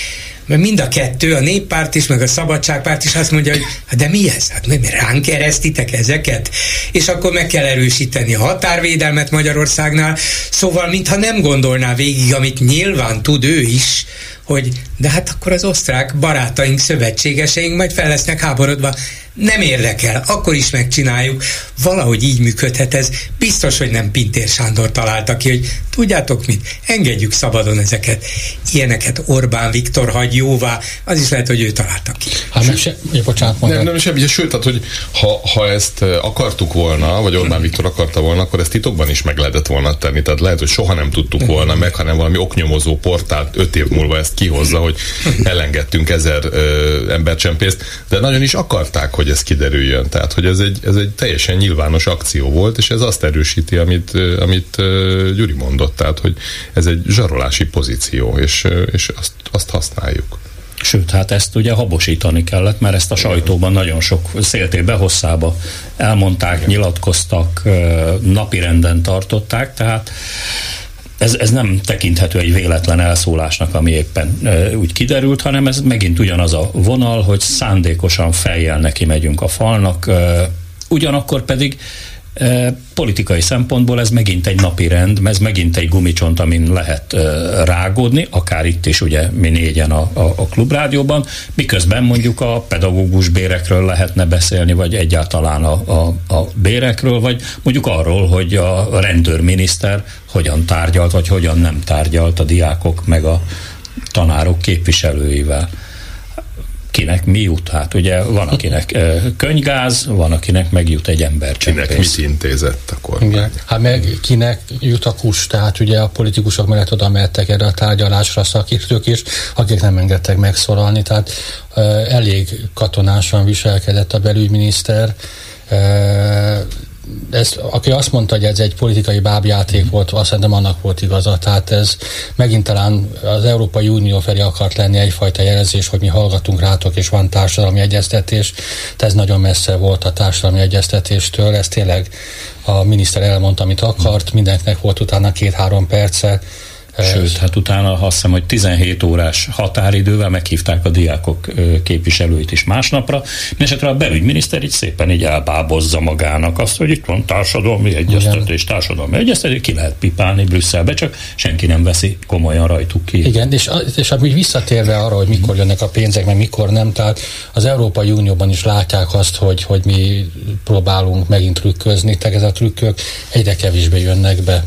mert mind a kettő, a néppárt is, meg a szabadságpárt is azt mondja, hogy hát de mi ez? Hát mi ránk keresztitek ezeket? És akkor meg kell erősíteni a határvédelmet Magyarországnál, szóval mintha nem gondolná végig, amit nyilván tud ő is, hogy de hát akkor az osztrák barátaink, szövetségeseink majd fel lesznek háborodva nem érdekel, akkor is megcsináljuk. Valahogy így működhet ez. Biztos, hogy nem Pintér Sándor találta ki, hogy tudjátok mit, engedjük szabadon ezeket. Ilyeneket Orbán Viktor hagy jóvá, az is lehet, hogy ő találta ki. Hát nem se, bocsánat, nem, nem semmi, sőt, tehát, hogy ha, ha ezt akartuk volna, vagy Orbán Viktor akarta volna, akkor ezt titokban is meg lehetett volna tenni. Tehát lehet, hogy soha nem tudtuk volna meg, hanem valami oknyomozó portált öt év múlva ezt kihozza, hogy elengedtünk ezer ö, embercsempészt, de nagyon is akarták, hogy ez kiderüljön. Tehát, hogy ez egy, ez egy teljesen nyilvános akció volt, és ez azt erősíti, amit, amit Gyuri mondott, tehát, hogy ez egy zsarolási pozíció, és, és azt, azt használjuk. Sőt, hát ezt ugye habosítani kellett, mert ezt a sajtóban nagyon sok széltébe hosszába elmondták, nyilatkoztak, napirenden tartották, tehát ez, ez nem tekinthető egy véletlen elszólásnak, ami éppen e, úgy kiderült, hanem ez megint ugyanaz a vonal, hogy szándékosan fejjel neki megyünk a falnak, e, ugyanakkor pedig Politikai szempontból ez megint egy napi rend, ez megint egy gumicsont, amin lehet rágódni, akár itt is ugye mi négyen a, a, a klubrádióban, miközben mondjuk a pedagógus bérekről lehetne beszélni, vagy egyáltalán a, a, a bérekről, vagy mondjuk arról, hogy a rendőrminiszter hogyan tárgyalt, vagy hogyan nem tárgyalt a diákok meg a tanárok képviselőivel kinek mi jut. Hát ugye van, akinek könygáz, van, akinek megjut egy ember. Kinek mit intézett a kormány? Igen. Hát meg kinek jut a kus, tehát ugye a politikusok mellett oda mehettek erre a tárgyalásra szakértők is, akik nem engedtek megszólalni, tehát elég katonásan viselkedett a belügyminiszter, ez, aki azt mondta, hogy ez egy politikai bábjáték volt, azt szerintem annak volt igaza. Tehát ez megint talán az Európai Unió felé akart lenni egyfajta jelzés, hogy mi hallgatunk rátok, és van társadalmi egyeztetés, de ez nagyon messze volt a társadalmi egyeztetéstől. Ez tényleg a miniszter elmondta, amit akart, mindenkinek volt utána két-három perce, Sőt, hát utána azt hiszem, hogy 17 órás határidővel meghívták a diákok képviselőit is másnapra, hát a belügyminiszter így szépen így elbábozza magának azt, hogy itt van társadalmi egyeztetés, társadalmi egyeztetés, ki lehet pipálni Brüsszelbe, csak senki nem veszi komolyan rajtuk ki. Igen, és, és úgy visszatérve arra, hogy mikor jönnek a pénzek, meg mikor nem, tehát az Európai Unióban is látják azt, hogy, hogy mi próbálunk megint trükközni, tehát ez a trükkök egyre kevésbé jönnek be.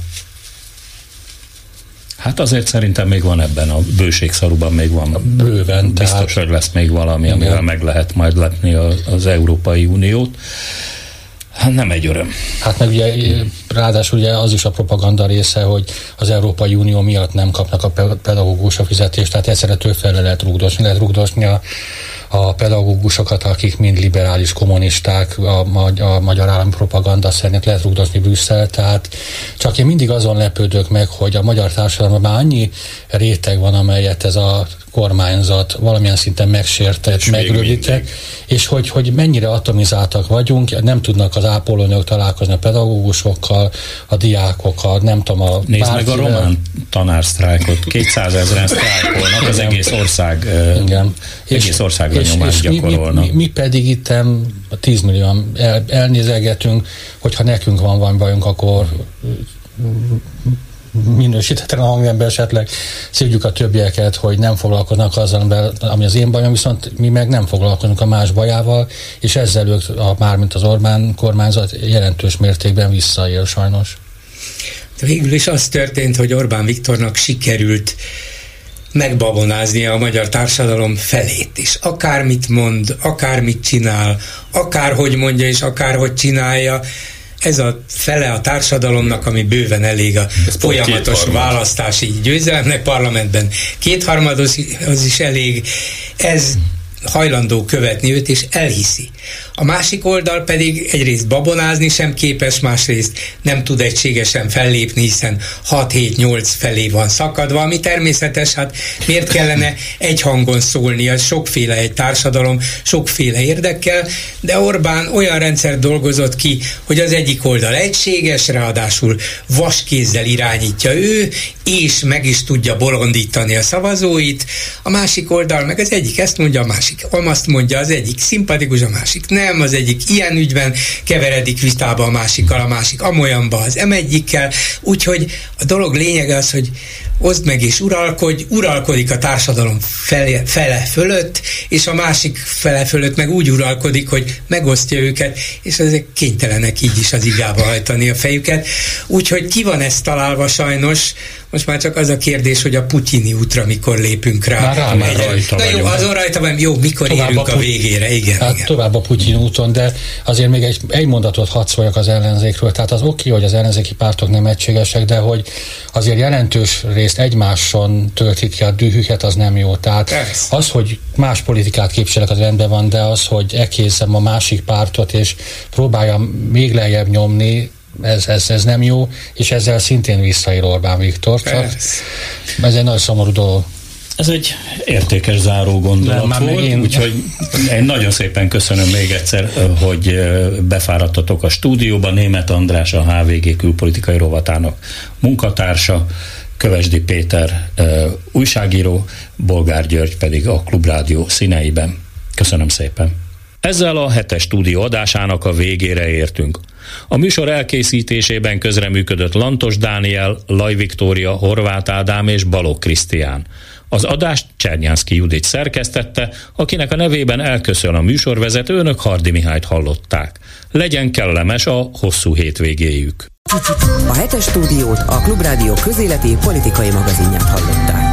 Hát azért szerintem még van ebben a bőségszaruban még van. Bőven. Biztos, tehát... hogy lesz még valami, amivel Igen. meg lehet majd lepni az Európai Uniót. Hát nem egy öröm. Hát meg ugye ráadásul ugye az is a propaganda része, hogy az Európai Unió miatt nem kapnak a pedagógus a fizetést, tehát egyszerre többfele lehet rugdosni, lehet rugdosni a a pedagógusokat, akik mind liberális kommunisták, a, a magyar állami propaganda szerint lehet rugdosni Brüsszel, tehát csak én mindig azon lepődök meg, hogy a magyar társadalomban már annyi réteg van, amelyet ez a kormányzat valamilyen szinten megsértett, megrövidített, és hogy, hogy mennyire atomizáltak vagyunk, nem tudnak az ápolónők találkozni a pedagógusokkal, a diákokkal, nem tudom, a Nézd meg a román tanársztrájkot, 200 ezeren sztrájkolnak, az egész ország, Igen. egész és, országra és, nyomást és gyakorolnak. Mi, mi, mi pedig itt a 10 millió el, elnézegetünk, hogyha nekünk van valami bajunk, akkor minősítetlen a hangember esetleg szívjuk a többieket, hogy nem foglalkoznak azzal, ami az én bajom, viszont mi meg nem foglalkozunk a más bajával, és ezzel ők, a, mármint az Orbán kormányzat jelentős mértékben visszaél sajnos. Végül is az történt, hogy Orbán Viktornak sikerült megbabonáznia a magyar társadalom felét is. Akármit mond, akármit csinál, akárhogy mondja és akárhogy csinálja, ez a fele a társadalomnak, ami bőven elég a ez folyamatos választási győzelemnek parlamentben. Kétharmad az is elég. Ez hajlandó követni őt, és elhiszi. A másik oldal pedig egyrészt babonázni sem képes, másrészt nem tud egységesen fellépni, hiszen 6-7-8 felé van szakadva, ami természetes, hát miért kellene egy hangon szólni, az sokféle egy társadalom, sokféle érdekkel, de Orbán olyan rendszer dolgozott ki, hogy az egyik oldal egységes, ráadásul vaskézzel irányítja ő, és meg is tudja bolondítani a szavazóit, a másik oldal meg az egyik ezt mondja, a másik azt mondja, az egyik szimpatikus, a másik nem, nem, az egyik ilyen ügyben keveredik vitába a másikkal, a másik amolyanba az m úgyhogy a dolog lényege az, hogy oszd meg és uralkodj, uralkodik a társadalom fele, fele fölött, és a másik fele fölött meg úgy uralkodik, hogy megosztja őket, és ezek kénytelenek így is az igába hajtani a fejüket. Úgyhogy ki van ezt találva sajnos, most már csak az a kérdés, hogy a putyini útra mikor lépünk rá. Már rá, már rajta Na jó, azon rajta van, jó, mikor tovább érünk a, a végére, igen, hát igen. Tovább a Putyin úton, de azért még egy, egy mondatot hadd szóljak az ellenzékről. Tehát az oké, hogy az ellenzéki pártok nem egységesek, de hogy azért jelentős részt egymáson töltik ki a dühüket, az nem jó. Tehát az, hogy más politikát képviselek, az rendben van, de az, hogy ekészem a másik pártot, és próbáljam még lejjebb nyomni, ez, ez, ez nem jó, és ezzel szintén visszaír Orbán Viktor. Ez egy nagyon szomorú dolog. Ez egy értékes záró gondolat Nem, volt, én... úgyhogy én nagyon szépen köszönöm még egyszer, hogy befáradtatok a stúdióba. Német András, a HVG külpolitikai rovatának munkatársa, Kövesdi Péter újságíró, Bolgár György pedig a Klubrádió színeiben. Köszönöm szépen. Ezzel a hetes stúdió adásának a végére értünk. A műsor elkészítésében közreműködött Lantos Dániel, Laj Viktória, Horváth Ádám és Balogh Krisztián. Az adást Csernyánszki Judit szerkesztette, akinek a nevében elköszön a műsorvezető, önök Hardi Mihályt hallották. Legyen kellemes a hosszú hétvégéjük. A hetes stúdiót a Klubrádió közéleti politikai magazinját hallották.